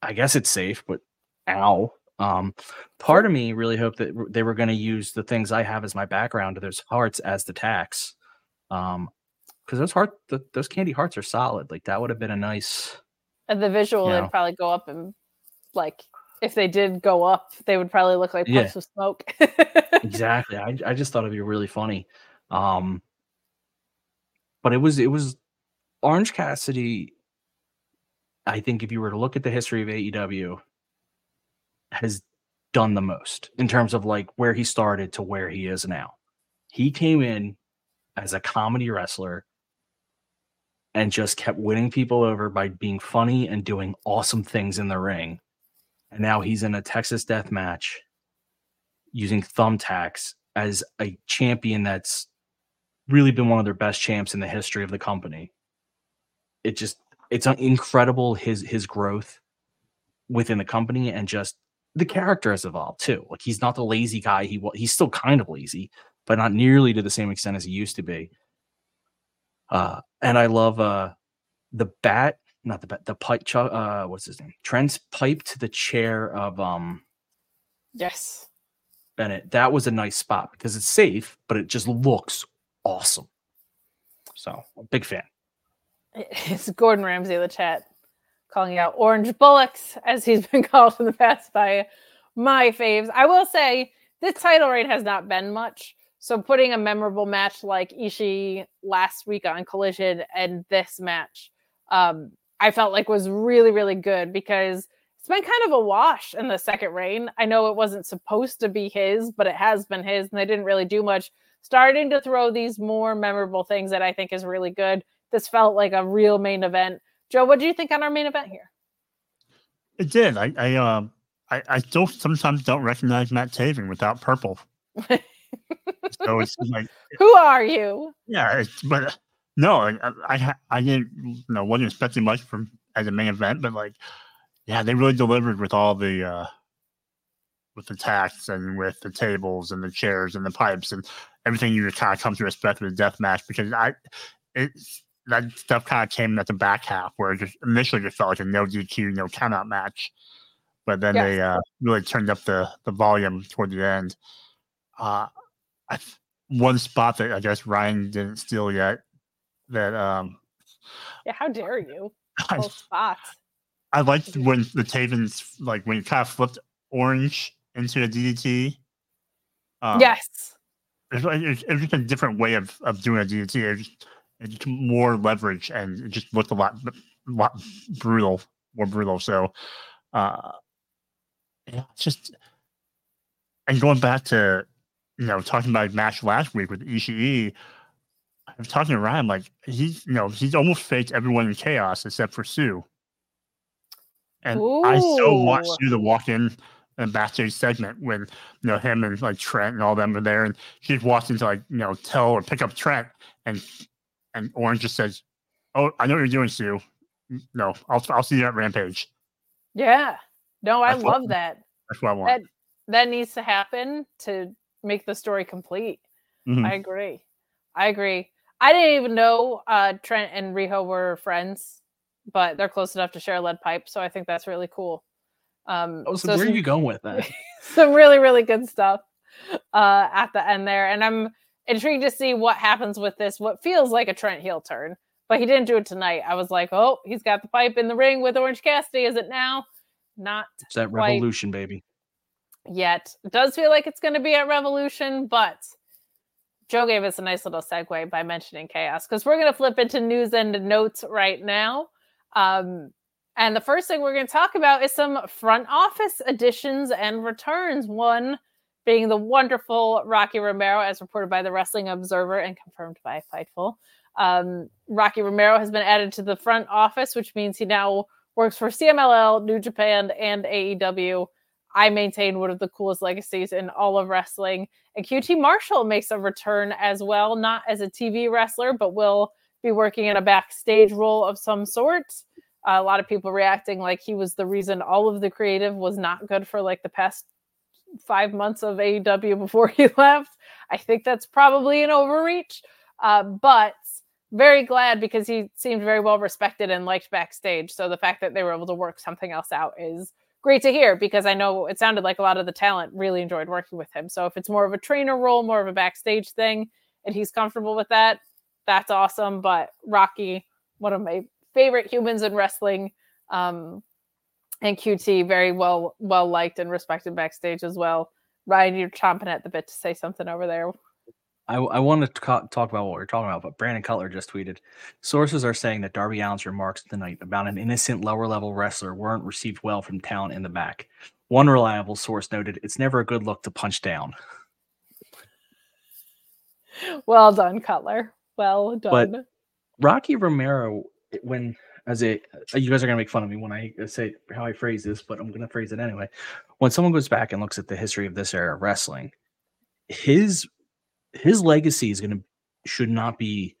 I guess it's safe, but ow. Um, part of me really hoped that they were going to use the things I have as my background, to those hearts, as the tax. Um, because those heart, the, those candy hearts are solid. Like that would have been a nice. And the visual, Yeah. they'd probably go up and like if they did go up, they would probably look like Yeah. puffs of smoke. exactly. I, I just thought it'd be really funny. Um, but it was it was Orange Cassidy. I think if you were to look at the history of AEW, has done the most in terms of like where he started to where he is now. He came in as a comedy wrestler and just kept winning people over by being funny and doing awesome things in the ring. And now he's in a Texas death match using thumbtacks as a champion that's really been one of their best champs in the history of the company. It just it's incredible his his growth within the company and just the character has evolved too. Like he's not the lazy guy he was. He's still kind of lazy, but not nearly to the same extent as he used to be. Uh, and I love uh the bat, not the the pipe. Ch- uh, what's his name? Trent's pipe to the chair of um yes. Bennett. That was a nice spot because it's safe, but it just looks awesome. So, a big fan. It's Gordon Ramsay in the chat. calling out Orange Bullocks, as he's been called in the past by my faves. I will say this title reign has not been much. So putting a memorable match like Ishii last week on Collision and this match, um, I felt like was really, really good because it's been kind of a wash in the second reign. I know it wasn't supposed to be his, but it has been his, and they didn't really do much. Starting to throw these more memorable things that I think is really good. This felt like a real main event. Joe, what do you think on our main event here? It did. I I um I, I still sometimes don't recognize Matt Taven without purple. so it's like Who are you? yeah, it's, but no, I I, I didn't you know wasn't expecting much from as a main event, but like yeah, they really delivered with all the uh with the tacks and with the tables and the chairs and the pipes and everything you kind of come to expect with a death match because I it's that stuff kind of came at the back half where it just initially just felt like a no DQ, no countout match. But then Yes. they uh, really turned up the the volume toward the end. Uh, I, one spot that I guess Ryan didn't steal yet that um, Yeah, how dare you? I- spots. I liked when the Tavens like when it kind of flipped orange into a DDT. Um, yes. it's, it's, it's just a different way of, of doing a DDT. It's just, it's more leverage and it just looked a lot, lot brutal, more brutal. So, uh, yeah, it's just, and going back to, you know, talking about match last week with Ishii, I was talking to Ryan, like, he's, you know, he's almost faked everyone in chaos except for Sue. And I so want Ooh. Sue to walk in a backstage segment when you know him and like Trent and all them are there, and she just walks into like you know tell or pick up Trent, and and Orange just says, "Oh, I know what you're doing, Sue. No, I'll I'll see you at Rampage." Yeah. No, I That's what- love that. That's what I want. That that needs to happen to make the story complete. Mhm. I agree. I agree. I didn't even know uh, Trent and Riho were friends, but they're close enough to share a lead pipe, so I think that's really cool. Um, Oh, so, so where some- are you going with that? some really really good stuff uh at the end there and i'm intrigued to see what happens with this what feels like a trent heel turn but he didn't do it tonight i was like oh he's got the pipe in the ring with orange cassidy is it now not It's that revolution, baby. yet it does feel like it's going to be at revolution but joe gave us a nice little segue by mentioning chaos because we're going to flip into news and notes right now um and the first thing we're going to talk about is some front office additions and returns. One being the wonderful Rocky Romero, as reported by the Wrestling Observer and confirmed by Fightful. Um, Rocky Romero has been added to the front office, which means he now works for CMLL, New Japan, and AEW. I maintain one of the coolest legacies in all of wrestling. And QT Marshall makes a return as well, not as a TV wrestler, but will be working in a backstage role of some sort a lot of people reacting like he was the reason all of the creative was not good for like the past five months of AEW before he left. I think that's probably an overreach, uh, but very glad because he seemed very well respected and liked backstage. So the fact that they were able to work something else out is great to hear because I know it sounded like a lot of the talent really enjoyed working with him. So if it's more of a trainer role, more of a backstage thing, and he's comfortable with that, that's awesome. But Rocky, one of my favorite humans in wrestling. Um, and QT very well well liked and respected backstage as well. Ryan, you're chomping at the bit to say something over there. I, I want to ca- talk about what we're talking about, but Brandon Cutler just tweeted sources are saying that Darby Allin's remarks tonight about an innocent lower level wrestler weren't received well from talent in the back. One reliable source noted it's never a good look to punch down. Well done, Cutler. Well done. But Rocky Romero, eh, when as a eh, you guys are gonna make fun of me when I eh, say how I phrase this, but I'm gonna phrase it anyway. When someone goes back and looks at the history of this era of wrestling, his his legacy is gonna should not be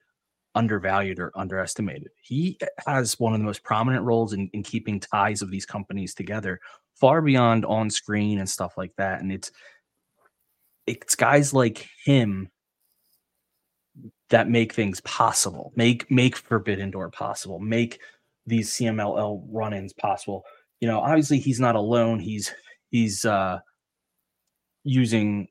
undervalued or underestimated. He has one of the most prominent roles in, in keeping ties of these companies together, far beyond on screen and stuff like that. And it's it's guys like him that make things possible, make make Forbidden Door possible, make these CMLL run-ins possible. You know, obviously he's not alone. He's he's uh using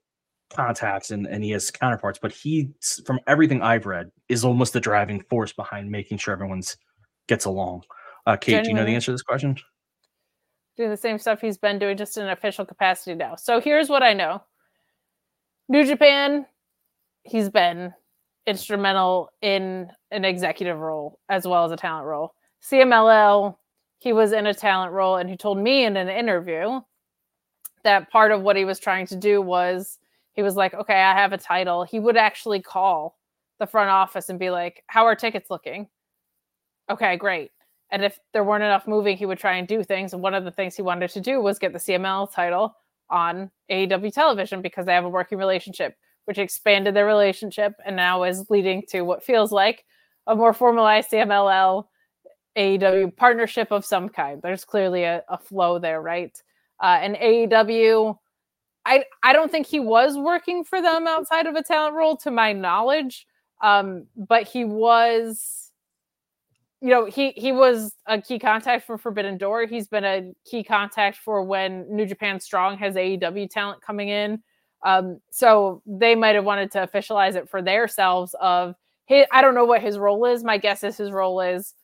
contacts and, and he has counterparts, but he from everything I've read is almost the driving force behind making sure everyone's gets along. Uh, Kate, do you know the answer to this question? doing the same stuff he's been doing just in an official capacity now. So here's what I know. New Japan, he's been instrumental in an executive role as well as a talent role. CMLL, he was in a talent role and he told me in an interview that part of what he was trying to do was he was like, okay, I have a title. He would actually call the front office and be like, how are tickets looking? Okay, great. And if there weren't enough moving, he would try and do things. And one of the things he wanted to do was get the CML title on AEW television because they have a working relationship, which expanded their relationship and now is leading to what feels like a more formalized CMLL AEW partnership of some kind. There's clearly a, a flow there, right? Uh, and AEW, I I don't think he was working for them outside of a talent role, to my knowledge. Um, but he was, you know, he he was a key contact for Forbidden Door. He's been a key contact for when New Japan Strong has AEW talent coming in. Um, so they might have wanted to officialize it for themselves. Of hey, I don't know what his role is. My guess is his role is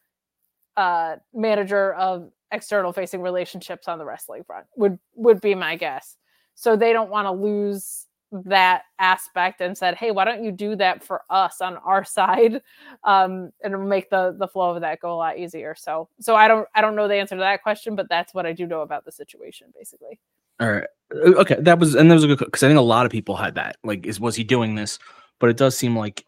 uh, manager of external facing relationships on the wrestling front. Would would be my guess. So they don't want to lose that aspect and said, "Hey, why don't you do that for us on our side?" Um, and it'll make the the flow of that go a lot easier. So, so I don't I don't know the answer to that question, but that's what I do know about the situation, basically. All right. Uh, Okay, that was and that was a good because I think a lot of people had that. Like, is was he doing this? But it does seem like,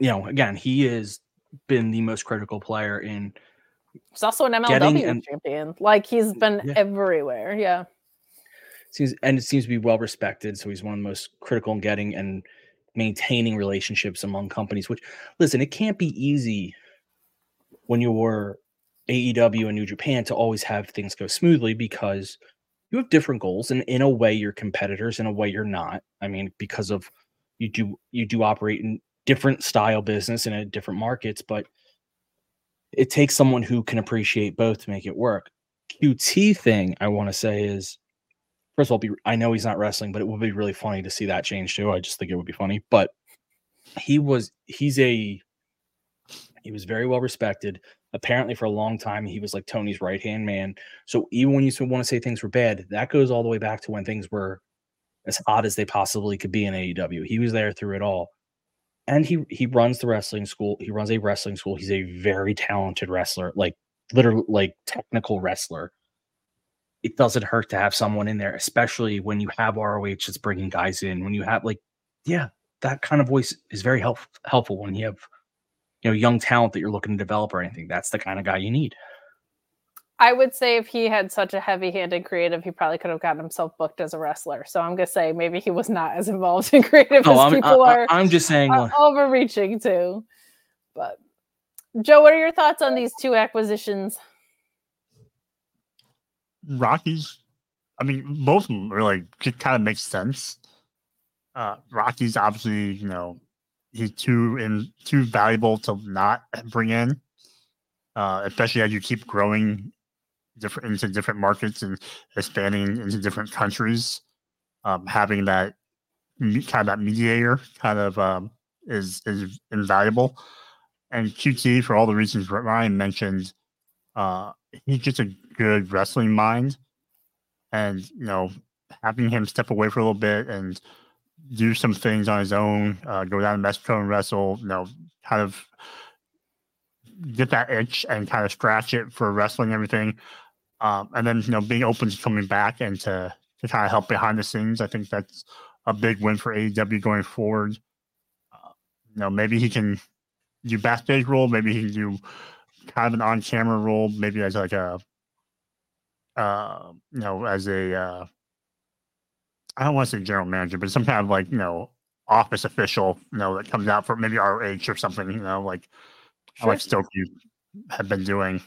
you know, again, he has been the most critical player in He's also an MLW Getting and- champion. Like he's been Yeah. everywhere. Yeah. Seems and it seems to be well respected. So he's one of the most critical in getting and maintaining relationships among companies. Which, listen, it can't be easy when you're AEW and New Japan to always have things go smoothly because you have different goals, and in a way you're competitors, in a way you're not. I mean, because of you do you do operate in different style business and in different markets, but it takes someone who can appreciate both to make it work. QT thing I want to say is first of all, be, I know he's not wrestling, but it would be really funny to see that change too. I just think it would be funny. But he was he's a he was very well respected. Apparently, for a long time, he was like Tony's right hand man. So even when you want to say things were bad, that goes all the way back to when things were as hot as they possibly could be in AEW. He was there through it all. And he he runs the wrestling school. He runs a wrestling school. He's a very talented wrestler, like literally like technical wrestler it doesn't hurt to have someone in there, especially when you have ROH that's bringing guys in. When you have like, yeah, that kind of voice is very help, helpful when you have, you know, young talent that you're looking to develop or anything. That's the kind of guy you need. I would say if he had such a heavy handed creative, he probably could have gotten himself booked as a wrestler. So I'm gonna say maybe he was not as involved in creative No, as I'm- people I- I- are. I'm just saying, are uh, overreaching too. But Joe, what are your thoughts on these two acquisitions? Rocky's, I mean, both of them really just kind of makes sense. Uh, Rocky's, obviously, you know, he's too in too valuable to not bring in, uh, especially as you keep growing different into different markets and expanding into different countries. Um, having that kind of that mediator kind of um, is is invaluable. And QT, for all the reasons Ryan mentioned, uh, he's just a good wrestling mind, and you know, having him step away for a little bit and do some things on his own, uh, go down to Mexico and wrestle, you know, kind of get that itch and kind of scratch it for wrestling everything. Um, and then you know, being open to coming back and to to kind of help behind the scenes, I think that's a big win for AEW going forward. Uh, you know, maybe he can do backstage role, maybe he can do kind of an on-camera role, maybe as like a, uh, you know, as a, uh, I don't want to say general manager, but some kind of like you know office official, you know, that comes out for maybe RH or something, you know, like Sure. Stokely had been doing.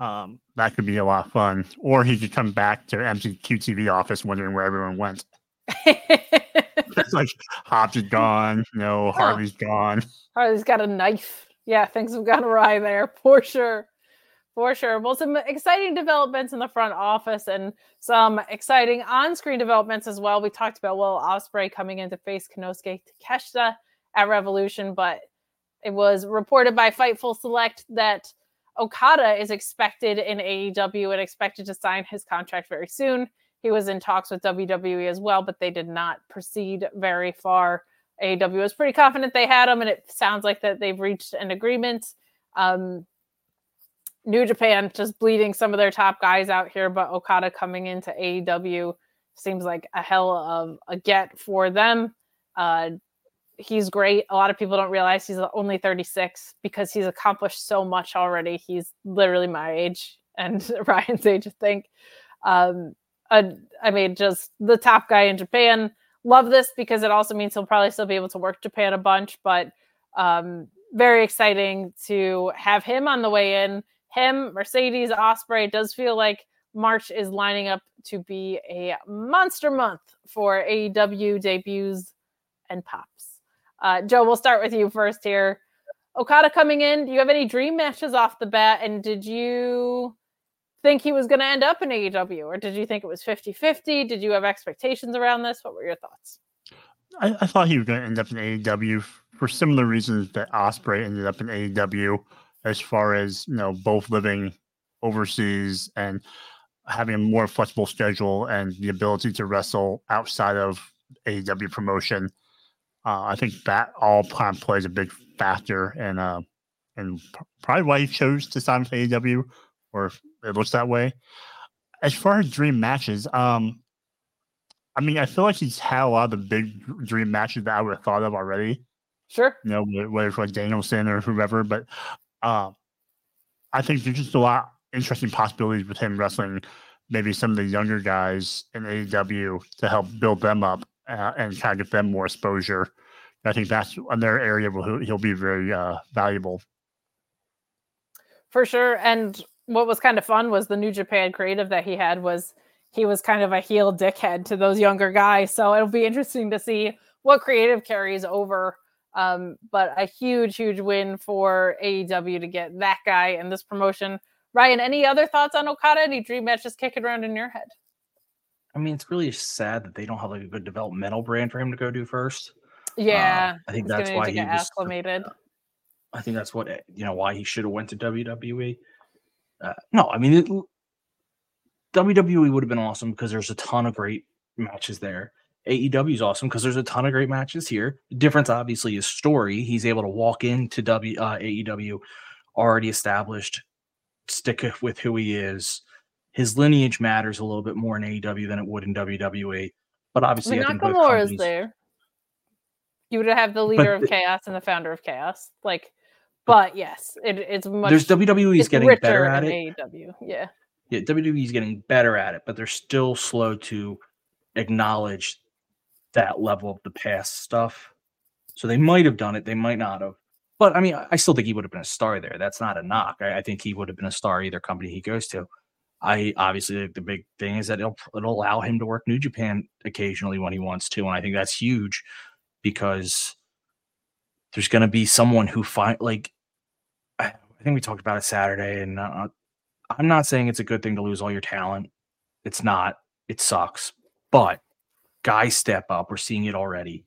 Um, that could be a lot of fun. Or he could come back to empty QTV office wondering where everyone went. it's like Hobbs is gone, you know, Harley's gone. Harvey's got a knife. Yeah, things have gone awry there for sure. For sure. Well, some exciting developments in the front office and some exciting on-screen developments as well. We talked about Will Ospreay coming in to face Konosuke Takeshita at Revolution, but it was reported by Fightful Select that Okada is expected in AEW and expected to sign his contract very soon. He was in talks with WWE as well, but they did not proceed very far. AEW was pretty confident they had him, and it sounds like that they've reached an agreement. Um, New Japan just bleeding some of their top guys out here, but Okada coming into AEW seems like a hell of a get for them. Uh, he's great. A lot of people don't realize he's only 36 because he's accomplished so much already. He's literally my age and Ryan's age, I think. Um, uh, I mean, just the top guy in Japan. Love this because it also means he'll probably still be able to work Japan a bunch, but um, very exciting to have him on the way in. Him, Mercedes, Ospreay. It does feel like March is lining up to be a monster month for AEW debuts and pops. Uh, Joe, we'll start with you first here. Okada coming in. Do you have any dream matches off the bat? And did you think he was going to end up in AEW or did you think it was 50 50? Did you have expectations around this? What were your thoughts? I, I thought he was going to end up in AEW for similar reasons that Ospreay ended up in AEW, as far as you know, both living overseas and having a more flexible schedule and the ability to wrestle outside of AEW promotion. Uh, I think that all kind of plays a big factor, and uh, and probably why he chose to sign with AEW, or it looks that way. As far as dream matches, um, I mean, I feel like he's had a lot of the big dream matches that I would have thought of already. Sure. You know, whether it's like Danielson or whoever, but uh, I think there's just a lot interesting possibilities with him wrestling maybe some of the younger guys in AEW to help build them up uh, and kind of get them more exposure. I think that's another area where he'll, he'll be very uh, valuable. For sure. And what was kind of fun was the New Japan creative that he had was he was kind of a heel dickhead to those younger guys. So it'll be interesting to see what creative carries over. Um, but a huge, huge win for AEW to get that guy in this promotion. Ryan, any other thoughts on Okada? Any dream matches kicking around in your head? I mean, it's really sad that they don't have like a good developmental brand for him to go do first. Yeah, uh, I think that's why he was acclimated. I think that's what you know why he should have went to WWE. Uh, no, I mean, it, WWE would have been awesome because there's a ton of great matches there. AEW is awesome because there's a ton of great matches here. The difference, obviously, is story. He's able to walk into W uh, AEW already established, stick with who he is. His lineage matters a little bit more in AEW than it would in WWE. But obviously, I, mean, Nakamura is there. You would have the leader of chaos and the founder of chaos. Like but yes, it, it's much. There's WWE's getting better at it. AEW, yeah. Yeah, WWE's getting better at it, but they're still slow to acknowledge that level of the past stuff. So they might have done it, they might not have. But I mean, I still think he would have been a star there. That's not a knock. I, I think he would have been a star either company he goes to. I obviously the big thing is that it'll it'll allow him to work New Japan occasionally when he wants to, and I think that's huge because there's going to be someone who find like I, think we talked about it Saturday, and uh, I'm not saying it's a good thing to lose all your talent. It's not. It sucks. But guys step up. We're seeing it already.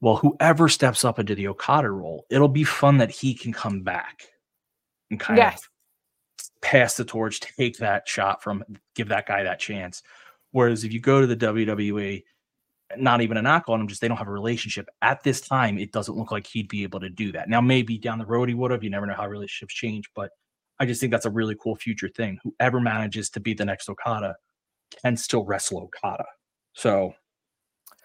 Well, whoever steps up into the Okada role, it'll be fun that he can come back and kind yes. of pass the torch, take that shot from, give that guy that chance. Whereas if you go to the WWE, not even a knock on him, just they don't have a relationship. At this time, it doesn't look like he'd be able to do that. Now, maybe down the road he would have. You never know how relationships change, but I just think that's a really cool future thing. Whoever manages to be the next Okada can still wrestle Okada. So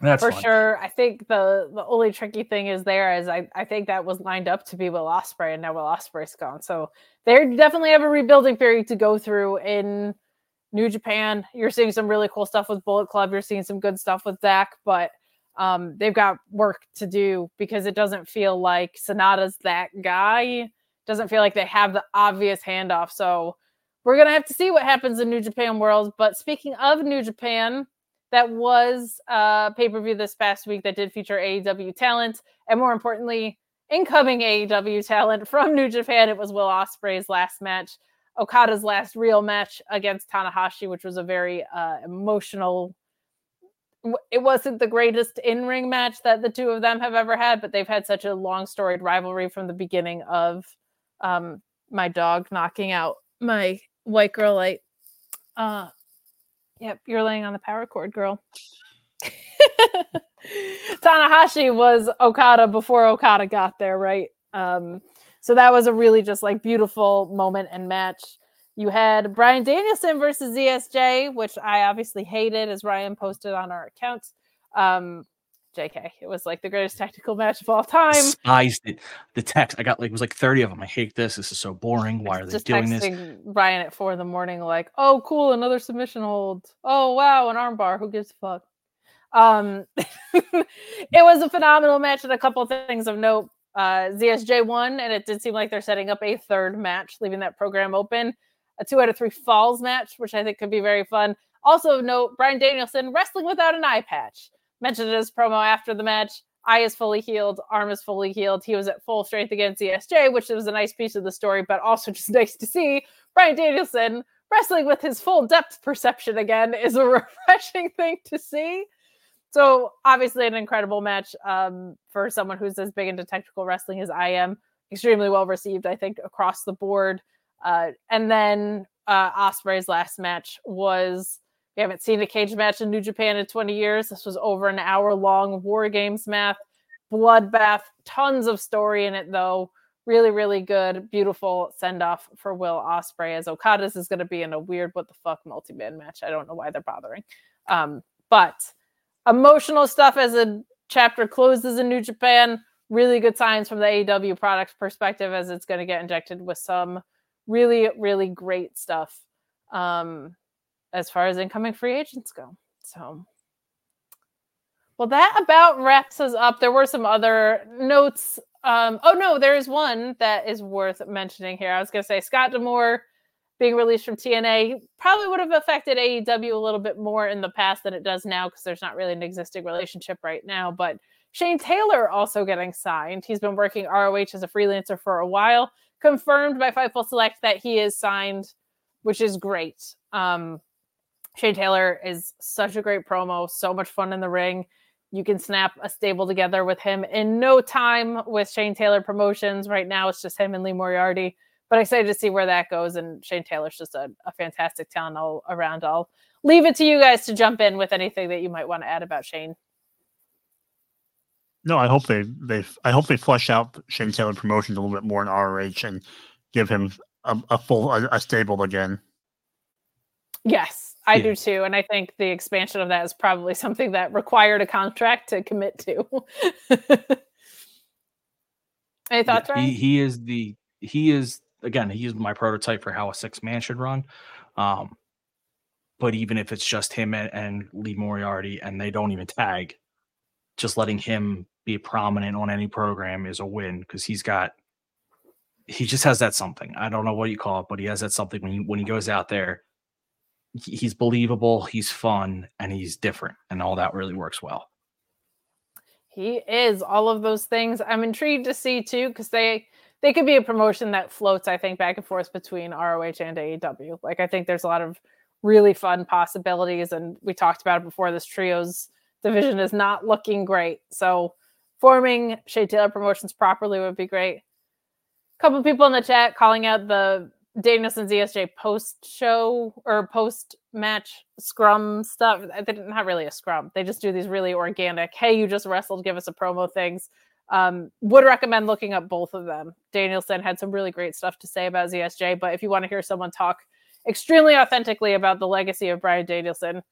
that's for fun. sure. I think the the only tricky thing is there is I, I think that was lined up to be Will Ospreay and now Will Ospreay's gone. So they definitely have a rebuilding period to go through in New Japan, you're seeing some really cool stuff with Bullet Club. You're seeing some good stuff with Zack, but um, they've got work to do because it doesn't feel like Sanada's that guy. Doesn't feel like they have the obvious handoff. So we're gonna have to see what happens in New Japan World. But speaking of New Japan, that was a pay per view this past week that did feature AEW talent, and more importantly, incoming AEW talent from New Japan. It was Will Ospreay's last match Okada's last real match against Tanahashi, which was a very uh, emotional. It wasn't the greatest in ring match that the two of them have ever had, but they've had such a long storied rivalry from the beginning of um, my dog knocking out my white girl light. Uh, yep, you're laying on the power cord, girl. Tanahashi was Okada before Okada got there, right? Um, so that was a really just like beautiful moment and match. You had Bryan Danielson versus ZSJ, which I obviously hated, as Ryan posted on our account. Um, JK, it was like the greatest tactical match of all time. Despised it. The text I got like was like thirty of them. I hate this. This is so boring. Why are they doing this? Ryan at four in the morning, like, "Oh, cool, another submission hold. Oh, wow, an armbar. Who gives a fuck?" Um, it was a phenomenal match, and a couple of things of note. Uh, ZSJ won, and it did seem like they're setting up a third match, leaving that program open. A two out of three falls match, which I think could be very fun. Also, note Bryan Danielson wrestling without an eye patch. Mentioned in his promo after the match. Eye is fully healed, arm is fully healed. He was at full strength against ZSJ, which was a nice piece of the story, but also just nice to see Bryan Danielson wrestling with his full depth perception again is a refreshing thing to see. So obviously an incredible match um, for someone who's as big into technical wrestling as I am. Extremely well received, I think, across the board. Uh, and then uh, Ospreay's last match was haven't seen a cage match in New Japan in 20 years. This was over an hour long War Games math, bloodbath, tons of story in it though. Really, really good, beautiful send off for Will Ospreay as Okada's is going to be in a weird what the fuck multi man match. I don't know why they're bothering. Um, but emotional stuff as a chapter closes in New Japan. Really good signs from the AEW product perspective as it's going to get injected with some really, really great stuff um, as far as incoming free agents go. So, well, that about wraps us up. There were some other notes. Um, oh no, there is one that is worth mentioning here. I was going to say Scott D'Amore being released from TNA probably would have affected AEW a little bit more in the past than it does now because there's not really an existing relationship right now. But Shane Taylor also getting signed. He's been working ROH as a freelancer for a while. Confirmed by Fightful Select that he is signed, which is great. Um, Shane Taylor is such a great promo, so much fun in the ring. You can snap a stable together with him in no time with Shane Taylor Promotions. Right now, it's just him and Lee Moriarty but excited to see where that goes. And Shane Taylor's just a, a fantastic talent all around. I'll leave it to you guys to jump in with anything that you might want to add about Shane. No, I hope they they I hope they flesh out Shane Taylor promotions a little bit more in ROH and give him a, a full a, a stable again. Yes, I Yeah. do too. And I think the expansion of that is probably something that required a contract to commit to. Any thoughts, Ryan? He he is the he is again he is my prototype for how a six man should run. Um, but even if it's just him and, and Lee Moriarty and they don't even tag, just letting him be prominent on any program is a win because he's got he just has that something. I don't know what you call it, but he has that something when he when he goes out there. He- He's believable, he's fun, and he's different, and all that really works well. He is all of those things. I'm intrigued to see too because they they could be a promotion that floats. I think back and forth between ROH and AEW. Like I think there's a lot of really fun possibilities, and we talked about it before. This trios division is not looking great, so forming Shane Taylor promotions properly would be great. A couple people in the chat calling out the Danielson ZSJ post show or post match scrum stuff. They didn't have really a scrum. They just do these really organic, hey, you just wrestled, give us a promo things. Um, would recommend looking up both of them. Danielson had some really great stuff to say about ZSJ, but if you want to hear someone talk extremely authentically about the legacy of Bryan Danielson,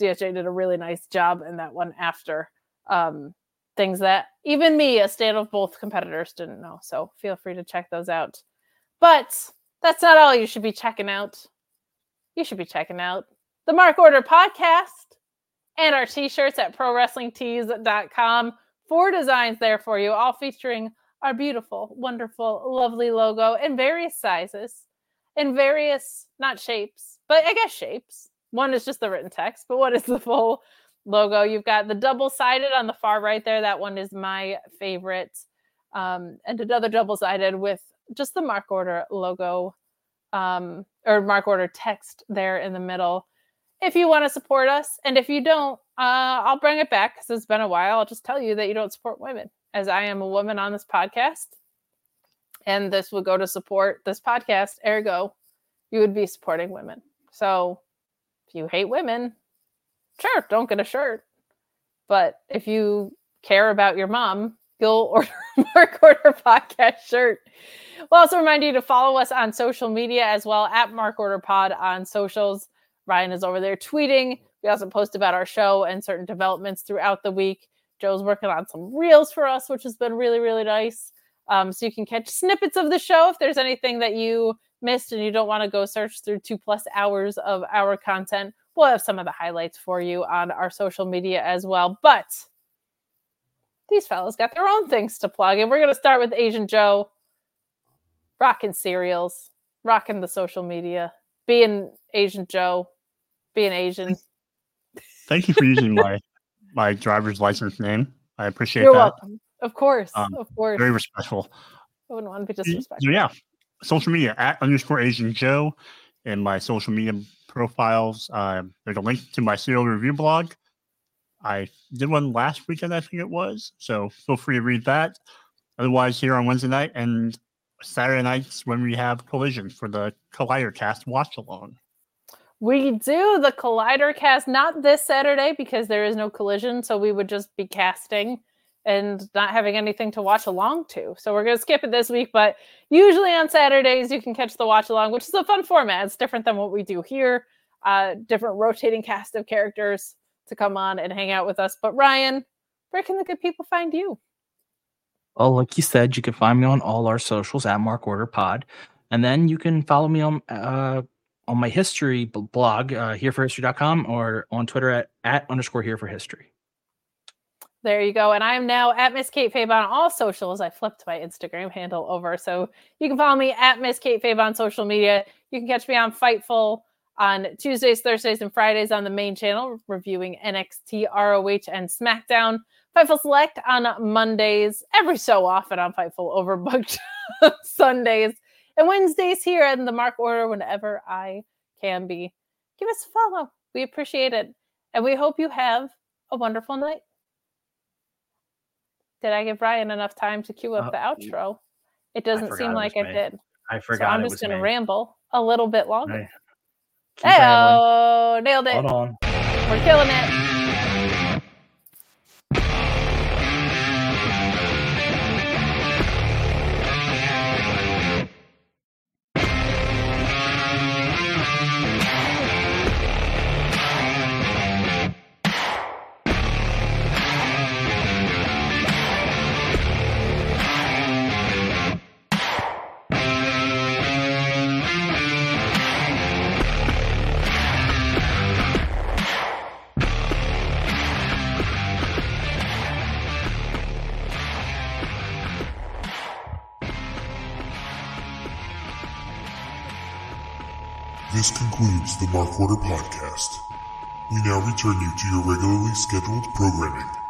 ZSJ did a really nice job in that one after. Um, things that even me, a stand of both competitors, didn't know. So feel free to check those out. But that's not all you should be checking out. You should be checking out the Mark Order podcast and our t-shirts at prowrestlingtees.com. Four designs there for you, all featuring our beautiful, wonderful, lovely logo in various sizes, in various not shapes, but I guess shapes. One is just the written text, but what is the full logo? You've got the double-sided on the far right there. That one is my favorite. Um, and another double-sided with just the Mark Order logo um, or Mark Order text there in the middle. If you want to support us, and if you don't, uh, I'll bring it back because it's been a while. I'll just tell you that you don't support women, as I am a woman on this podcast. And this would go to support this podcast. Ergo, you would be supporting women. So if you hate women, sure, don't get a shirt. But if you care about your mom, you'll order Mark Order podcast shirt. We'll also remind you to follow us on social media as well at Mark Order Pod on socials. Ryan is over there tweeting. We also post about our show and certain developments throughout the week. Joe's working on some reels for us, which has been really, really nice. Um, so you can catch snippets of the show if there's anything that you missed and you don't want to go search through two plus hours of our content. We'll have some of the highlights for you on our social media as well. But these fellas got their own things to plug. And we're going to start with Asian Joe, rocking cereals, rocking the social media, being Asian Joe, being Asian. Thank you for using my my driver's license name. I appreciate You're that. welcome. Of course. Um, of course. Very respectful. I wouldn't want to be So disrespectful. yeah, social media at underscore Asian Joe and my social media profiles. Um, there's a link to my cereal review blog. I did one last weekend, I think it was. So feel free to read that. Otherwise, here on Wednesday night and Saturday nights when we have Collision for the Collider Cast watch along. We do the Collider cast not this Saturday because there is no collision, so we would just be casting and not having anything to watch along to. So we're gonna skip it this week, but usually on Saturdays you can catch the watch along, which is a fun format. It's different than what we do here. Uh, different rotating cast of characters to come on and hang out with us. But Ryan, where can the good people find you? Well, like you said, you can find me on all our socials at Mark Order Pod, and then you can follow me on uh, on my history blog, uh, hereforhistory.com, or on Twitter at, at underscore here for history. There you go. And I am now at Miss Kate Fabe on all socials. I flipped my Instagram handle over. So you can follow me at Miss Kate Fabe on social media. You can catch me on Fightful on Tuesdays, Thursdays, and Fridays on the main channel, reviewing NXT, ROH, and SmackDown. Fightful Select on Mondays, every so often on Fightful Overbooked Sundays, and Wednesdays here in the Mark Order whenever I can be. Give us a follow. We appreciate it. And we hope you have a wonderful night. Did I give Ryan enough time to cue up Uh, the outro? It doesn't seem like I did. I forgot. So I'm just going to ramble a little bit longer. Right. Hey, nailed it. Hold on. We're killing it. The Mark Order podcast. We now return you to your regularly scheduled programming.